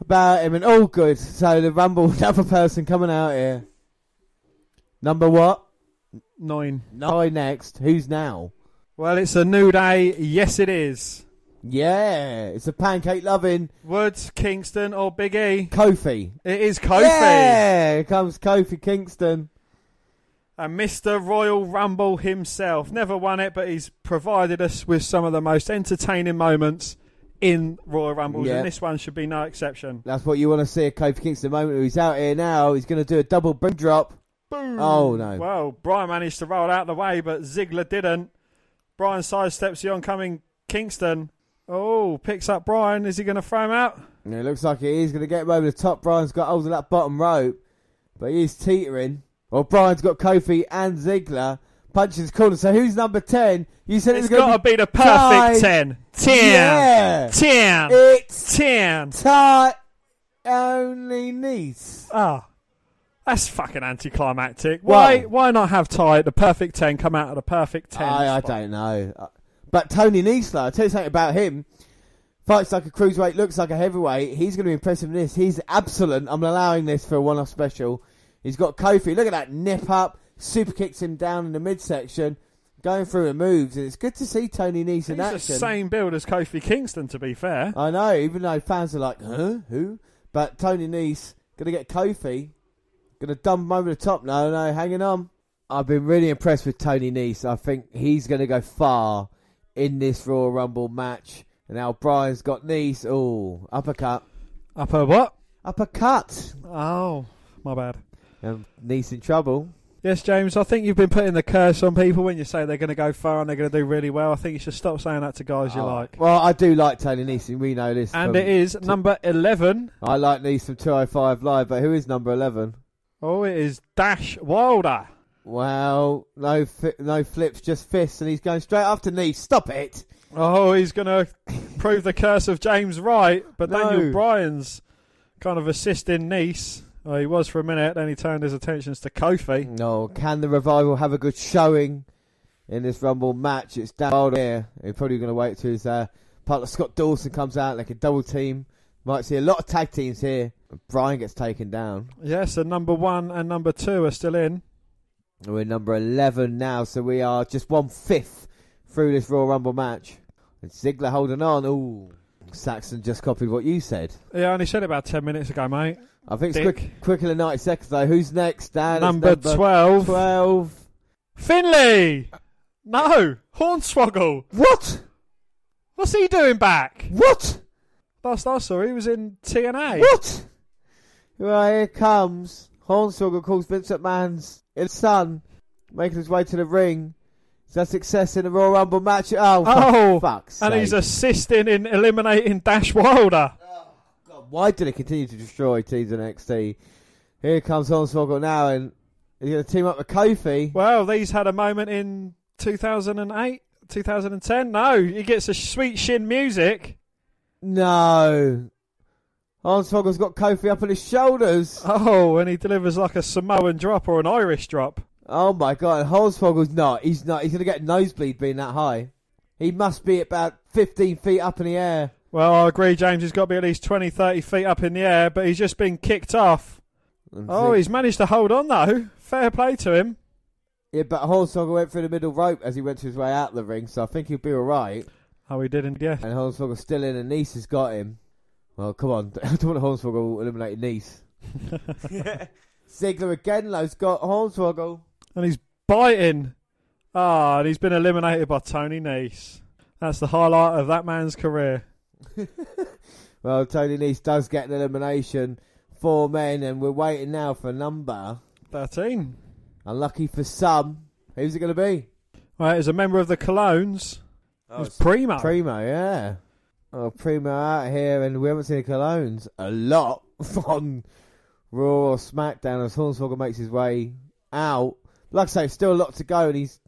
about him and all good. So the Rumble, <laughs> another person coming out here. Number what? Nine. Nine next. Who's now? Well, it's a new day. Yes, it is. Yeah, it's a pancake loving Woods, Kingston, or Big E. Kofi. It is Kofi. Yeah, here comes Kofi Kingston. And Mr. Royal Rumble himself. Never won it, but he's provided us with some of the most entertaining moments in Royal Rumbles, yeah. and this one should be no exception. That's what you want to see a Kofi Kingston moment. He's out here now. He's going to do a double boom drop. Boom. Oh, no. Well, Bryan managed to roll out of the way, but Ziggler didn't. Bryan sidesteps the oncoming Kingston. Oh, picks up Bryan. Is he going to throw him out? Yeah, it looks like. He's going to get him over the top. Bryan's got hold of that bottom rope, but he's teetering. Well, Bryan's got Kofi and Ziggler punching his corner. So who's number 10? You said it's it got to be the perfect 10. 10. Yeah. 10. It's 10. Tight only Nese. Ah. Oh, that's fucking anticlimactic. Why well, why not have Ty the perfect 10 come out of the perfect 10? I, I don't know. But Tony Nese, I'll tell you something about him. Fights like a cruiserweight, looks like a heavyweight. He's going to be impressive in this. He's absolute. I'm allowing this for a one-off special. He's got Kofi. Look at that nip up. Super kicks him down in the midsection. Going through the moves. And it's good to see Tony Nese in action. He's the same build as Kofi Kingston, to be fair. I know, even though fans are like, huh? Who? But Tony Nese going to get Kofi. Going to dump him over the top. No, no, hanging on. I've been really impressed with Tony Nese. I think he's going to go far in this Royal Rumble match. And now Bryan's got Nese. Oh, uppercut. Upper what? Uppercut. Oh, my bad. And Nese in trouble. Yes, James, I think you've been putting the curse on people when you say they're going to go far and they're going to do really well. I think you should stop saying that to guys oh, you ah, like. Well, I do like Tony Neeson. We know this. And it is number 11. I like Neeson from 205 Live, but who is number 11? Oh, it is Dash Wilder. Well, no, fi- no flips, just fists, and he's going straight after knee. Stop it! Oh, he's going to prove the curse of James right, but no. Daniel Bryan's kind of assisting Nice. Oh, he was for a minute, then he turned his attentions to Kofi. No, can the revival have a good showing in this Rumble match? It's down here. He's probably going to wait till his uh, partner Scott Dawson comes out like a double team. Might see a lot of tag teams here. Bryan gets taken down. Yes, and number one and number two are still in. We're number 11 now, so we are just one fifth through this Royal Rumble match. And Ziggler holding on. Ooh. Saxton just copied what you said. Yeah, I only said it about 10 minutes ago, mate. I think it's quick, quicker than 90 seconds, though. Who's next, Dan? Number, number 12. 12. Finlay! No! Hornswoggle! What? What's he doing back? What? Last I saw, he was in TNA. What? Right, here comes Hornswoggle calls Vince McMahon's his son making his way to the ring. Is that success in the Royal Rumble match? Oh, oh fuck's And sake. he's assisting in eliminating Dash Wilder. Oh, God, why did he continue to destroy teams in NXT? Here comes Hornswoggle now, and he's going to team up with Kofi. Well, these had a moment in 2008, 2010. No, he gets a sweet chin music. No. Hornswoggle's got Kofi up on his shoulders. Oh, and he delivers like a Samoan drop or an Irish drop. Oh my god, Hornswoggle's not. He's not. He's going to get nosebleed being that high. He must be about 15 feet up in the air. Well, I agree, James. He's got to be at least 20, 30 feet up in the air, but he's just been kicked off. oh, he's managed to hold on, though. Fair play to him. Yeah, but Hornswoggle went through the middle rope as he went to his way out the ring, so I think he'll be alright. Oh, he did, not yeah. And Hornswoggle's still in, and Nice has got him. Well, come on. I don't want Hornswoggle eliminate Nice. <laughs> Ziggler again, though, has got Hornswoggle. And he's biting. Ah, and he's been eliminated by Tony Nice. That's the highlight of that man's career. <laughs> well, Tony Nice does get an elimination. Four men, and we're waiting now for number 13. Unlucky for some. Who's it going to be? Right, as a member of the Colóns, oh, it's Primo. Primo, yeah. Oh, Primo out here, and we haven't seen the Colóns a lot <laughs> on Raw or SmackDown as Hornswoggle makes his way out. Like I say, still a lot to go, and he's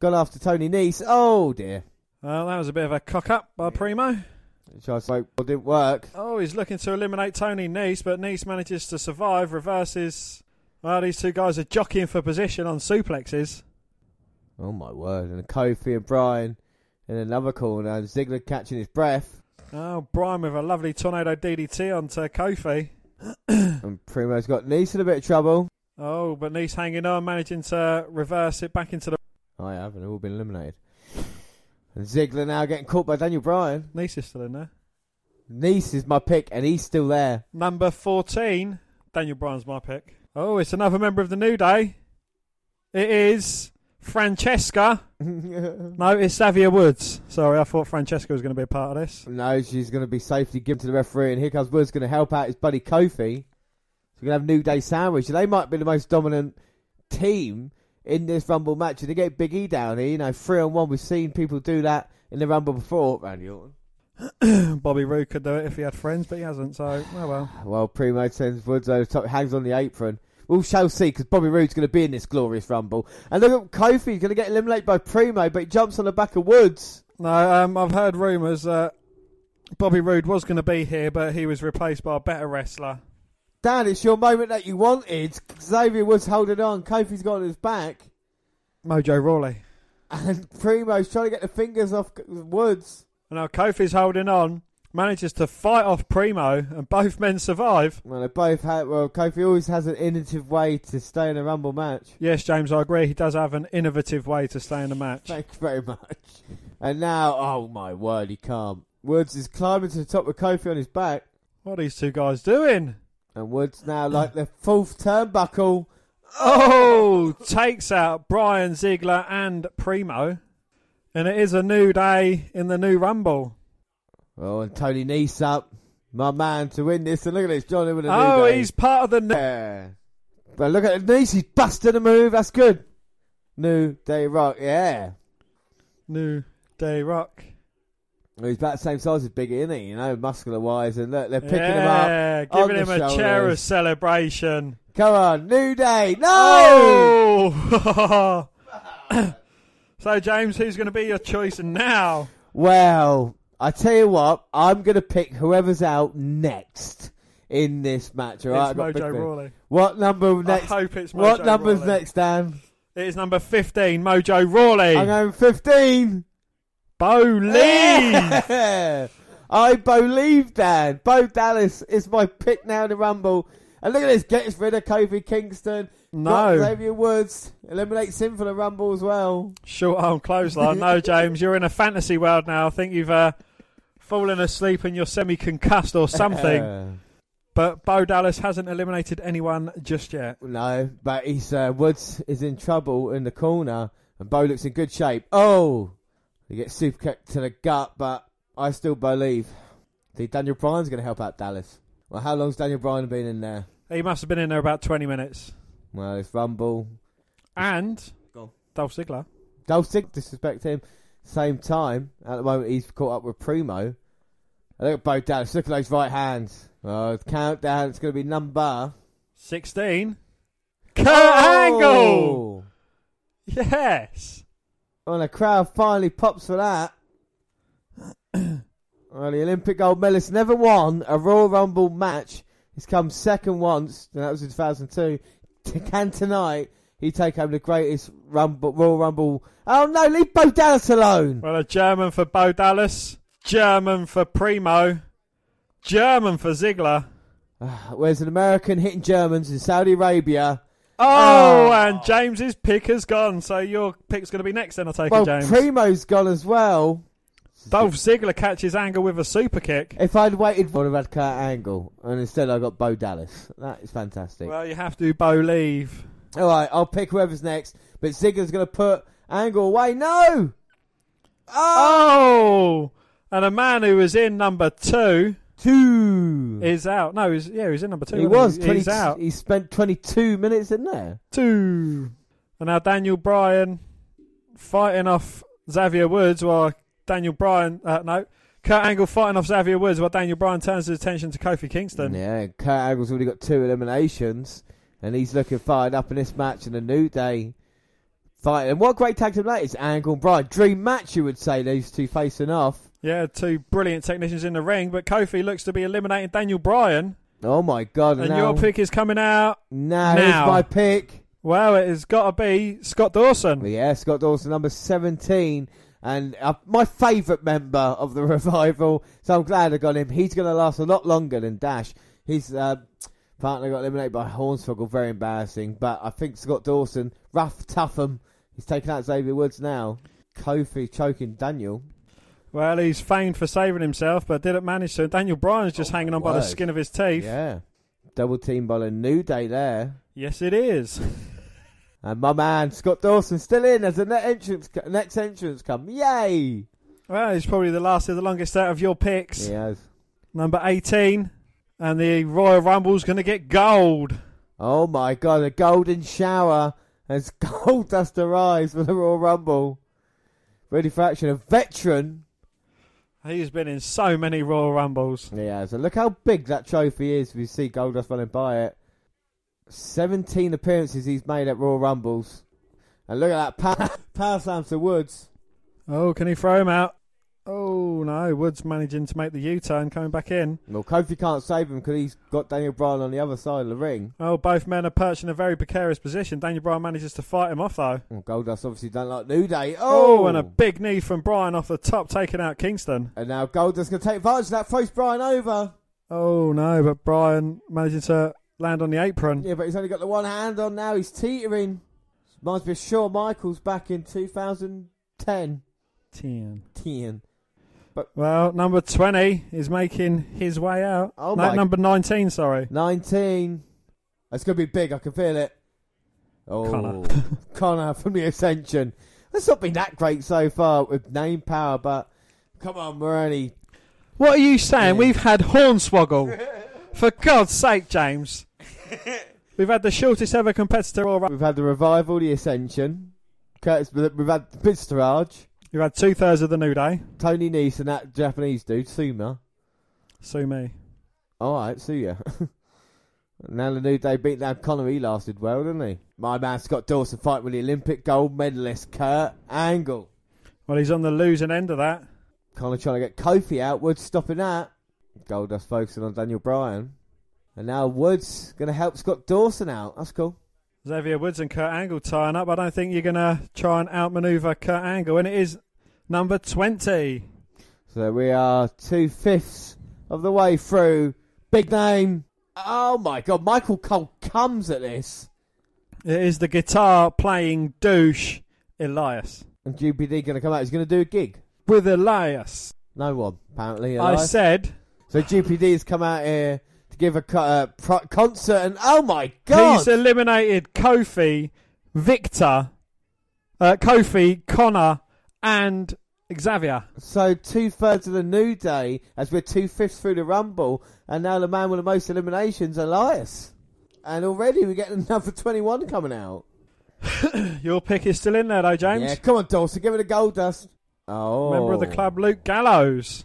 gone after Tony Nese. Oh, dear. Well, that was a bit of a cock up by Primo. Which I spoke well, didn't work. Oh, he's looking to eliminate Tony Nese, but Nese manages to survive, reverses. Well, these two guys are jockeying for position on suplexes. Oh, my word. And Kofi and Bryan in another corner, and Ziggler catching his breath. Oh, Bryan with a lovely tornado DDT onto Kofi. <coughs> and Primo's got Nese in a bit of trouble. Oh, but Nese hanging on, managing to reverse it back into the. I have, and all been eliminated. And Ziggler now getting caught by Daniel Bryan. Nese is still in there. Nese is my pick, and he's still there. Number 14, Daniel Bryan's my pick. Oh, it's another member of the New Day. It is Francesca. <laughs> no, it's Xavier Woods. Sorry, I thought Francesca was going to be a part of this. No, she's going to be safely given to the referee, and here comes Woods going to help out his buddy Kofi. So we're going to have New Day sandwich. They might be the most dominant team in this Rumble match. And they get Big E down here, you know, three on one. We've seen people do that in the Rumble before, Randy Orton. <clears throat> Bobby Roode could do it if he had friends, but he hasn't, so, oh well. Well, Primo sends Woods over top, hangs on the apron. We shall see, because Bobby Roode's going to be in this glorious Rumble. And look at Kofi, going to get eliminated by Primo, but he jumps on the back of Woods. No, um, I've heard rumours that Bobby Roode was going to be here, but he was replaced by a better wrestler. Dan, it's your moment that you wanted. Xavier Woods holding on. Kofi's got on his back. Mojo Rawley. And Primo's trying to get the fingers off Woods. And now Kofi's holding on. Manages to fight off Primo, and both men survive. Well, they both have. Well, Kofi always has an innovative way to stay in a Rumble match. Yes, James, I agree. He does have an innovative way to stay in a match. Thank you very much. And now, oh my word, he can't. Woods is climbing to the top with Kofi on his back. What are these two guys doing? And Woods now like the fourth turnbuckle. Oh, takes out Bryan Ziggler and Primo. And it is a new day in the new Rumble. Oh, and Tony Nese up. My man to win this. And look at this, Johnny with a new. Oh, he's part of the. Yeah. But look at Nese. He's busting a move. That's good. New Day Rock. Yeah. New Day Rock. He's about the same size as Biggie, isn't he? You know, muscular wise, and look, they're picking yeah, him up. giving him a shoulders. chair of celebration. Come on, New Day. No! Oh! <laughs> <coughs> so, James, who's going to be your choice now? Well, I tell you what, I'm going to pick whoever's out next in this match. All right, Mojo Rawley. What number next? I hope it's Mojo What number's Rawley. next, Dan? It is number 15, Mojo Rawley. I'm going 15. Believe. <laughs> Yeah. I believe, Dan. Bo Dallas is my pick now to Rumble. And look at this, gets rid of Kofi Kingston. No. Xavier Woods eliminates him for the Rumble as well. Short arm clothesline. no, <laughs> James, you're in a fantasy world now. I think you've uh, fallen asleep and you're semi concussed or something. <laughs> but Bo Dallas hasn't eliminated anyone just yet. No, but he's uh, Woods is in trouble in the corner, and Bo looks in good shape. Oh, he gets super kicked to the gut, but I still believe. See, Daniel Bryan's going to help out Dallas. Well, how long's Daniel Bryan been in there? He must have been in there about 20 minutes. Well, it's Rumble. And Dolph Ziggler. Dolph Ziggler, disrespect him. Same time, at the moment, he's caught up with Primo. I look at Bo Dallas. Look at those right hands. Oh, countdown. It's going to be number 16. Kurt oh! Angle! Yes. Well, the crowd finally pops for that. <clears throat> well, the Olympic gold medalist never won a Royal Rumble match. He's come second once, and that was in 2002. Can tonight he take home the greatest Rumble, Royal Rumble? Oh no, leave Bo Dallas alone. Well, a German for Bo Dallas, German for Primo, German for Ziggler. Ah, where's an American hitting Germans in Saudi Arabia? Oh, oh, and James's pick has gone. So your pick's going to be next then, I take well, it, James. Primo's gone as well. Dolph Ziggler catches Angle with a super kick. If I'd waited for him, I'd Kurt Angle, and instead I got Bo Dallas. That is fantastic. Well, you have to Bo leave. All right, I'll pick whoever's next. But Ziggler's going to put Angle away. No. Oh! And a man who was in number two Two. is out. No, he's yeah, he's in number two. he was. 20, He's out. He spent 22 minutes in there. Two. And now Daniel Bryan fighting off Xavier Woods while Daniel Bryan uh, no. Kurt Angle fighting off Xavier Woods while Daniel Bryan turns his attention to Kofi Kingston. Yeah, Kurt Angle's already got two eliminations, and he's looking fired up in this match in a New Day fight. And what a great tag team that is, Angle and Bryan. Dream match, you would say, these two facing off. Yeah, two brilliant technicians in the ring, but Kofi looks to be eliminating Daniel Bryan. Oh my god! And now, your pick is coming out. now, now. my pick. Well, it has got to be Scott Dawson. Yeah, Scott Dawson, number 17. And uh, my favourite member of the <laughs> revival, so I'm glad I got him. He's going to last a lot longer than Dash. His uh, partner got eliminated by Hornswoggle, very embarrassing. But I think Scott Dawson, rough, tough him. He's taking out Xavier Woods now. Kofi choking Daniel. Well, he's famed for saving himself, but didn't manage to. Daniel Bryan's just Oh, hanging on by the skin of his teeth. Yeah. Double team by a New Day there. Yes, it is. <laughs> And my man, Scott Dawson, still in as the next entrance, next entrance come. Yay! Well, he's probably the last of the longest out of your picks. He has. Number 18. And the Royal Rumble's going to get gold. Oh my god, a golden shower as <laughs> gold dust arrives for the Royal Rumble. Ready for action, a veteran. He's been in so many Royal Rumbles. He has. And look how big that trophy is if you see Goldust running by it. 17 appearances he's made at Royal Rumbles. And look at that power, power slam to Woods. Oh, can he throw him out? Oh, no. Woods managing to make the U turn, coming back in. Well, Kofi can't save him because he's got Daniel Bryan on the other side of the ring. Oh, both men are perched in a very precarious position. Daniel Bryan manages to fight him off, though. Well, Goldust obviously don't like New Day. Oh, Oh, and a big knee from Bryan off the top, taking out Kingston. And now Goldust going to take advantage of that, throws Bryan over. Oh, no, but Bryan managing to land on the apron. Yeah, but he's only got the one hand on now. He's teetering. Reminds me of Shawn Michaels back in 2010. 10. 10. Well, number 20 is making his way out. Oh no, my- number 19, sorry. 19. It's going to be big. I can feel it. Oh, Konnor. <laughs> Konnor from the Ascension. It's not been that great so far with name power, but come on, we're only. What are you saying? Yeah. We've had Hornswoggle. For God's sake, James. <laughs> We've had the shortest ever competitor all right. We've had the revival, the Ascension. Curtis, we've had Bistaraj, We've had two thirds of the New Day. Tony Nese, and that Japanese dude, Sumi. Sue me. All right, see ya. <laughs> now the New Day beat down Konnor. He lasted well, didn't he? My man Scott Dawson fight with the Olympic gold medalist Kurt Angle. Well, he's on the losing end of that. Konnor trying to get Kofi out. Woods stopping that. Goldust focusing on Daniel Bryan. And now Woods going to help Scott Dawson out. That's cool. Xavier Woods and Kurt Angle tying up. I don't think you're going to try and outmaneuver Kurt Angle. And it is number 20. So we are two fifths of the way through. Big name. Oh my god, Michael Cole comes at this. It is the guitar playing douche Elias. And GPD going to come out. He's going to do a gig. With Elias. No one, apparently. I said So GPD has come out here give a co- uh, pro- concert, and oh my god! he's eliminated Kofi, Viktor, uh, Kofi, Konnor, and Xavier. so two thirds of the New Day, as we're two fifths through the Rumble, and now the man with the most eliminations, Elias. And already we're getting <laughs> another twenty-one coming out. <coughs> Your pick is still in there, though, James. Yeah, come on, Dawson, give it a gold dust. Oh, Member of the club, Luke Gallows.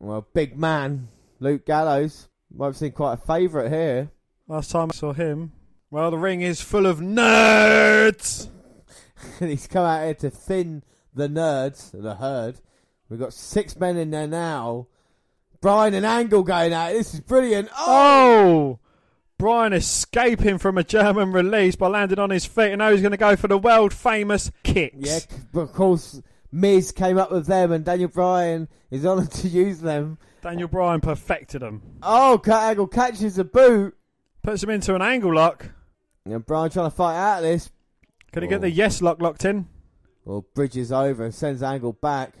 Well, big man, Luke Gallows. Might have seen quite a favourite here. Last time I saw him. Well, the ring is full of nerds. <laughs> and he's come out here to thin the nerds, the herd. We've got six men in there now. Bryan and Angle going out. This is brilliant. Oh, Oh! Bryan escaping from a German release by landing on his feet, and now he's going to go for the world famous kicks. yeah. of course, Miz came up with them, and Daniel Bryan is honoured <laughs> to use them. Daniel Bryan perfected them. Oh, Kurt Angle catches a boot. Puts him into an angle lock. And Bryan trying to fight out of this. Can he Oh. get the oh. yes lock locked in? Well, bridges over and sends Angle back.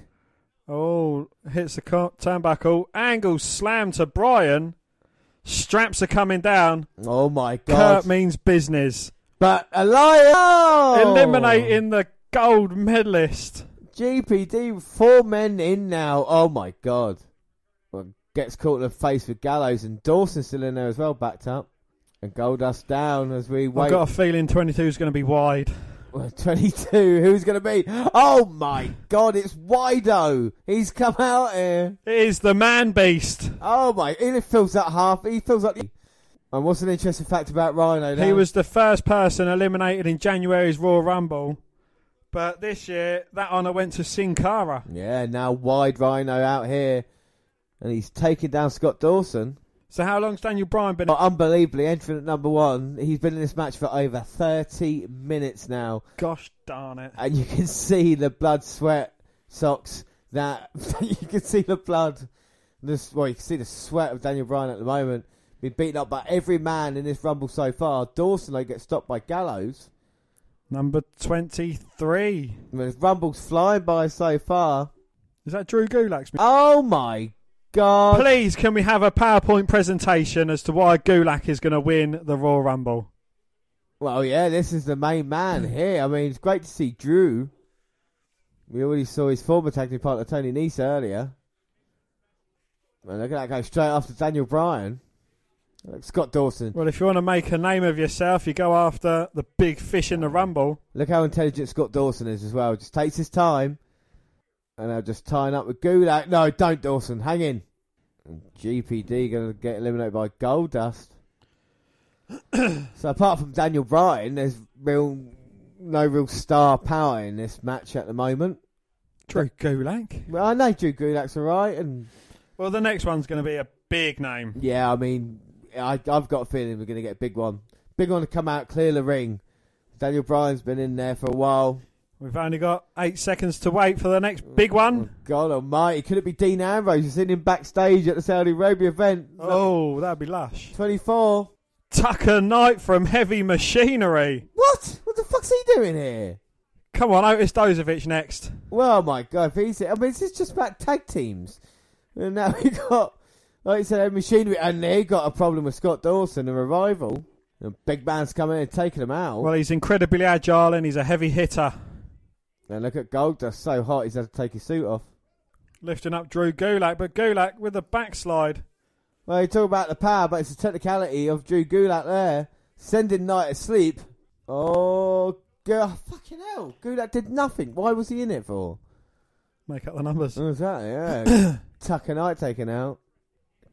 Oh, hits the turnbuckle. Angle slam to Bryan. Straps are coming down. Oh my god. Kurt means business. But Elias oh! eliminating the gold medalist. GPD, four men in now. Oh my god. Well, gets caught in the face with Gallows and Dawson still in there as well, backed up. And Goldust down as we wait. I've got a feeling 22 is going to be wide. Well, <laughs> 22, who's going to be? Oh my god, it's Wido. He's come out here. It is the man beast. Oh my, he fills that half. He fills up. And what's an interesting fact about Rhino? He was the first person eliminated in January's Royal Rumble. But this year, that honour went to Sin Cara. Yeah, now wide Rhino out here. And he's taking down Scott Dawson. So how long's Daniel Bryan been? Oh, unbelievably, entering at number one. He's been in this match for over 30 minutes now. Gosh darn it. And you can see the blood, sweat, socks, that... <laughs> you can see the blood. This, well, you can see the sweat of Daniel Bryan at the moment. Been beaten up by every man in this Rumble so far. Dawson, they gets stopped by Gallows. Number 23. I Rumble's flying by so far. Is that Drew Gulak? Oh my God. Please, can we have a PowerPoint presentation as to why Gulak is going to win the Royal Rumble? Well, yeah, this is the main man <laughs> here. I mean, it's great to see Drew. We already saw his former tag team partner Tony Nese earlier. And look at that go straight after Daniel Bryan. Like Scott Dawson. Well, if you want to make a name of yourself, you go after the big fish in the Rumble. Look how intelligent Scott Dawson is as well. Just takes his time. And they're just tying up with Gulak. No, don't, Dawson. Hang in. And GPD going to get eliminated by Goldust. <coughs> so apart from Daniel Bryan, there's real no real star power in this match at the moment. Drew Gulak. Well, I know Drew Gulak's alright, and well, the next one's going to be a big name. Yeah, I mean, I, have got a feeling we're going to get a big one. Big one to come out, clear the ring. Daniel Bryan's been in there for a while. We've only got eight seconds to wait for the next big oh, one. Oh, God almighty. Could it be Dean Ambrose sitting backstage at the Saudi Arabia event? Oh, that'd be lush. 24. Tucker Knight from Heavy Machinery. What? What the fuck's he doing here? Come on, Otis Dozovic next. Well, my God. He's, it I mean, this is just about tag teams. And now <laughs> we got, like you said, Machinery, and they got a problem with Scott Dawson, the revival. The big man's coming in and taking him out. Well, he's incredibly agile and he's a heavy hitter. And look at Goldust, so hot he's had to take his suit off. Lifting up Drew Gulak, but Gulak with a backslide. Well, you talk about the power, but it's the technicality of Drew Gulak there. Sending Knight asleep. Oh, God, oh, fucking hell. Gulak did nothing. Why was he in it for? Make up the numbers. Oh, exactly, yeah. <coughs> Tucker Knight taken out.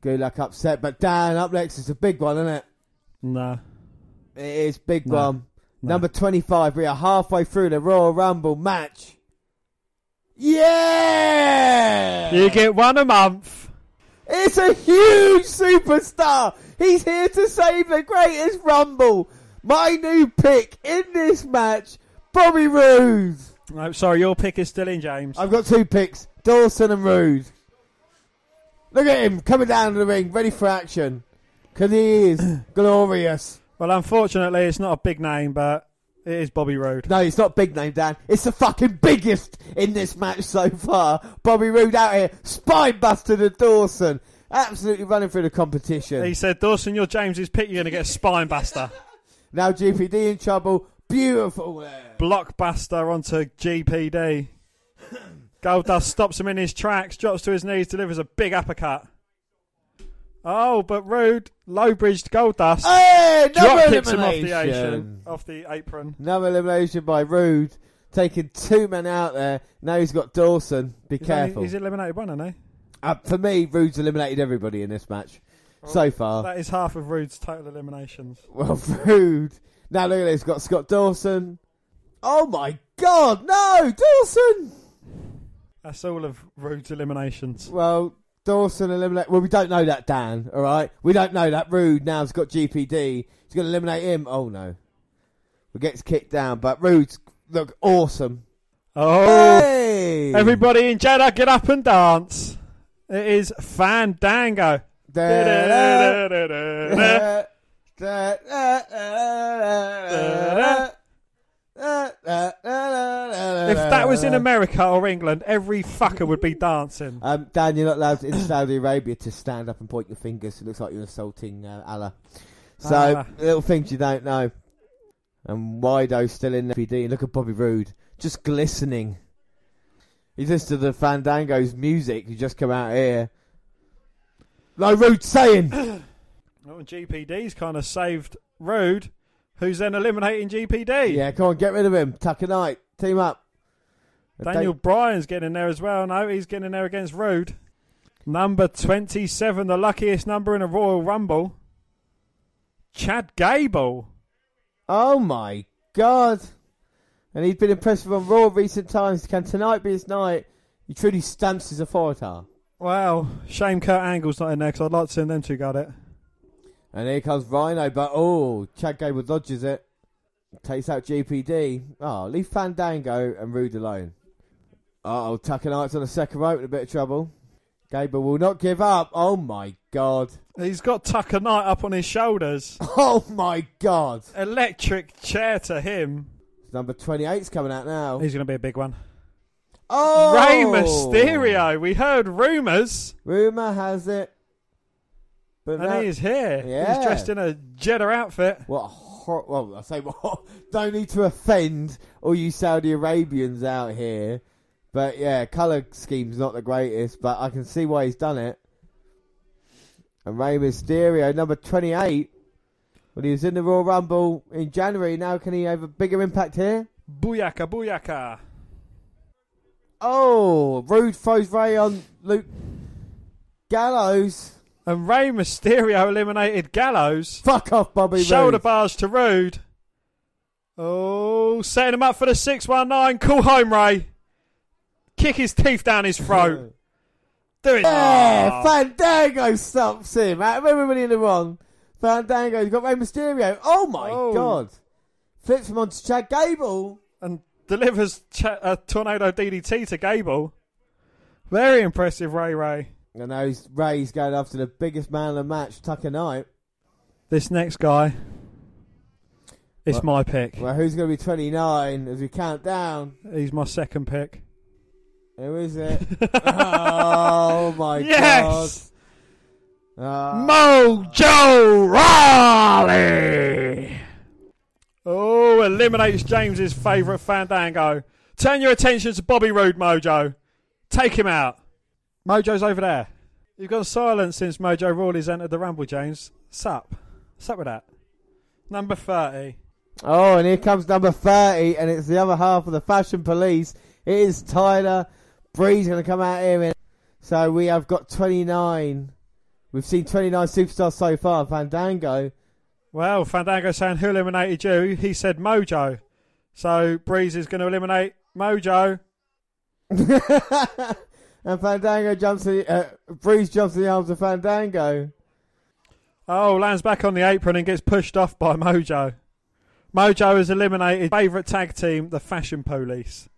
Gulak upset, but Dan up next is a big one, isn't it? Nah. It is big one. No. Number 25, we are halfway through the Royal Rumble match. Yeah! You get one a month. It's a huge superstar. He's here to save the greatest Rumble. My new pick in this match, Bobby Roode. No, sorry, your pick is still in, James. I've got two picks, Dawson and Roode. Look at him coming down to the ring, ready for action. Because he is <coughs> glorious. Well, unfortunately, it's not a big name, but it is Bobby Roode. No, it's not big name, Dan. It's the fucking biggest in this match so far. Bobby Roode out here, spine buster to Dawson. Absolutely running through the competition. He said, Dawson, you're James's pick. You're going to get a spine buster. now GPD in trouble. Beautiful there. Blockbuster onto GPD. Goldust stops him in his tracks, drops to his knees, delivers a big uppercut. Oh, but Roode, low bridged Goldust. Hey, drop kicks him off the apron. Off the apron. Another elimination by Roode, taking two men out there. Now he's got Dawson. Be he's careful. Only, he's eliminated one, hasn't he? Uh, for me, Roode's eliminated everybody in this match well, so far. That is half of Roode's total eliminations. Well, <laughs> Roode. Now look at this. Got Scott Dawson. Oh my God! No, Dawson. That's all of Roode's eliminations. Well, Dawson eliminate. Well, we don't know that, Dan. All right, we don't know that. Roode now's got GPD. He's going to eliminate him. Oh no, we gets kicked down. But Roode's look awesome. Oh, hey! everybody in Jeddah, get up and dance! It is Fandango. If that was in America or England, every fucker would be dancing. <laughs> Um, Dan, you're not allowed in Saudi Arabia to stand up and point your fingers. It looks like you're insulting uh, Allah. So ah. little things you don't know. And Wido still in the PD. Look at Bobby Roode, just glistening. He's listening to the Fandango's music. Who just come out here. No, Roode saying. <coughs> well, GPD's kind of saved Roode, who's then eliminating GPD. Yeah, come on, get rid of him. Tucker Knight, team up. Daniel Bryan's getting in there as well. No, he's getting in there against Roode. Number 27, the luckiest number in a Royal Rumble. Chad Gable. Oh my god. And he's been impressive on Raw recent times. Can tonight be his night? He truly stamps his authority. Wow. Shame Kurt Angle's not in there because I'd like to see them two got it. And here comes Rhino, but oh, Chad Gable dodges it. Takes out GPD. Oh, ah, leave Fandango and Roode alone. Oh, Tucker Knight's on the second rope in a bit of trouble. Gable will not give up. Oh my god. He's got Tucker Knight up on his shoulders. <laughs> Oh my god. Electric chair to him. Number 28's coming out now. He's going to be a big one. Oh! Rey Mysterio. We heard rumours. Rumour has it. But and he's here. Yeah. He's dressed in a Jeddah outfit. What hor- well, I say, well, <laughs> don't need to offend all you Saudi Arabians out here. But yeah, colour scheme's not the greatest, but I can see why he's done it. And Rey Mysterio, number 28, when he was in the Royal Rumble in January, now can he have a bigger impact here? Booyaka, booyaka. Oh, Roode throws Rey on Luke Gallows. And Rey Mysterio eliminated Gallows. Fuck off, Bobby Shoulder bars to Roode. Oh, setting him up for the 619. Call home, Rey. Kick his teeth down his throat. Do it. Yeah, oh. Fandango stops him. Out of everybody in the wrong, Fandango's got Rey Mysterio. Oh my oh. god. Flips him onto Chad Gable. And delivers Ch- a tornado DDT to Gable. Very impressive, Rey Rey. And now he's, Rey's going after the biggest man in the match, Tucker Knight. This next guy, it's well, my pick. Well, who's going to be 29 as we count down? He's my second pick. Who is it? <laughs> oh my yes! god. Uh, Mojo Rawley! Oh, eliminates James's favourite Fandango. Turn your attention to Bobby Roode, Mojo. Take him out. Mojo's over there. You've gone silent since Mojo Rawley's entered the Rumble, James. Sup? Sup with that? Number 30. Oh, and here comes number 30, and it's the other half of the Fashion Police. It is Tyler Breeze going to come out here. In. So we have got 29. We've seen 29 superstars so far. Fandango. Well, Fandango saying who eliminated you? He said Mojo. So Breeze is going to eliminate Mojo. <laughs> and Fandango jumps in, uh, Breeze jumps in the arms of Fandango. Oh, lands back on the apron and gets pushed off by Mojo. Mojo has eliminated favourite tag team, the Fashion Police.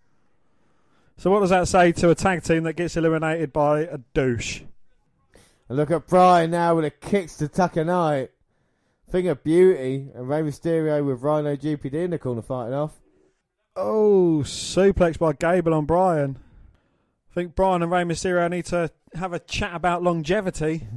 So what does that say to a tag team that gets eliminated by a douche? And look at Bryan now with a kicks to Tucker Knight. Thing of beauty. And Rey Mysterio with Rhino GPD in the corner fighting off. Oh, suplex by Gable on Bryan. I think Bryan and Rey Mysterio need to have a chat about longevity.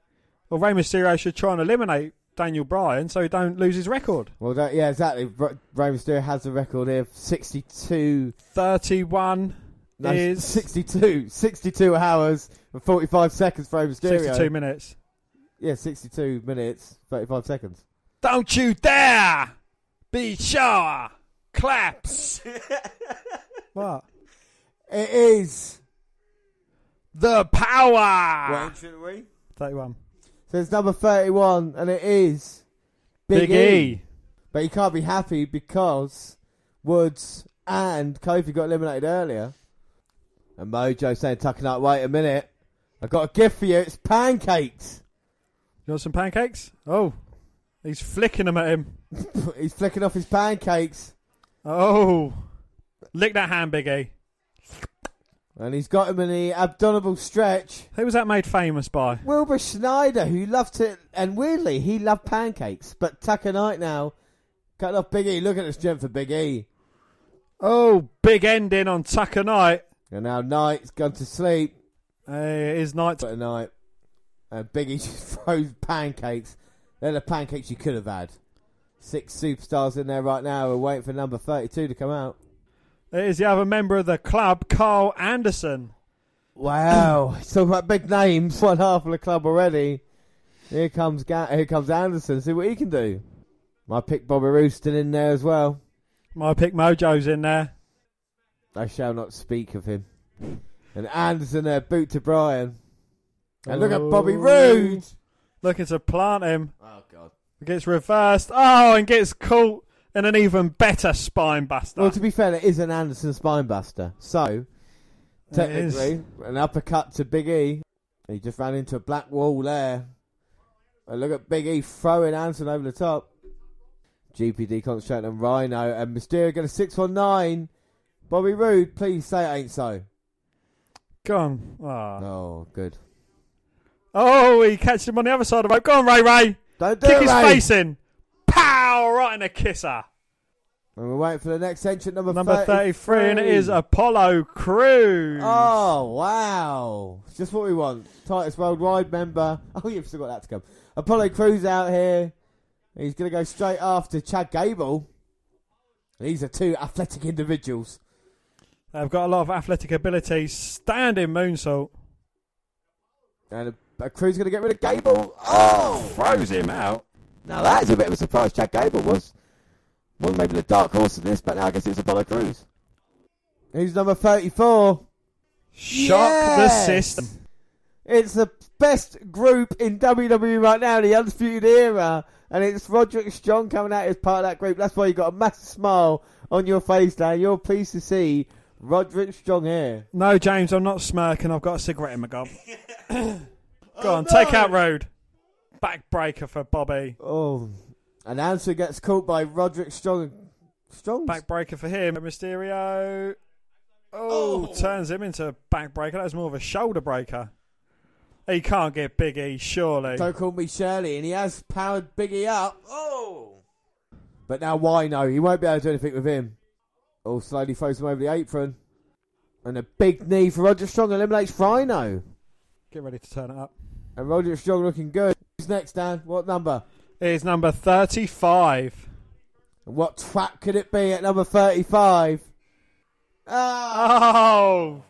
<laughs> or Rey Mysterio should try and eliminate Daniel Bryan so he don't lose his record. Well, that, yeah, exactly. Rey Mysterio has the record here 62 31 no, is 62. 62 hours and 45 seconds for Rey Mysterio. 62 minutes. Yeah, 62 minutes, 35 seconds. Don't you dare be sure. Claps. <laughs> what? It is the power. What should we? 31. So it's number 31, and it is Big, Big e. e. But he can't be happy because Woods and Kofi got eliminated earlier. And Mojo saying, tucking up, wait a minute. I've got a gift for you. It's pancakes. You want some pancakes? Oh, he's flicking them at him. <laughs> he's flicking off his pancakes. Oh, lick that hand, Big E. And he's got him in the abdominal stretch. Who was that made famous by? Wilbur Snyder, who loved it, and weirdly, he loved pancakes. But Tucker Knight now, cut off Big E. Look at the strength of Big E. Oh, big ending on Tucker Knight. And now Knight's gone to sleep. Hey, it is night. But night. And Biggie <laughs> just throws pancakes. They're the pancakes you could have had. Six superstars in there right now. We're waiting for number 32 to come out. It is the other member of the club, Karl Anderson. Wow. <coughs> Talk about big names. <laughs> One half of the club already. Here comes Ga- here comes Anderson. See what he can do. My pick Bobby Rooston in there as well. My pick Mojo's in there. I shall not speak of him. And Anderson there, boot to Bryan. And look at Bobby oh. Roode. Looking to plant him. Oh, God. He gets reversed. Oh, and gets caught in an even better spine buster. Well, to be fair, it is an Anderson spine buster. So, technically, an uppercut to Big E. He just ran into a black wall there. And look at Big E throwing Anderson over the top. GPD concentrating on Rhino. And Mysterio going to 619. Bobby Roode, please say it ain't so. Go on. Oh, oh good. Oh, he catches him on the other side of the rope. Go on, Rey Rey. Don't do Kick it, his Rey. face in. Pow! Right in the kisser. And we're waiting for the next entrant, number, Number 33. 33, and it is Apollo Crews. Oh, wow. It's just what we want. Titus Worldwide member. <laughs> Oh, you've still got that to come. Apollo Crews out here. He's going to go straight after Chad Gable. These are two athletic individuals. They've got a lot of athletic ability. Standing moonsault. And a, a Crews going to get rid of Gable. Oh! Throws him out. Now that is a bit of a surprise. Chad Gable was. Well, maybe the dark horse of this, but now I guess it's Apollo Crews. Who's number 34? Shock the system. It's the best group in WWE right now, the Undisputed Era. And it's Roderick Strong coming out as part of that group. That's why you've got a massive smile on your face now. You're pleased to see Roderick Strong here. No, James, I'm not smirking. I've got a cigarette in my gob. <coughs> Go Oh, on, no. take out Road. Backbreaker for Bobby. Oh. And Answer gets caught by Roderick Strong. Strong? Backbreaker for him. Mysterio. Oh, oh, turns him into a backbreaker. That was more of a shoulder breaker. He can't get Big E, surely. Don't call me Shirley. And he has powered Biggie up. Oh. But now why no? He won't be able to do anything with him. Oh, slowly throws him over the apron. And a big knee for Roger Strong eliminates Rhino. Get ready to turn it up. And Roderick Strong looking good. Who's next, Dan? What number? It is number 35. And what trap could it be at number 35? Ah! Oh!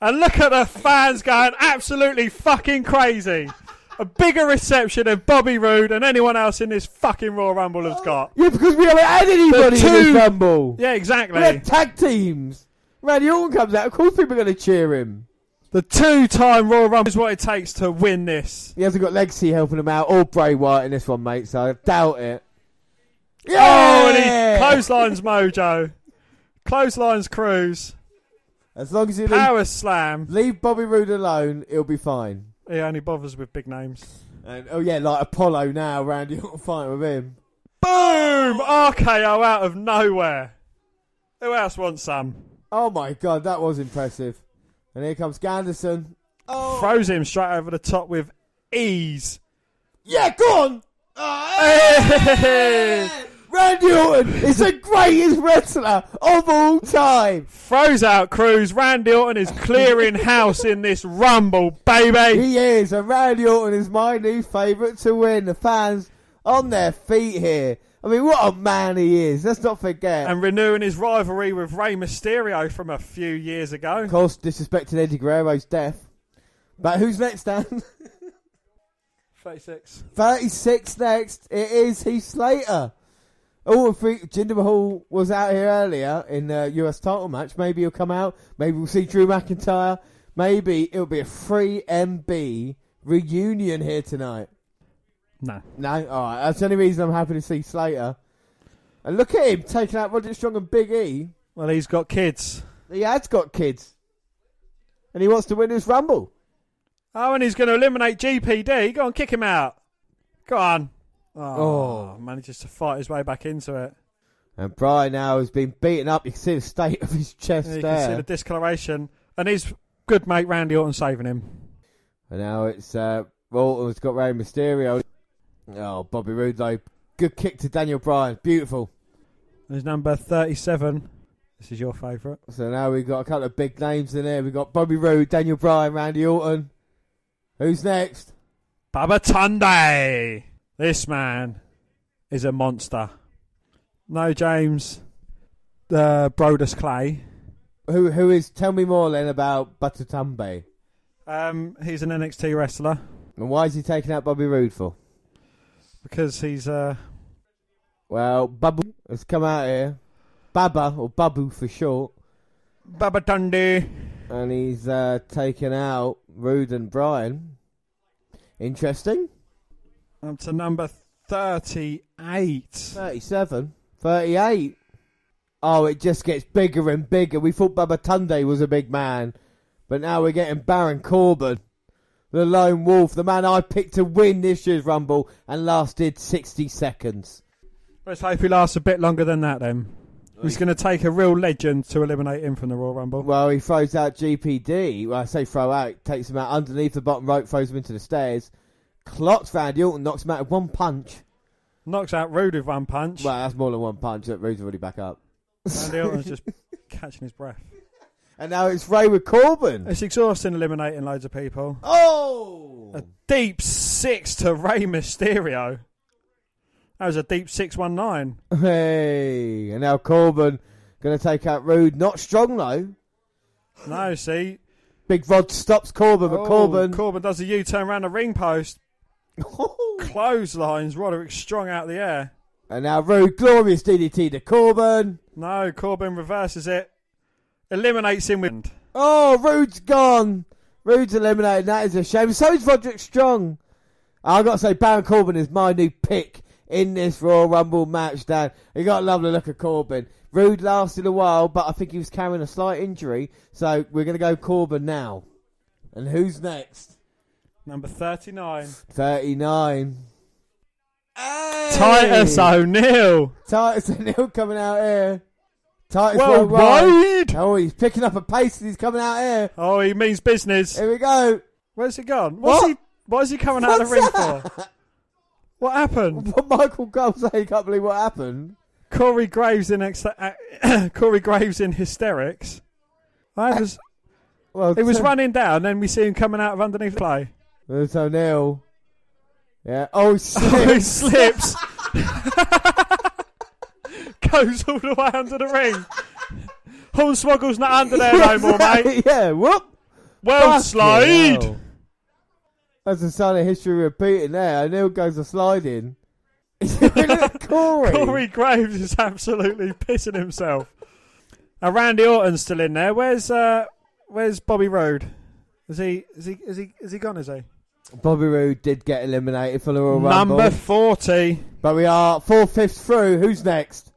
And look at the fans going absolutely fucking crazy. A bigger reception than Bobby Roode and anyone else in this fucking Royal Rumble has got. Yeah, because we haven't had anybody The in this Rumble. Yeah, exactly. We had tag teams. Randy Orton comes out. Of course people are going to cheer him. The two-time Royal Rumble is what it takes to win this. He hasn't got Legacy helping him out or Bray Wyatt in this one, mate, so I doubt it. Oh, and he clotheslines Mojo. Clotheslines Crews. As long as you leave, Power slam. leave Bobby Roode alone, it'll be fine. He only bothers with big names. And oh yeah, like Apollo now, Randy <laughs> Orton fight with him. Boom! RKO out of nowhere. Who else wants some? Oh my god, that was impressive. And here comes Ganderson. Oh, Throws him straight over the top with ease. yeah, go on. Ah, hey! Randy Orton is the greatest wrestler of all time. Throws out Crews. Randy Orton is clearing <laughs> house in this Rumble, baby. He is, and Randy Orton is my new favourite to win. The fans on their feet here. I mean, what a man he is. Let's not forget. And renewing his rivalry with Rey Mysterio from a few years ago. of course, disrespecting Eddie Guerrero's death. But who's next, Dan? 36. 36 next. It is Heath Slater. Oh, if we, Jinder Mahal was out here earlier in the US title match. Maybe he'll come out. Maybe we'll see Drew McIntyre. Maybe it'll be a free MB reunion here tonight. No. No, alright. That's the only reason I'm happy to see Slater. And look at him taking out Roger Strong and Big E. Well, he's got kids. He has got kids. And he wants to win his Rumble. Oh, and he's going to eliminate GPD. Go on, kick him out. Go on. Oh, Oh. manages to fight his way back into it. And Bryan now has been beaten up. You can see the state of his chest you can see the discoloration. And his good mate Randy Orton saving him. And now it's uh, Orton's got Rey Mysterio. Oh, Bobby Roode though. Good kick to Daniel Bryan. Beautiful. There's number 37. This is your favourite. So now we've got a couple of big names in there. We've got Bobby Roode, Daniel Bryan, Randy Orton. Who's next? Babatunde. This man is a monster. No, James. The Brodus Clay. Who who is? Tell me more then about Babatunde. Um, he's an NXT wrestler. And why is he taking out Bobby Roode for? Because he's uh. Well, Babu has come out here. Baba or Babu for short. Baba Babatunde. And he's uh, taken out Roode and Bryan. Interesting. Up to number 38. 37. 38. Oh, it just gets bigger and bigger. We thought Babatunde was a big man. But now we're getting Baron Corbin. The lone wolf. The man I picked to win this year's Rumble and lasted 60 seconds. Let's hope he lasts a bit longer than that then. He's going to take a real legend to eliminate him from the Royal Rumble. Well, he throws out GPD. Well, I say throw out, takes him out underneath the bottom rope, throws him into the stairs. Clocks Randy Orton, knocks him out with one punch. Knocks out Roode with one punch. Well, that's more than one punch. Roode's already back up. Randy Orton's just <laughs> catching his breath. And now it's Rey with Corbin. It's exhausting eliminating loads of people. Oh! A deep six to Rey Mysterio. That was a deep 619. Hey, and now Corbin going to take out Roode. Not strong though. No, see. Big Rod stops Corbin, but Oh, Corbin. Corbin does a U turn around the ring post. Clotheslines Roderick strong out the air. and now Roode, glorious DDT to Corbin. No, Corbin reverses it. Eliminates him with. Oh, Roode's gone. Roode's eliminated. That is a shame. So is Roderick Strong. I've got to say, Baron Corbin is my new pick in this Royal Rumble match, Dan. You got to love the look of Corbin. Roode lasted a while, but I think he was carrying a slight injury. So we're going to go Corbin now. And who's next? Number 39. 39. Hey! Titus O'Neil. Titus O'Neil coming out here. Titus Worldwide. Worldwide. Oh, he's picking up a pace and he's coming out here. Oh, he means business. Here we go. Where's he gone? What's What? he? What is he coming out of the What's ring for? What happened? What Michael Cole say? He can't believe what happened. Corey Graves in ex- uh, <coughs> Corey Graves in hysterics. I was. Well, He was running down, then we see him coming out of underneath the play. There's O'Neil. Yeah. Oh, <laughs> Oh, he slips. slips. <laughs> <laughs> Goes all the way under the ring. Hornswoggle's not under there no more, mate. yeah. Whoop. Well, Fucking slide. That's a sign of history repeating there. O'Neil goes a sliding. Look at Corey. Corey Graves is absolutely pissing himself. Now Randy Orton's still in there. Where's uh, where's Bobby Roode? Is he is he is he is he gone? Is he Bobby Roode did get eliminated for the Royal Rumble. number forty? But we are four fifths through. Who's next?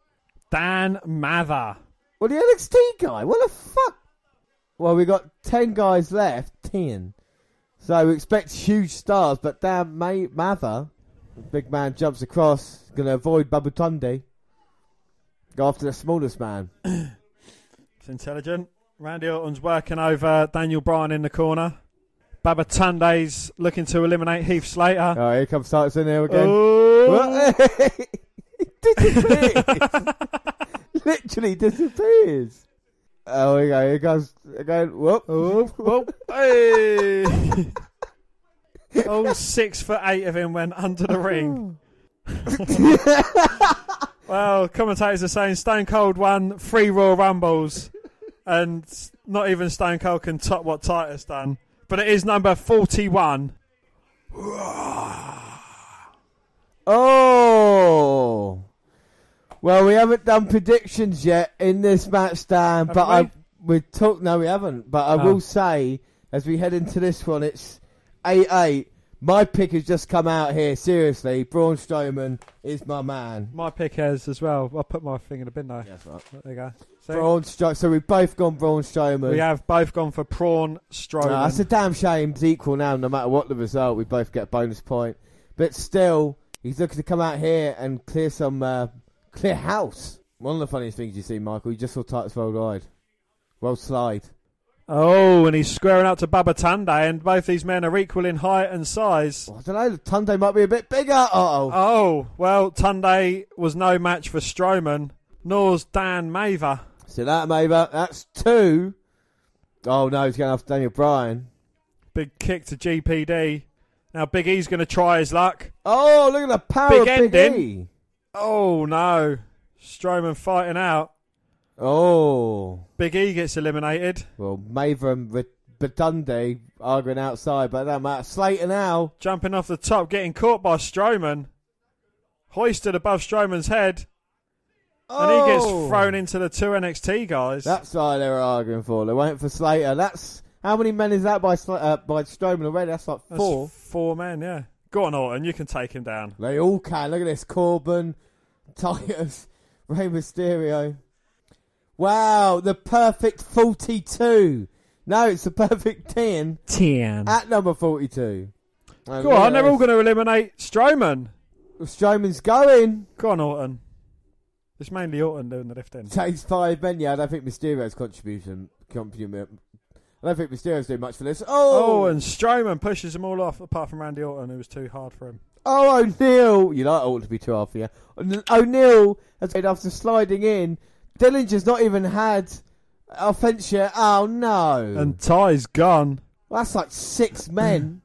Dan Matha. Well, the NXT guy. What the fuck? Well, we got ten guys left. Ten. So we expect huge stars, but Dan May Matha, big man jumps across, going to avoid Babatunde. Go after the smallest man. It's intelligent. Randy Orton's working over Daniel Bryan in the corner. Babatunde's looking to eliminate Heath Slater. Oh, here comes Titus in there again. Oh. <laughs> Disappears. <laughs> Literally disappears. Oh, here we go. Here goes again. Whoop. <laughs> Oh, whoa, hey. All six foot eight of him went under the ring. Oh. Well, commentators are saying Stone Cold won three Royal Rumbles, and not even Stone Cold can top what Titus done. But it is number forty-one. Oh. Well, we haven't done predictions yet in this match, Dan. Haven't but we? I we talk no, we haven't. But I Oh. will say, as we head into this one, it's eight eight. My pick has just come out here. Seriously, Braun Strowman is my man. My pick has as well. I put my thing in the bin though. That's right. There you go. See? Braun Stro- So we've both gone Braun Strowman. We have both gone for Prawn Strowman. No, that's a damn shame. It's equal now. No matter what the result, we both get a bonus point. But still, he's looking to come out here and clear some uh, clear house. One of the funniest things you see, Michael, you just saw Titus Worldwide. World slide. Oh, and he's squaring out to Babatunde, and both these men are equal in height and size. Well, I don't know. Tunde might be a bit bigger. Uh-oh. Oh, well, Tunde was no match for Strowman, nor's Dan Matha. So that, Maver, that's two. Oh no, he's going after Daniel Bryan. Big kick to GPD. Now Big E's going to try his luck. Oh, look at the power Big of Big ending. E. Oh no, Strowman fighting out. Oh, Big E gets eliminated. Well, Maver and Batunde arguing outside, but that matter. Slater now jumping off the top, getting caught by Strowman, hoisted above Strowman's head. Oh. And he gets oh. thrown into the two NXT guys. That's why they were arguing for. They went for Slater. That's how many men is that by uh, by Strowman already? That's like four. That's four men, yeah. Go on, Orton. You can take him down. They all can. Look at this: Corbin, <laughs> Titus, Rey Mysterio. Wow, the perfect forty-two. No, it's the perfect ten. Ten at number forty-two. Go on, they're all going to eliminate Strowman. Well, Strowman's going. Go on, Orton. It's mainly Orton doing the lifting. Takes five men. Yeah, I don't think Mysterio's contribution. contribution I don't think Mysterio's doing much for this. Oh, oh, and Strowman pushes them all off, apart from Randy Orton, who was too hard for him. Oh, O'Neil! You like Orton to be too hard for you. O'Neil has made after sliding in. Dillinger's not even had offense yet. Oh no! And Ty's gone. Well, that's like six <clears throat> men.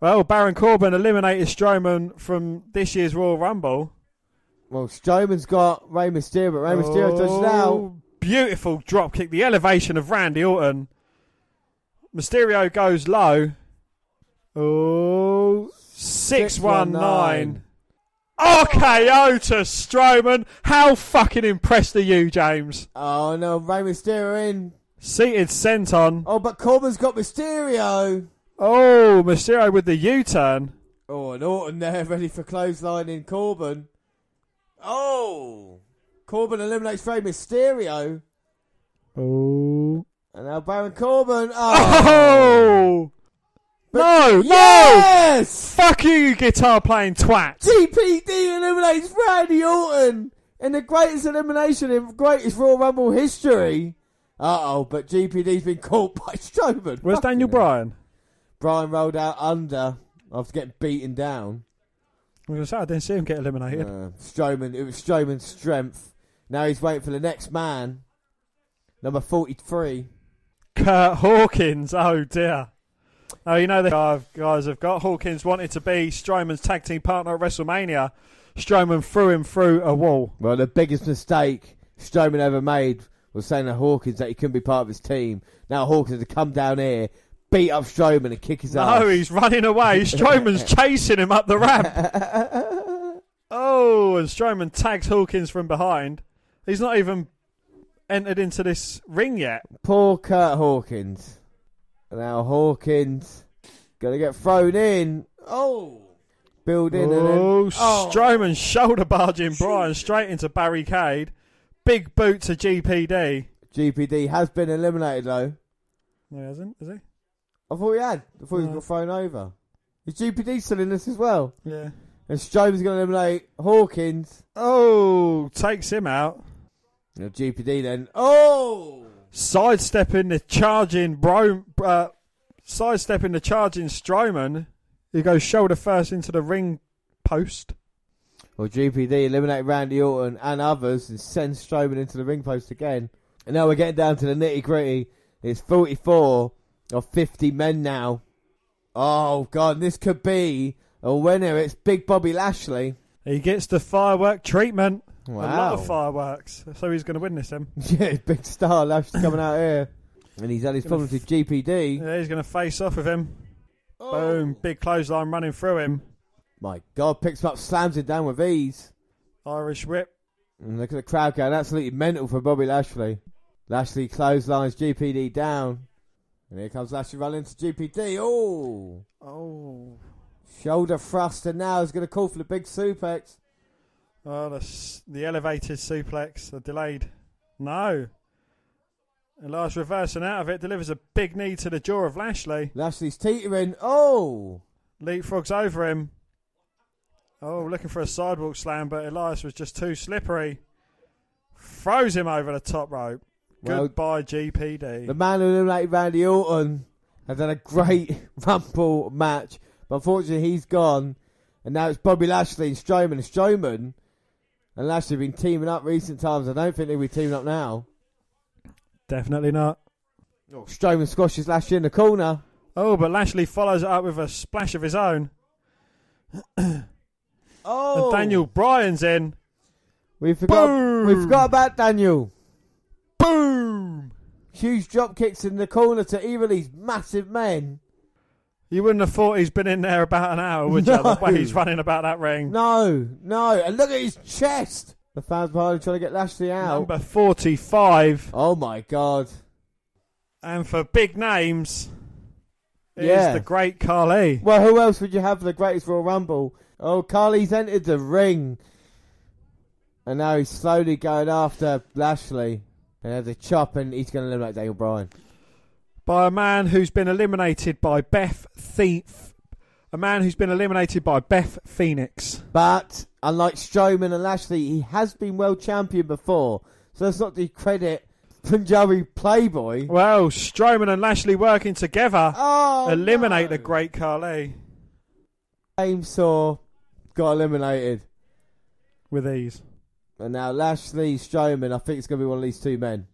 well, Baron Corbin eliminated Strowman from this year's Royal Rumble. Well, Strowman's got Rey Mysterio, but Rey Mysterio oh, now. Beautiful drop kick. The elevation of Randy Orton. Mysterio goes low. Oh, 619. RKO to Strowman. How fucking impressed are you, James? Oh no, Rey Mysterio in. Seated senton. Oh, but Corbin's got Mysterio. Oh, Mysterio with the U turn. Oh, and Orton there ready for clothesline in Corbin. Oh! Corbin eliminates Rey Mysterio. Oh. And now Baron Corbin. Oh! oh! no, yes! no! Fuck you, guitar playing twat. GPD eliminates Randy Orton in the greatest elimination in greatest Royal Rumble history. Uh oh, but GPD's been caught by Strowman. Where's Fuck Daniel Bryan? Bryan rolled out under after getting beaten down. I was going to say, I didn't see him get eliminated. Uh, Strowman, it was Strowman's strength. Now he's waiting for the next man. Number 43. Kurt Hawkins. Oh, dear. Oh, you know the guys have got. Hawkins wanted to be Strowman's tag team partner at WrestleMania. Strowman threw him through a wall. Well, the biggest mistake Strowman ever made was saying to Hawkins that he couldn't be part of his team. Now Hawkins has come down here beat up Strowman and kick his no, ass. No, he's running away. Strowman's <laughs> chasing him up the ramp. oh, and Strowman tags Hawkins from behind. He's not even entered into this ring yet. Poor Kurt Hawkins. Now Hawkins gonna get thrown in. Oh. Building oh, and then, oh, oh. Strowman shoulder barging Bryan straight into barricade. Big boot to GPD. GPD has been eliminated though. No, he hasn't, is he? I thought he had. I thought he got thrown over. Is GPD still in this as well? Yeah. And Strowman's going to eliminate Hawkins. Oh, takes him out. Know, GPD then. Oh! Sidestepping the charging bro, uh, sidestepping the charging Strowman. He goes shoulder first into the ring post. Well, GPD eliminate Randy Orton and others and send Strowman into the ring post again. And now we're getting down to the nitty gritty. It's 44 of 50 men now. Oh, God, this could be a winner. It's Big Bobby Lashley. He gets the firework treatment. Wow. A lot of fireworks. So he's going to win this, him. <laughs> yeah, big star Lashley's coming out here. And he's had his problems with GPD. Yeah, he's going to face off with him. Oh. Boom, big clothesline running through him. My God, picks him up, slams him down with ease. Irish whip. And look at the crowd going absolutely mental for Bobby Lashley. Lashley clotheslines GPD down. And here comes Lashley running into GPD. Oh. Oh. Shoulder thruster now is going to call for the big suplex. Oh, the, the elevated suplex, the delayed. No. Elias reversing out of it, delivers a big knee to the jaw of Lashley. Lashley's teetering. Oh. Leapfrogs over him. Oh, looking for a sidewalk slam, but Elias was just too slippery. Throws him over the top rope. Well, Goodbye, GPD. The man who eliminated Randy Orton has had a great <laughs> Rumble match, but unfortunately he's gone. And now it's Bobby Lashley and Strowman. And Strowman and Lashley have been teaming up recent times. I don't think they'll be teaming up now. Definitely not. Oh, Strowman squashes Lashley in the corner. Oh, but Lashley follows it up with a splash of his own. oh, <coughs> and Daniel oh! Bryan's in. We forgot. Boom! We forgot about Daniel. Huge drop kicks in the corner to either of these massive men. You wouldn't have thought he's been in there about an hour, would <laughs> no. you? The way he's running about that ring. No, no. And look at his chest. The fans behind trying to get Lashley out. Number 45. Oh my god. And for big names, yeah. the great Khali. Well, who else would you have for the greatest Royal Rumble? Oh, Khali's entered the ring. And now he's slowly going after Lashley. And there's a chop, and he's going to eliminate Daniel Bryan. By a man who's been eliminated by Beth Thief. A man who's been eliminated by Beth Phoenix. But, unlike Strowman and Lashley, he has been world champion before. So let's not discredit Punjabi Playboy. Well, Strowman and Lashley working together oh, eliminate no. the great Khali. James Saw got eliminated with ease. And now Lashley, Strowman, I think it's going to be one of these two men.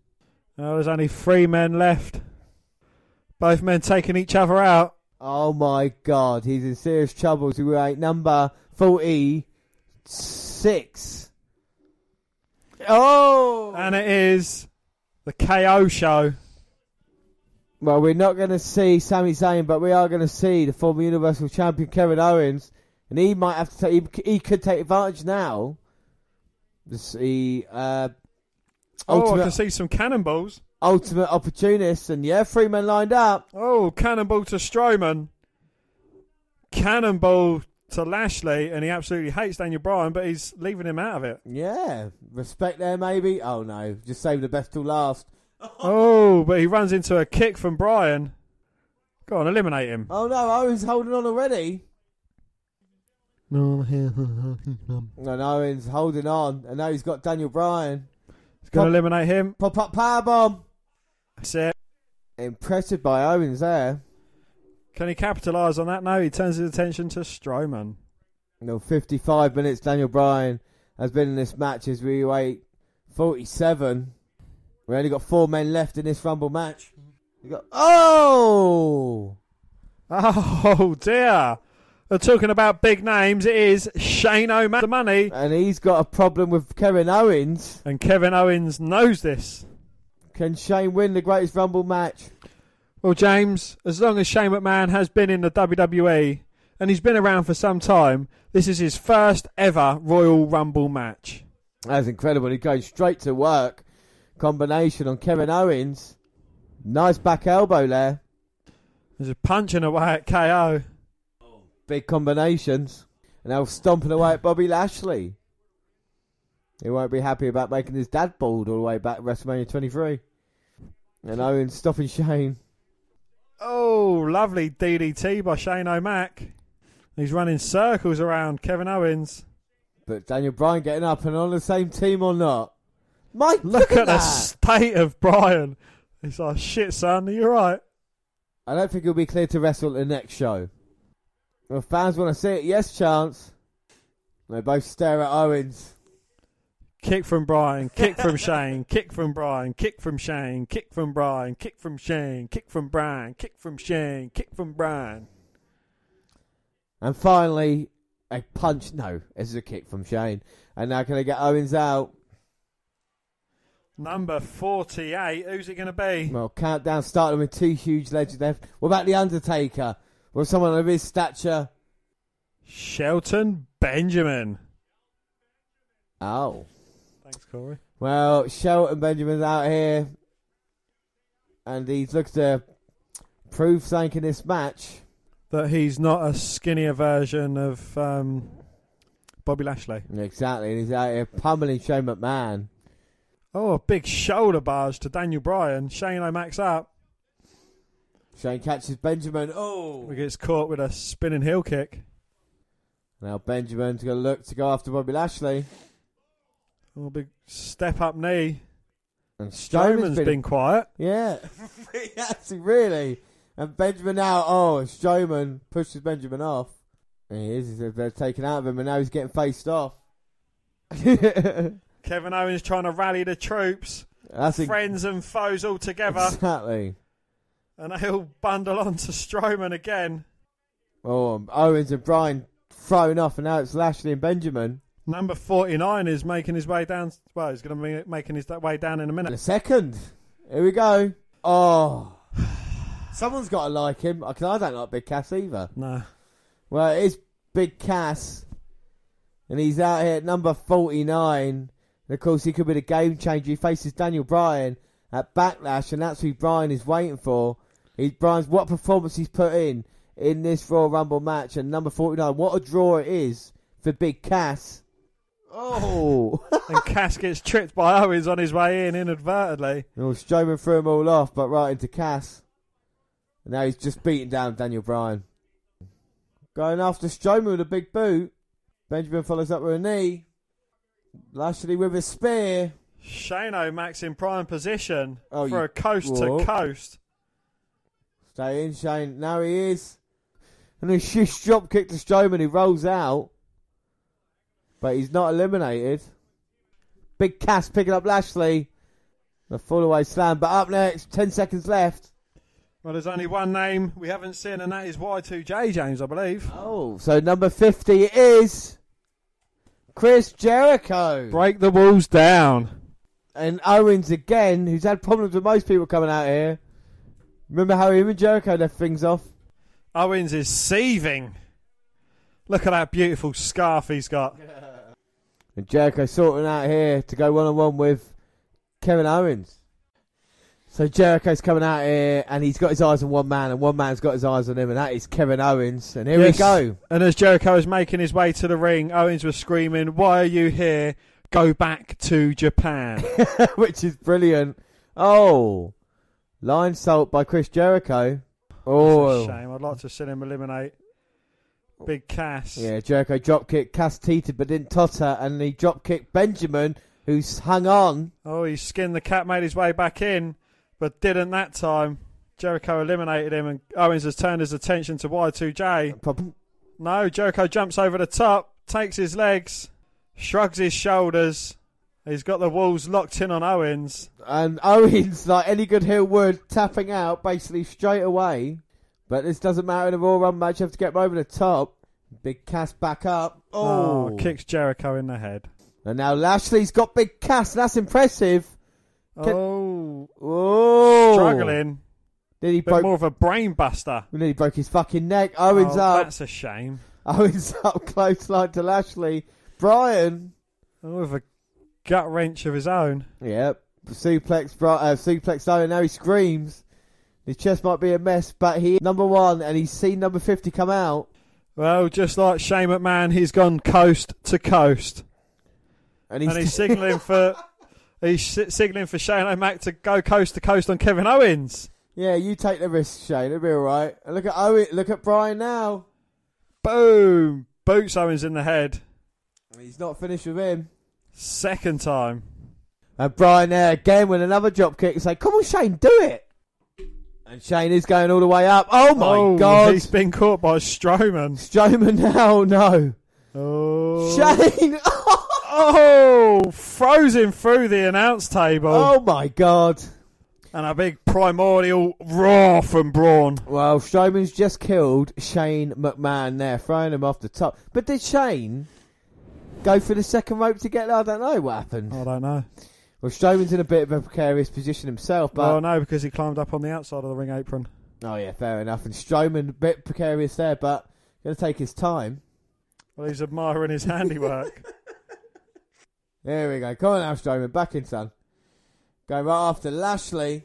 Oh, there's only three men left. Both men taking each other out. Oh my god, he's in serious trouble. So we're at number 46. Oh! And it is the KO show. Well, we're not going to see Sami Zayn, but we are going to see the former Universal Champion Kevin Owens, and he might have to take. He, he could take advantage now. The uh, oh, I can see some cannonballs. Ultimate opportunists, and yeah, three men lined up. Oh, cannonball to Strowman, cannonball to Lashley, and he absolutely hates Daniel Bryan, but he's leaving him out of it. Yeah, respect there, maybe. Oh no, just save the best till last. <laughs> oh, but he runs into a kick from Bryan. Go on, eliminate him. Oh no, Owens holding on already. <laughs> No, no, Owens holding on, and now he's got Daniel Bryan. He's going to eliminate him. Pop up power bomb. That's it. Impressive by Owens there. Can he capitalise on that? No, he turns his attention to Strowman. No, 55 minutes Daniel Bryan has been in this match as we wait 47. We only got four men left in this Rumble match. We got oh, <laughs> oh dear. We're talking about big names. It is Shane O'Mac, the money, and he's got a problem with Kevin Owens. And Kevin Owens knows this. Can Shane win the greatest Rumble match? Well, James, as long as Shane McMahon has been in the WWE, and he's been around for some time, this is his first ever Royal Rumble match. That's incredible. He goes straight to work. Combination on Kevin Owens. Nice back elbow there. There's a punching away at KO. Big combinations. And now stomping away at Bobby Lashley. He won't be happy about making his dad bald all the way back WrestleMania 23. And Owens stopping Shane. Oh, lovely DDT by Shane O'Mac. He's running circles around Kevin Owens. But Daniel Bryan getting up and on the same team or not? Mike, look, look at, at the state of Bryan. He's like, shit, son, are you right? I don't think he'll be clear to wrestle at the next show. Well, fans want to see it. Yes, chance. They both stare at Owens. Kick from Bryan, kick from Shane, kick from Bryan, kick from Shane, kick from Bryan, kick from Shane, kick from Bryan, kick from Shane, kick from Bryan. And finally, a punch. No, this is a kick from Shane. And now can I get Owens out? Number 48. Who's it going to be? Well, countdown starting with two huge legends left. What about The Undertaker? Or someone of his stature? Shelton Benjamin. Oh. Thanks, Corey. Well, Shelton Benjamin's out here, and he's looking to prove something in this match. That he's not a skinnier version of um, Bobby Lashley. Exactly, and he's out here pummeling Shane McMahon. Oh, a big shoulder barge to Daniel Bryan. Shane O'Mac's up. Shane catches Benjamin. Oh! He gets caught with a spinning heel kick. Now Benjamin's going to look to go after Bobby Lashley. Oh, big step up knee. And Strowman's been, been quiet. Yeah, <laughs> actually, really. And Benjamin now, oh, Strowman pushes Benjamin off. And he is, they're taken out of him, and now he's getting faced off. <laughs> Kevin Owens trying to rally the troops. That's friends and foes all together. Exactly. And he'll bundle on to Strowman again. Oh, um, Owens and Bryan thrown off, and now it's Lashley and Benjamin. Number 49 is making his way down. Well, he's going to be making his way down in a minute. In a second. Here we go. Oh. <sighs> Someone's got to like him. Because I don't like Big Cass either. No. Well, it is Big Cass. And he's out here at number 49. And of course, he could be the game changer. He faces Daniel Bryan at Backlash. And that's who Bryan is waiting for. He's Bryan's what performance he's put in in this Royal Rumble match. And number 49. What a draw it is for Big Cass. Oh! <laughs> and Cass gets tripped by Owens on his way in inadvertently. Well, Strowman threw him all off, but right into Cass. And now he's just beating down Daniel Bryan. Going after Strowman with a big boot. Benjamin follows up with a knee. Lashley with a spear. Shane O'Mac's in prime position oh, for a coast to coast. Stay in, Shane. Now he is. And a shish drop kick to Strowman. He rolls out but he's not eliminated. Big Cass picking up Lashley. The fallaway slam, but up next, 10 seconds left. Well, there's only one name we haven't seen, and that is Y2J, James, I believe. Oh, so number 50 is Chris Jericho. Break the walls down. And Owens again, who's had problems with most people coming out here. Remember how him and Jericho left things off? Owens is seething. Look at that beautiful scarf he's got. <laughs> And Jericho sorting out here to go one on one with Kevin Owens. So Jericho's coming out here and he's got his eyes on one man and one man's got his eyes on him and that is Kevin Owens. And here yes. we go. And as Jericho is making his way to the ring, Owens was screaming, Why are you here? Go back to Japan. <laughs> Which is brilliant. Oh. Lionsault by Chris Jericho. Oh. shame. I'd like to see him eliminate Big Cass. Yeah, Jericho drop kick. Cass teetered but didn't totter, and he drop kicked Benjamin, who's hung on. Oh, he skinned the cat, made his way back in, but didn't that time. Jericho eliminated him, and Owens has turned his attention to Y2J. Problem? No, Jericho jumps over the top, takes his legs, shrugs his shoulders. He's got the walls locked in on Owens. And Owens, like any good heel would, tapping out basically straight away. But this doesn't matter in a Royal Rumble match. You have to get him over the top. Big Cass back up. Oh. oh. kicks Jericho in the head. And now Lashley's got Big Cass. That's impressive. Can... Oh. oh. Struggling. Then he broke more of a brain buster. Then he broke his fucking neck. Owens oh, up. That's a shame. <laughs> Owens up <laughs> close line to Lashley. Bryan. Oh, with a gut wrench of his own. Yep. Suplex, uh, suplex Owen. Now he screams. His chest might be a mess, but he number one, and he's seen number fifty come out. Well, just like Shane McMahon, he's gone coast to coast, and he's, and he's <laughs> signalling for he's signalling for Shane O'Mac to go coast to coast on Kevin Owens. Yeah, you take the risk, Shane. It'll be all right. And look at Owen. Look at Bryan now. Boom! Boots Owens in the head. He's not finished with him. Second time. And Bryan there again with another drop kick. It's like, come on, Shane, do it. And Shane is going all the way up. Oh my oh, god! He's been caught by Strowman. Strowman <laughs> now, no. Oh. Shane! <laughs> oh! Frozen through the announce table. Oh my god. And a big primordial roar from Braun. Well, Strowman's just killed Shane McMahon there, throwing him off the top. But did Shane go for the second rope to get there? I don't know what happened. I don't know. Well, Strowman's in a bit of a precarious position himself, but well, no, because he climbed up on the outside of the ring apron. Oh yeah, fair enough. And Strowman a bit precarious there, but going to take his time. Well, he's admiring his handiwork. <laughs> <laughs> there we go. Come on now, Strowman, back in, son. Going right after Lashley.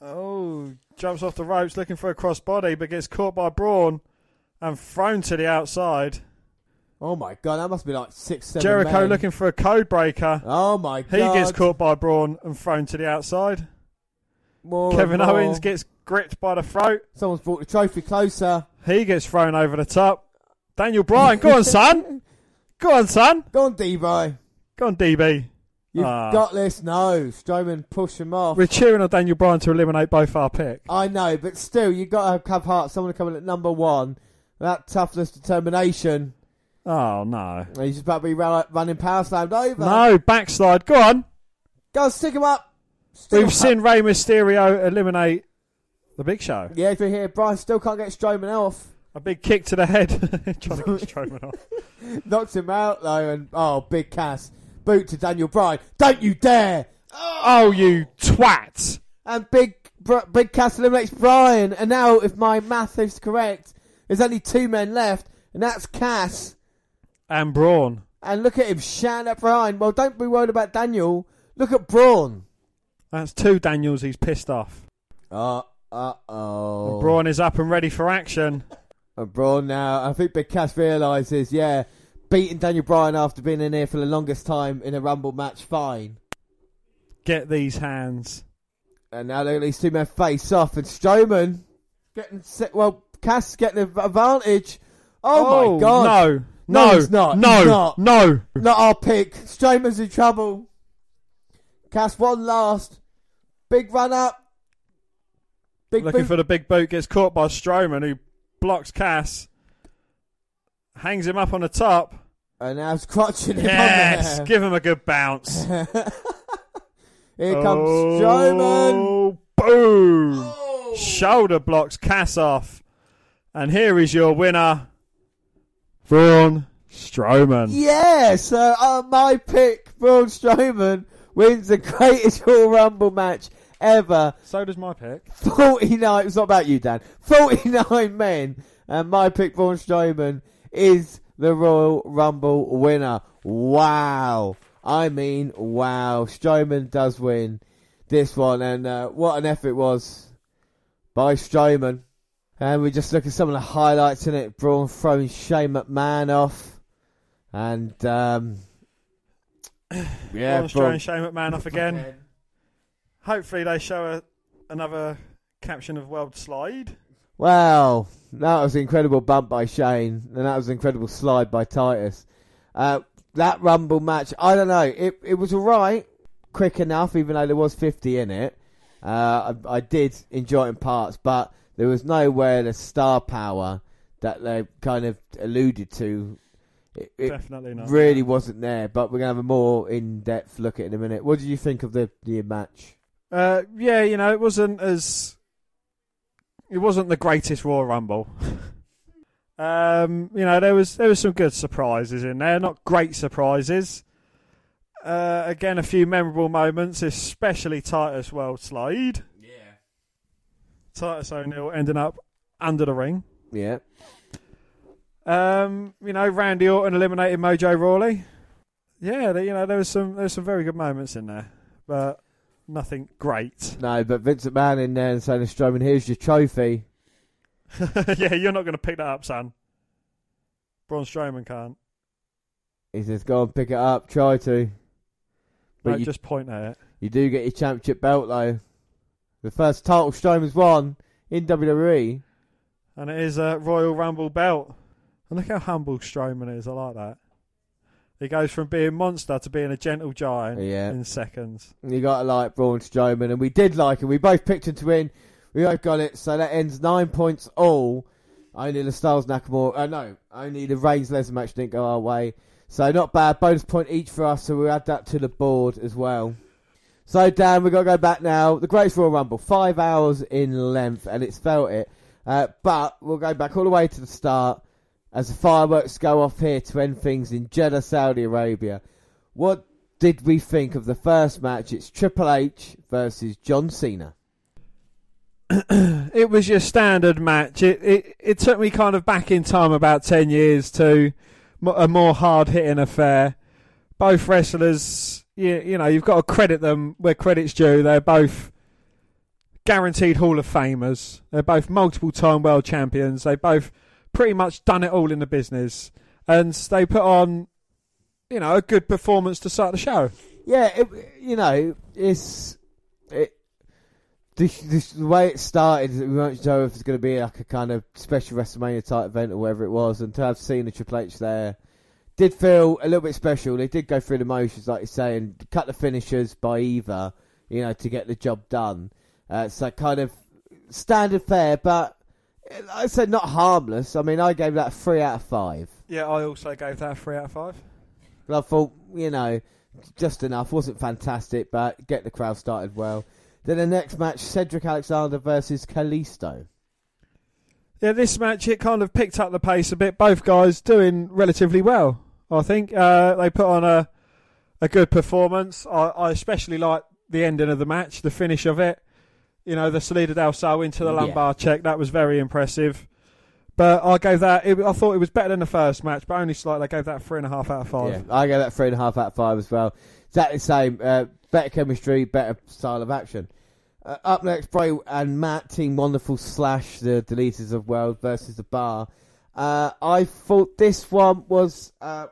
Oh, jumps off the ropes looking for a crossbody, but gets caught by Braun and thrown to the outside. Oh my god, that must be like six, seven. Jericho men. looking for a code breaker. Oh my god. He gets caught by Braun and thrown to the outside. More Kevin more. Owens gets gripped by the throat. Someone's brought the trophy closer. He gets thrown over the top. Daniel Bryan, go on, son. <laughs> Go on, son. Go on, DB. Go on, DB. You've ah. got this. No, Strowman push him off. We're cheering on Daniel Bryan to eliminate both our picks. I know, but still, you've got to have heart. Someone coming at number one. That toughness, determination. Oh no! He's about to be running power slammed over. No, backslide. Go on. Go on, stick him up. We've seen Rey Mysterio eliminate the Big Show. Yeah, if you hear Bryan still can't get Strowman off. A big kick to the head, <laughs> trying to get Strowman off. <laughs> Knocks him out though, and oh, big Cass boot to Daniel Bryan. Don't you dare! Oh, oh you twat! And big big Cass eliminates Bryan, and now if my math is correct, there's only two men left, and that's Cass and Braun. And look at him shouting at Bryan. Well, don't be worried about Daniel. Look at Braun. That's two Daniels. He's pissed off. Uh uh oh. Braun is up and ready for action. And Braun now. I think Big Cass realizes, yeah, beating Daniel Bryan after being in here for the longest time in a Rumble match, fine. Get these hands. And now look at these two men face off, and Strowman getting. Well, Cass getting the advantage. Oh, oh my god! No, no, no, he's not. No, he's not. no, not our pick. Strowman's in trouble. Cass one last. Big run up. Big Looking boot. for the big boot, gets caught by Strowman, who blocks Cass, hangs him up on the top. And now he's crotching him yes, give him a good bounce. <laughs> Here comes oh, Strowman. Boom! Oh. Shoulder blocks Cass off. And here is your winner, Braun Strowman. Yes, uh, my pick, Braun Strowman, wins the greatest Royal Rumble match ever. So does my pick. 49, it's not about you, Dan. 49 <laughs> men, and my pick, Braun Strowman, is the Royal Rumble winner. Wow. I mean, wow. Strowman does win this one, and uh, what an effort it was by Strowman. And we just look at some of the highlights in it. Braun throwing Shane McMahon off. And, um, yeah. Braun throwing Shane McMahon off again. Hopefully they show a, another caption of World Slide. Wow. That was an incredible bump by Shane. And that was an incredible slide by Titus. Uh, that Rumble match, I don't know. It, it was alright. Quick enough, even though there was 50 in it. Uh, I, I did enjoy it in parts, but there was nowhere the star power that they kind of alluded to. It, it Definitely not. Really wasn't there, but we're gonna have a more in-depth look at it in a minute. What did you think of the the match? Uh, yeah, you know, it wasn't as it wasn't the greatest Royal Rumble. <laughs> um, you know, there was there was some good surprises in there, not great surprises. Uh, again, a few memorable moments, especially Titus World Slide. Titus O'Neil ending up under the ring. Yeah. Um, you know, Randy Orton eliminated Mojo Rawley. Yeah, you know, there was some there was some very good moments in there, but nothing great. No, but Vince McMahon in there and saying to Strowman, "Here's your trophy." <laughs> yeah, you're not going to pick that up, son. Braun Strowman can't. He says, "Go and pick it up. Try to." But no, you, just point at it. You do get your championship belt though. The first title Strowman's won in WWE. And it is a Royal Rumble belt. And look how humble Strowman is. I like that. He goes from being monster to being a gentle giant yeah. in seconds. You got to like Braun Strowman, and we did like him. We both picked him to win. We both got it, so that ends nine points all. Only the Styles Nakamura, uh, no, only the Reigns Lesnar match didn't go our way. So not bad. Bonus point each for us, so we add that to the board as well. So, Dan, we've got to go back now. The Great Royal Rumble, five hours in length, and it's felt it. Uh, but we'll go back all the way to the start as the fireworks go off here to end things in Jeddah, Saudi Arabia. What did we think of the first match? It's Triple H versus John Cena. <clears throat> it was your standard match. It, it it took me kind of back in time about ten years to a more hard hitting affair. Both wrestlers you, you know, you've got to credit them where credit's due. They're both guaranteed Hall of Famers. They're both multiple time world champions. They both pretty much done it all in the business. And they put on, you know, a good performance to start the show. Yeah, it, you know, it's. It, this, this, the way it started, we weren't sure if it's going to be like a kind of special WrestleMania type event or whatever it was, and to have seen the Triple H there did feel a little bit special. They did go through the motions, like you say, and cut the finishers by either, you know, to get the job done. Uh, so kind of standard fare, but like I said, not harmless. I mean, I gave that a three out of five. Yeah, I also gave that a three out of five. I thought, you know, just enough. wasn't fantastic, but get the crowd started well. Then the next match, Cedric Alexander versus Kalisto. Yeah, this match it kind of picked up the pace a bit. Both guys doing relatively well. I think uh, they put on a a good performance. I, I especially like the ending of the match, the finish of it. You know, the Salida del Sol into the lumbar yeah. check. That was very impressive. But I gave that. It, I thought it was better than the first match, but only slightly. I gave that three and a half out of five. Yeah, I gave that three and a half out of five as well. Exactly the same. Uh, better chemistry, better style of action. Uh, up next, Bray and Matt, Team Wonderful slash the Deleters of World versus the Bar. Uh, I thought this one was uh,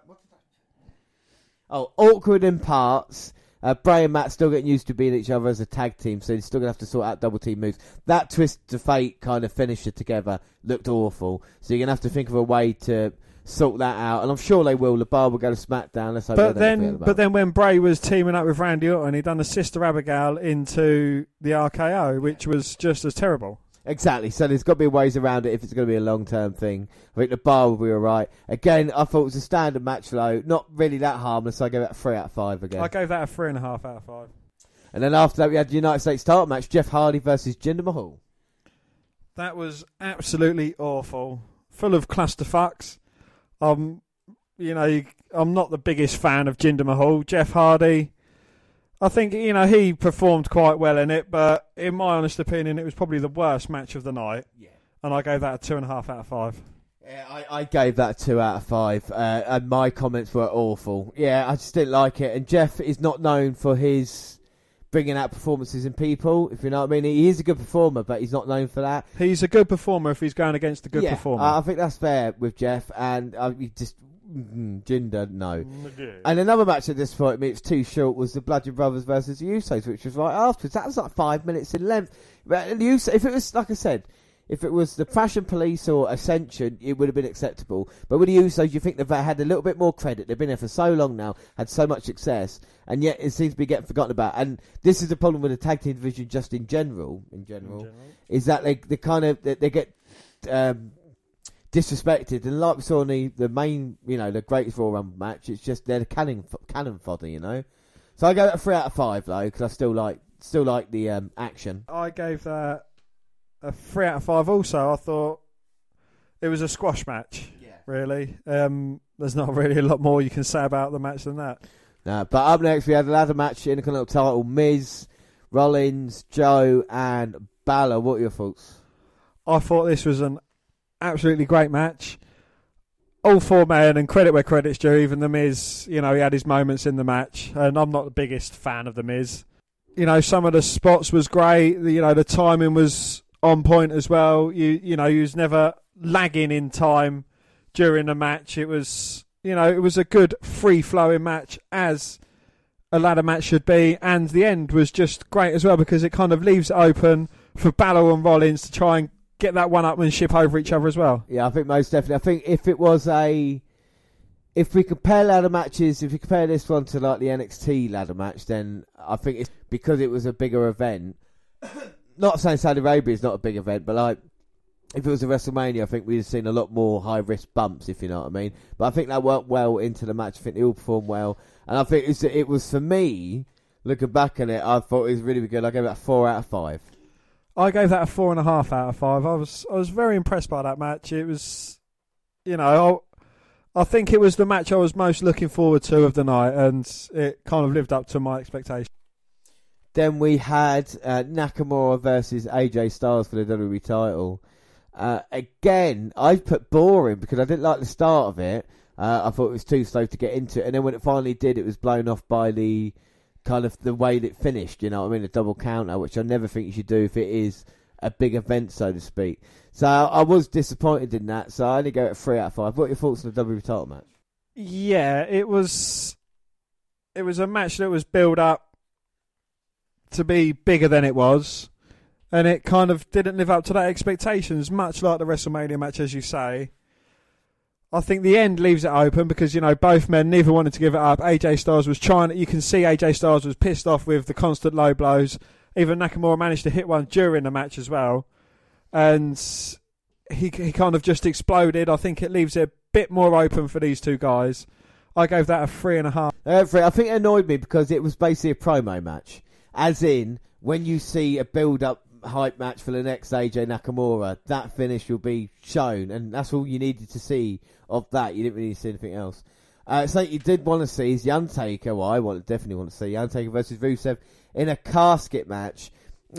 oh awkward in parts. Uh, Bray and Matt still getting used to being each other as a tag team, so they're still gonna have to sort out double team moves. That Twist of Fate kind of finisher together looked awful, so you're gonna have to think of a way to sort that out, and I'm sure they will. The bar will go to SmackDown. Let's hope but then, but then when Bray was teaming up with Randy Orton, he done a Sister Abigail into the RKO, which was just as terrible. Exactly. So there's got to be ways around it if it's going to be a long term thing. I think the bar will be all right. Again, I thought it was a standard match low, not really that harmless. So I gave it a three out of five again. I gave that a three and a half out of five. And then after that, we had the United States title match: Jeff Hardy versus Jinder Mahal. That was absolutely awful, full of clusterfucks. Um, you know, I'm not the biggest fan of Jinder Mahal. Jeff Hardy, I think you know he performed quite well in it, but in my honest opinion, it was probably the worst match of the night. Yeah, and I gave that a two and a half out of five. Yeah, I, I gave that a two out of five, uh, and my comments were awful. Yeah, I just didn't like it. And Jeff is not known for his bringing out performances in people, if you know what I mean. He is a good performer, but he's not known for that. He's a good performer if he's going against a good yeah, performer. I think that's fair with Jeff, and uh, he just mm, Jinder, no. And another match at this point, I it's too short, was the Bludgeon Brothers versus the Usos, which was right afterwards. That was like five minutes in length. But the Usos, if it was, like I said, if it was the Fashion Police or Ascension, it would have been acceptable. But with the Usos, you think they've had a little bit more credit. They've been there for so long now, had so much success, and yet it seems to be getting forgotten about. And this is the problem with the tag team division, just in general. In general, in general. is that they they kind of they, they get um, disrespected. And like we saw in the, the main, you know, the greatest Royal Rumble match, it's just they're the cannon cannon fodder, you know. So I go a three out of five though, because I still like still like the um, action. I gave that a three out of five. Also, I thought it was a squash match. Yeah. Really, um, there's not really a lot more you can say about the match than that. No, but up next we had a ladder match in the title: Miz, Rollins, Joe, and Balor. What are your thoughts? I thought this was an absolutely great match. All four men, and credit where credit's due. Even the Miz, you know, he had his moments in the match, and I'm not the biggest fan of the Miz. You know, some of the spots was great. You know, the timing was on point as well. You you know, he was never lagging in time during the match. It was you know, it was a good free flowing match as a ladder match should be, and the end was just great as well because it kind of leaves it open for Balor and Rollins to try and get that one upmanship over each other as well. Yeah, I think most definitely. I think if it was a if we compare ladder matches, if you compare this one to like the NXT ladder match, then I think it's because it was a bigger event <coughs> not saying Saudi Arabia is not a big event, but like if it was a WrestleMania, I think we'd have seen a lot more high risk bumps, if you know what I mean. But I think that worked well into the match. I think they all performed well, and I think it was, it was for me. Looking back at it, I thought it was really good. I gave it a four out of five. I gave that a four and a half out of five. I was I was very impressed by that match. It was, you know, I, I think it was the match I was most looking forward to of the night, and it kind of lived up to my expectations. Then we had uh, Nakamura versus AJ Styles for the WWE title. Uh, again, I put boring because I didn't like the start of it. Uh, I thought it was too slow to get into it, and then when it finally did, it was blown off by the kind of the way that finished. You know what I mean? A double counter, which I never think you should do if it is a big event, so to speak. So I was disappointed in that. So I only go at three out of five. What are your thoughts on the WWE title match? Yeah, it was. It was a match that was built up to be bigger than it was, and it kind of didn't live up to that expectations, much like the WrestleMania match, as you say. I think the end leaves it open because you know both men neither wanted to give it up. AJ Styles was trying. You can see AJ Styles was pissed off with the constant low blows. Even Nakamura managed to hit one during the match as well, and he he kind of just exploded. I think it leaves it a bit more open for these two guys. I gave that a three and a half. Uh, three. I think it annoyed me because it was basically a promo match, as in when you see a build-up hype match for the next AJ Nakamura, that finish will be shown, and that's all you needed to see of that. You didn't really see anything else. Uh, so you did want to see is the Undertaker. Well, I want definitely want to see the Undertaker versus Rusev in a casket match.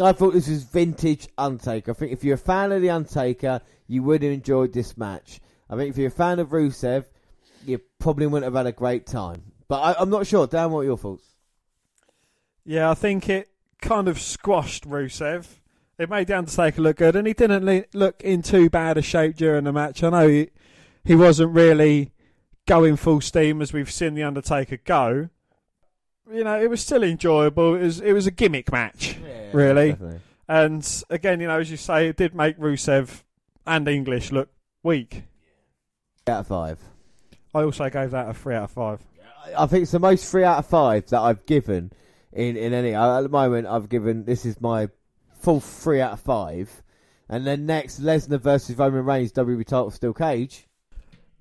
I thought this was vintage Undertaker. I think if you're a fan of the Undertaker, you would have enjoyed this match. I think if you're a fan of Rusev, you probably wouldn't have had a great time. But I, am not sure. Dan, what are your thoughts? Yeah, I think it kind of squashed Rusev. It made the Undertaker look good, and he didn't look in too bad a shape during the match. I know he, he wasn't really going full steam as we've seen the Undertaker go. You know, it was still enjoyable. It was it was a gimmick match, yeah, really. Definitely. And again, you know, as you say, it did make Rusev and English look weak. Out of five. I also gave that a three out of five. I think it's the most three out of five that I've given in in any. At the moment, I've given this is my full three out of five. And then next, Lesnar versus Roman Reigns, WWE title steel cage.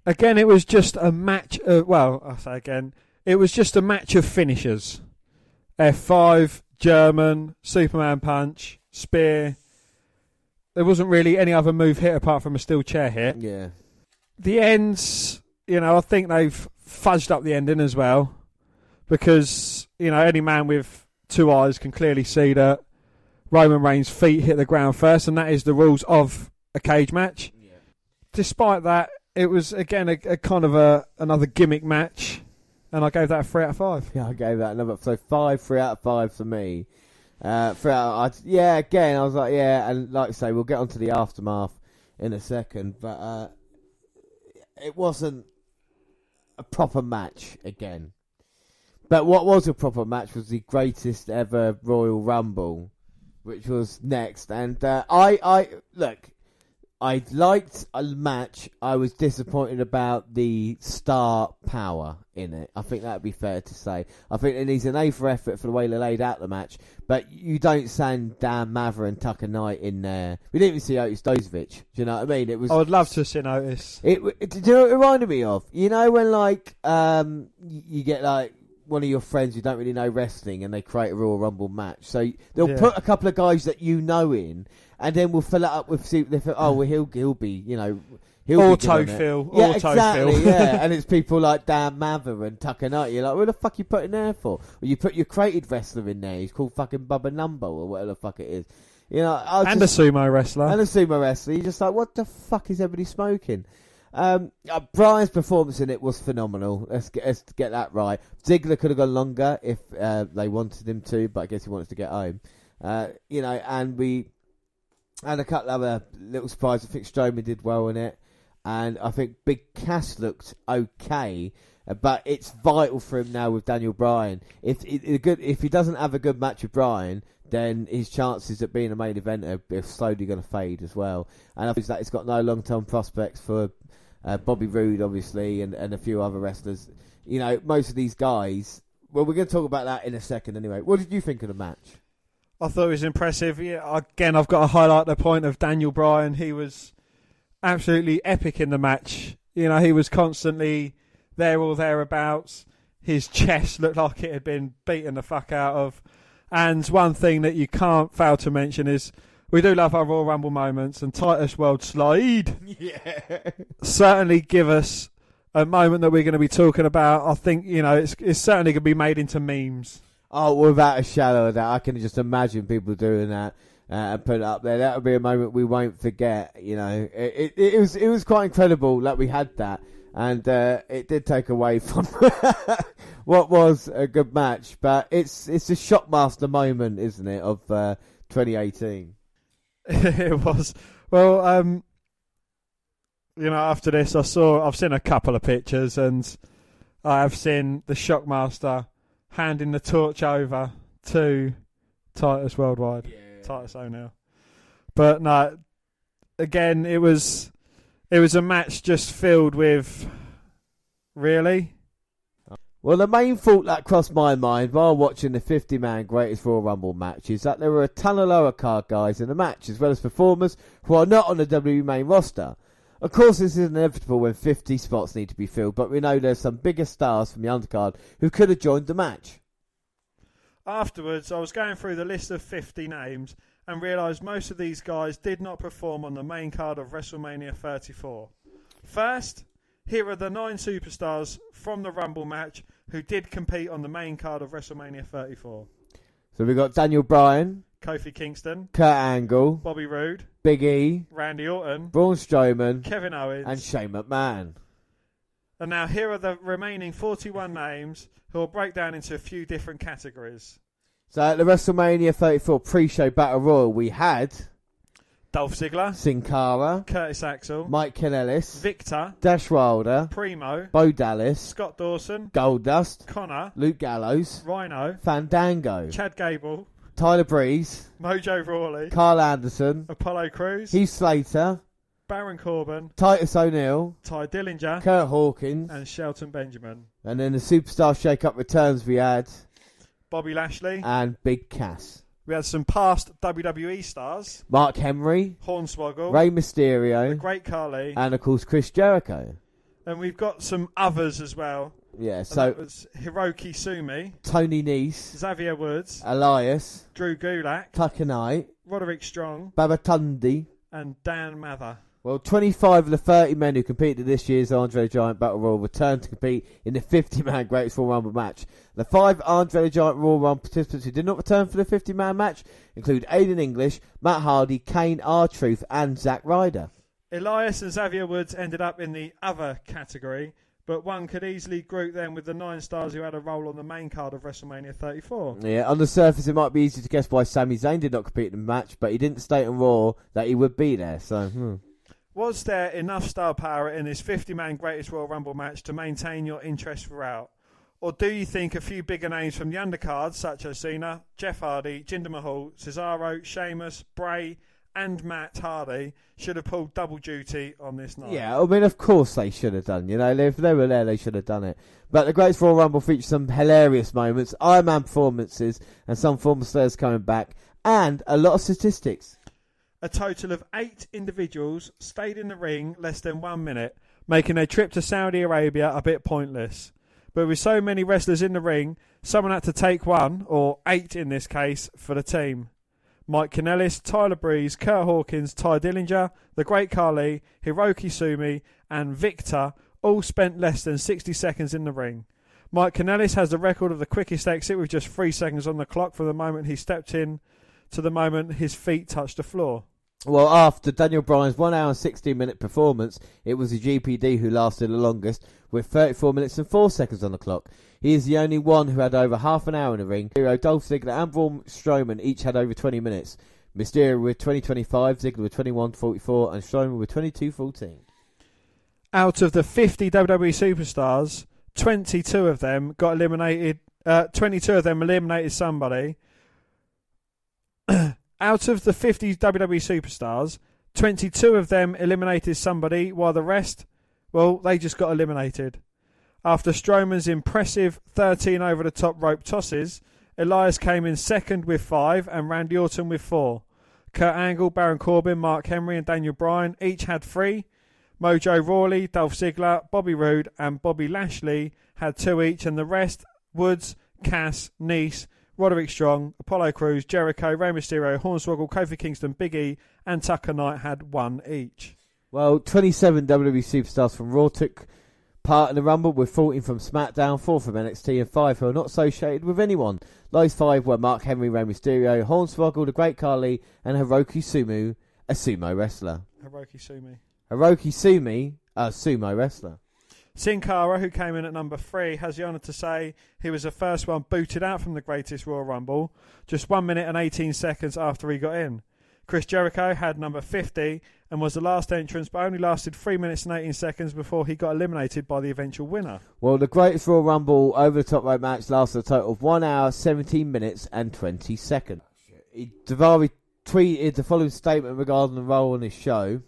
Again, it was just a match. Of, well, I say again, it was just a match of finishers. F5, German, Superman punch, spear. There wasn't really any other move hit apart from a steel chair hit. Yeah. The ends, you know, I think they've fudged up the ending as well. Because, you know, any man with two eyes can clearly see that Roman Reigns' feet hit the ground first, and that is the rules of a cage match. Yeah. Despite that, it was again a, a, kind of a another gimmick match, and I gave that a three out of five. Yeah, I gave that another so five, three out of five for me. Uh, three out, of, yeah, again, I was like, yeah, and like I say, we'll get onto the aftermath in a second, but uh, it wasn't a proper match again. But what was a proper match was the greatest ever Royal Rumble which was next. And uh, I, I look, I liked a match. I was disappointed about the star power in it. I think that would be fair to say. I think it needs an A for effort for the way they laid out the match. But you don't send Dan Matha and Tucker Knight in there. We didn't even see Otis Dozovic. Do you know what I mean? It was. I would love to see Otis. It, it, do you know what it reminded me of? You know when like um you get like one of your friends who don't really know wrestling and they create a Royal Rumble match. So they'll yeah. put a couple of guys that you know in, and then we'll fill it up with. They feel, oh, well, he'll he'll be, you know. He'll autofill, yeah, auto exactly, <laughs> yeah, and it's people like Dan Matha and Tucker Knight. You're like, what the fuck you putting there for? Well, you put your created wrestler in there. He's called fucking Bubba Numbo or whatever the fuck it is. You know, and just, a sumo wrestler, and a sumo wrestler. You're just like, what the fuck is everybody smoking? Um, uh, Bryan's performance in it was phenomenal. Let's get, let's get that right. Ziggler could have gone longer if uh, they wanted him to, but I guess he wants to get home. Uh, you know, and we had a couple other little surprises. I think Strowman did well in it, and I think Big Cass looked okay. Uh, but it's vital for him now with Daniel Bryan. If good, if he doesn't have a good match with Bryan, then his chances of being a main eventer are slowly going to fade as well. And obviously, that he's got no long term prospects for uh, Bobby Roode, obviously, and, and a few other wrestlers. You know, most of these guys. Well, we're going to talk about that in a second anyway. What did you think of the match? I thought it was impressive. Yeah, again, I've got to highlight the point of Daniel Bryan. He was absolutely epic in the match. You know, he was constantly there or thereabouts. His chest looked like it had been beaten the fuck out of. And one thing that you can't fail to mention is we do love our Royal Rumble moments, and Titus World Slide <laughs> yeah. certainly give us a moment that we're going to be talking about. I think you know it's it's certainly going to be made into memes. Oh, without a shadow of doubt, I can just imagine people doing that uh, and put it up there. That would be a moment we won't forget. You know, it, it, it was it was quite incredible that we had that, and uh, it did take away from <laughs> what was a good match. But it's it's a shockmaster moment, isn't it, of uh, 2018? <laughs> it was. Well, um, you know, after this, I saw, I've seen a couple of pictures, and I have seen the Shockmaster handing the torch over to Titus Worldwide, yeah. Titus O'Neil. But no, again, it was it was a match just filled with really well, the main thought that crossed my mind while watching the 50 man Greatest Royal Rumble match is that there were a ton of lower card guys in the match, as well as performers who are not on the WWE main roster. Of course, this is inevitable when 50 spots need to be filled, but we know there's some bigger stars from the undercard who could have joined the match. Afterwards, I was going through the list of 50 names and realised most of these guys did not perform on the main card of WrestleMania 34. First, here are the nine superstars from the Rumble match who did compete on the main card of WrestleMania 34. So we've got Daniel Bryan, Kofi Kingston, Kurt Angle, Bobby Roode, Big E, Randy Orton, Braun Strowman, Kevin Owens, and Shane McMahon. And now here are the remaining 41 names who will break down into a few different categories. So at the WrestleMania 34 pre-show Battle Royal, we had Dolph Ziggler, Sin Cara, Curtis Axel, Mike Kanellis, Viktor, Dash Wilder, Primo, Bo Dallas, Scott Dawson, Goldust, Konnor, Luke Gallows, Rhino, Fandango, Chad Gable, Tyler Breeze, Mojo Rawley, Karl Anderson, Apollo Crews, Heath Slater, Baron Corbin, Titus O'Neil, Tye Dillinger, Kurt Hawkins, and Shelton Benjamin. and then the Superstar Shake-Up returns we had, Bobby Lashley. and Big Cass. We had some past WWE stars. Mark Henry, Hornswoggle, Rey Mysterio, The Mysterio, Great Khali, and of course Chris Jericho. and we've got some others as well. Yeah, And so that was Hiroki Sumi, Tony Nese, Xavier Woods, Elias, Drew Gulak, Tucker Knight, Roderick Strong, Babatunde. and Dan Matha. Well, 25 of the 30 men who competed in this year's Andre the Giant Battle Royal returned to compete in the 50-man Greatest Royal Rumble match. The five Andre the Giant Royal Rumble participants who did not return for the 50-man match include Aiden English, Matt Hardy, Kane R-Truth, and Zack Ryder. Elias and Xavier Woods ended up in the other category, but one could easily group them with the nine stars who had a role on the main card of WrestleMania 34. Yeah, on the surface it might be easy to guess why Sami Zayn did not compete in the match, but he didn't state on Raw that he would be there, so... Hmm. Was there enough star power in this 50 man Greatest Royal Rumble match to maintain your interest throughout? Or do you think a few bigger names from the undercards, such as Cena, Jeff Hardy, Jinder Mahal, Cesaro, Sheamus, Bray, and Matt Hardy, should have pulled double duty on this night? Yeah, I mean, of course they should have done. You know, if they were there, they should have done it. But the Greatest Royal Rumble featured some hilarious moments, Iron Man performances, and some former stars coming back, and a lot of statistics. A total of eight individuals stayed in the ring less than one minute, making their trip to Saudi Arabia a bit pointless. But with so many wrestlers in the ring, someone had to take one, or eight in this case, for the team. Mike Kanellis, Tyler Breeze, Kurt Hawkins, Tye Dillinger, The Great Khali, Hiroki Sumi, and Viktor all spent less than 60 seconds in the ring. Mike Kanellis has the record of the quickest exit with just three seconds on the clock from the moment he stepped in to the moment his feet touched the floor. Well, after Daniel Bryan's 1 hour and 16 minute performance, it was the GPD who lasted the longest, with 34 minutes and 4 seconds on the clock. He is the only one who had over half an hour in the ring. Mysterio, Dolph Ziggler, and Braun Strowman each had over 20 minutes. Mysterio with 2025, Ziggler with 21.44, and Strowman with 22.14. Out of the 50 WWE superstars, 22 of them got eliminated. Uh, 22 of them eliminated somebody. <clears throat> Out of the 50 WWE superstars, 22 of them eliminated somebody, while the rest, well, they just got eliminated. After Strowman's impressive 13 over the top rope tosses, Elias came in second with five and Randy Orton with four. Kurt Angle, Baron Corbin, Mark Henry, and Daniel Bryan each had three. Mojo Rawley, Dolph Ziggler, Bobby Roode, and Bobby Lashley had two each, and the rest Woods, Cass, Nese, Roderick Strong, Apollo Crews, Jericho, Rey Mysterio, Hornswoggle, Kofi Kingston, Big E, and Tucker Knight had one each. Well, 27 WWE superstars from Raw took part in the Rumble, with 14 from SmackDown, 4 from NXT, and 5 who are not associated with anyone. Those 5 were Mark Henry, Rey Mysterio, Hornswoggle, The Great Khali, and Hiroki Sumu, a sumo wrestler. Hiroki Sumi. Hiroki Sumi, a sumo wrestler. Sin Cara, who came in at number three, has the honour to say he was the first one booted out from the greatest Royal Rumble, just one minute and 18 seconds after he got in. Chris Jericho had number 50 and was the last entrance, but only lasted 3 minutes and 18 seconds before he got eliminated by the eventual winner. Well, the greatest Royal Rumble over the top rope match lasted a total of 1 hour, 17 minutes, and 20 seconds. Daivari tweeted the following statement regarding the role on his show.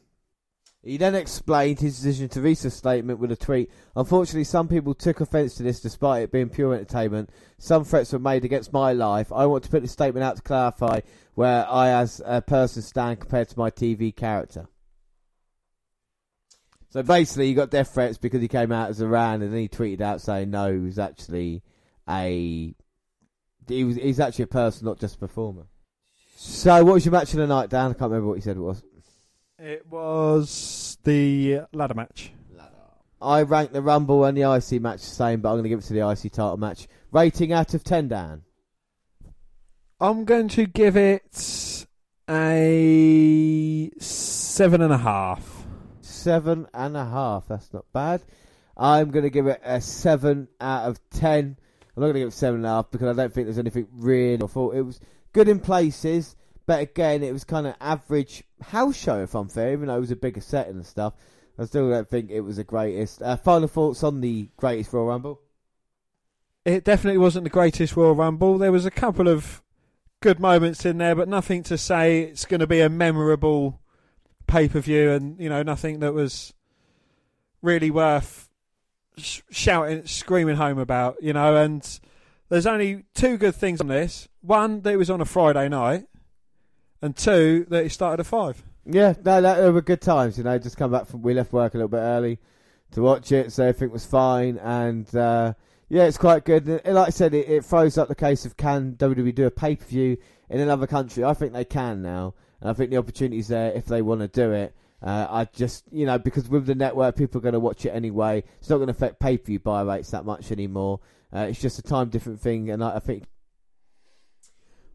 He then explained his decision to release a statement with a tweet. Unfortunately, some people took offence to this despite it being pure entertainment. Some threats were made against my life. I want to put this statement out to clarify where I as a person stand compared to my TV character. So basically, he got death threats because he came out as a ran, and then he tweeted out saying no, he was actually a he was he's actually a person, not just a performer. So, what was your match of the night, Dan? I can't remember what you said it was. It was the ladder match. I rank the Rumble and the IC match the same, but I'm going to give it to the IC title match. Rating out of 10, Dan? I'm going to give it a seven and a half. Seven and a half. That's not bad. I'm going to give it a seven out of ten. I'm not going to give it seven and a half because I don't think there's anything really awful. It was good in places, but again, it was kind of average house show, if I'm fair, even though it was a bigger setting and stuff. I still don't think it was the greatest. Uh, final thoughts on the greatest Royal Rumble? It definitely wasn't the greatest Royal Rumble. There was a couple of good moments in there, but nothing to say it's going to be a memorable pay per view, and you know nothing that was really worth sh- shouting, screaming home about. You know, and there's only two good things on this: one that it was on a Friday night, and two that he started at five. Yeah, no, that were good times. You know, just come back from we left work a little bit early to watch it, so everything was fine, and uh, yeah, it's quite good. And like I said, it, it throws up the case of can WWE do a pay per view in another country? I think they can now, and I think the opportunity's there if they want to do it. Uh, I just, you know, because with the network, people are going to watch it anyway. It's not going to affect pay per view buy rates that much anymore. Uh, it's just a time different thing, and I, I think.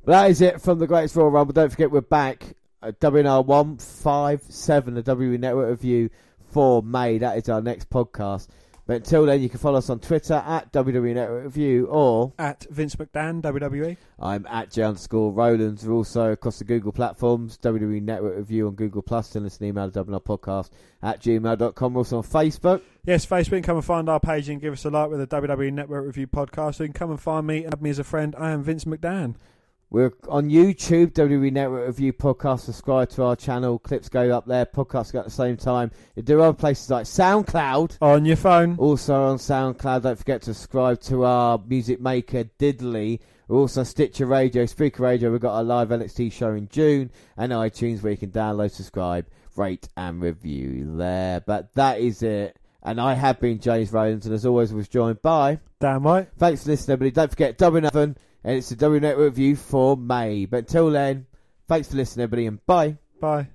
That is it from the Greatest Royal Rumble. Don't forget, we're back at WNR 157, the WWE Network Review for May. That is our next podcast. But until then, you can follow us on Twitter at WWE Network Review or at Vince McDan WWE. I'm at J underscore Rowlands. We're also across the Google platforms, WWE Network Review on Google Plus. Send us an email to WNR Podcast at gmail.com. We're also on Facebook. Yes, Facebook. Come and find our page and give us a like with the WWE Network Review podcast. So you can come and find me and have me as a friend. I am Vince McDan. We're on YouTube, WWE Network Review Podcast. Subscribe to our channel. Clips go up there. Podcasts go at the same time. There are other places like SoundCloud. On your phone. Also on SoundCloud. Don't forget to subscribe to our music maker, Diddley. We're also Stitcher Radio, Spreaker Radio. We've got our live NXT show in June. And iTunes where you can download, subscribe, rate and review there. But that is it. And I have been James Rowlands. And as always, was joined by... Dan White. Thanks for listening, everybody. Don't forget, Dublin Oven and it's the W Network review for May. But until then, thanks for listening, everybody, and bye. Bye.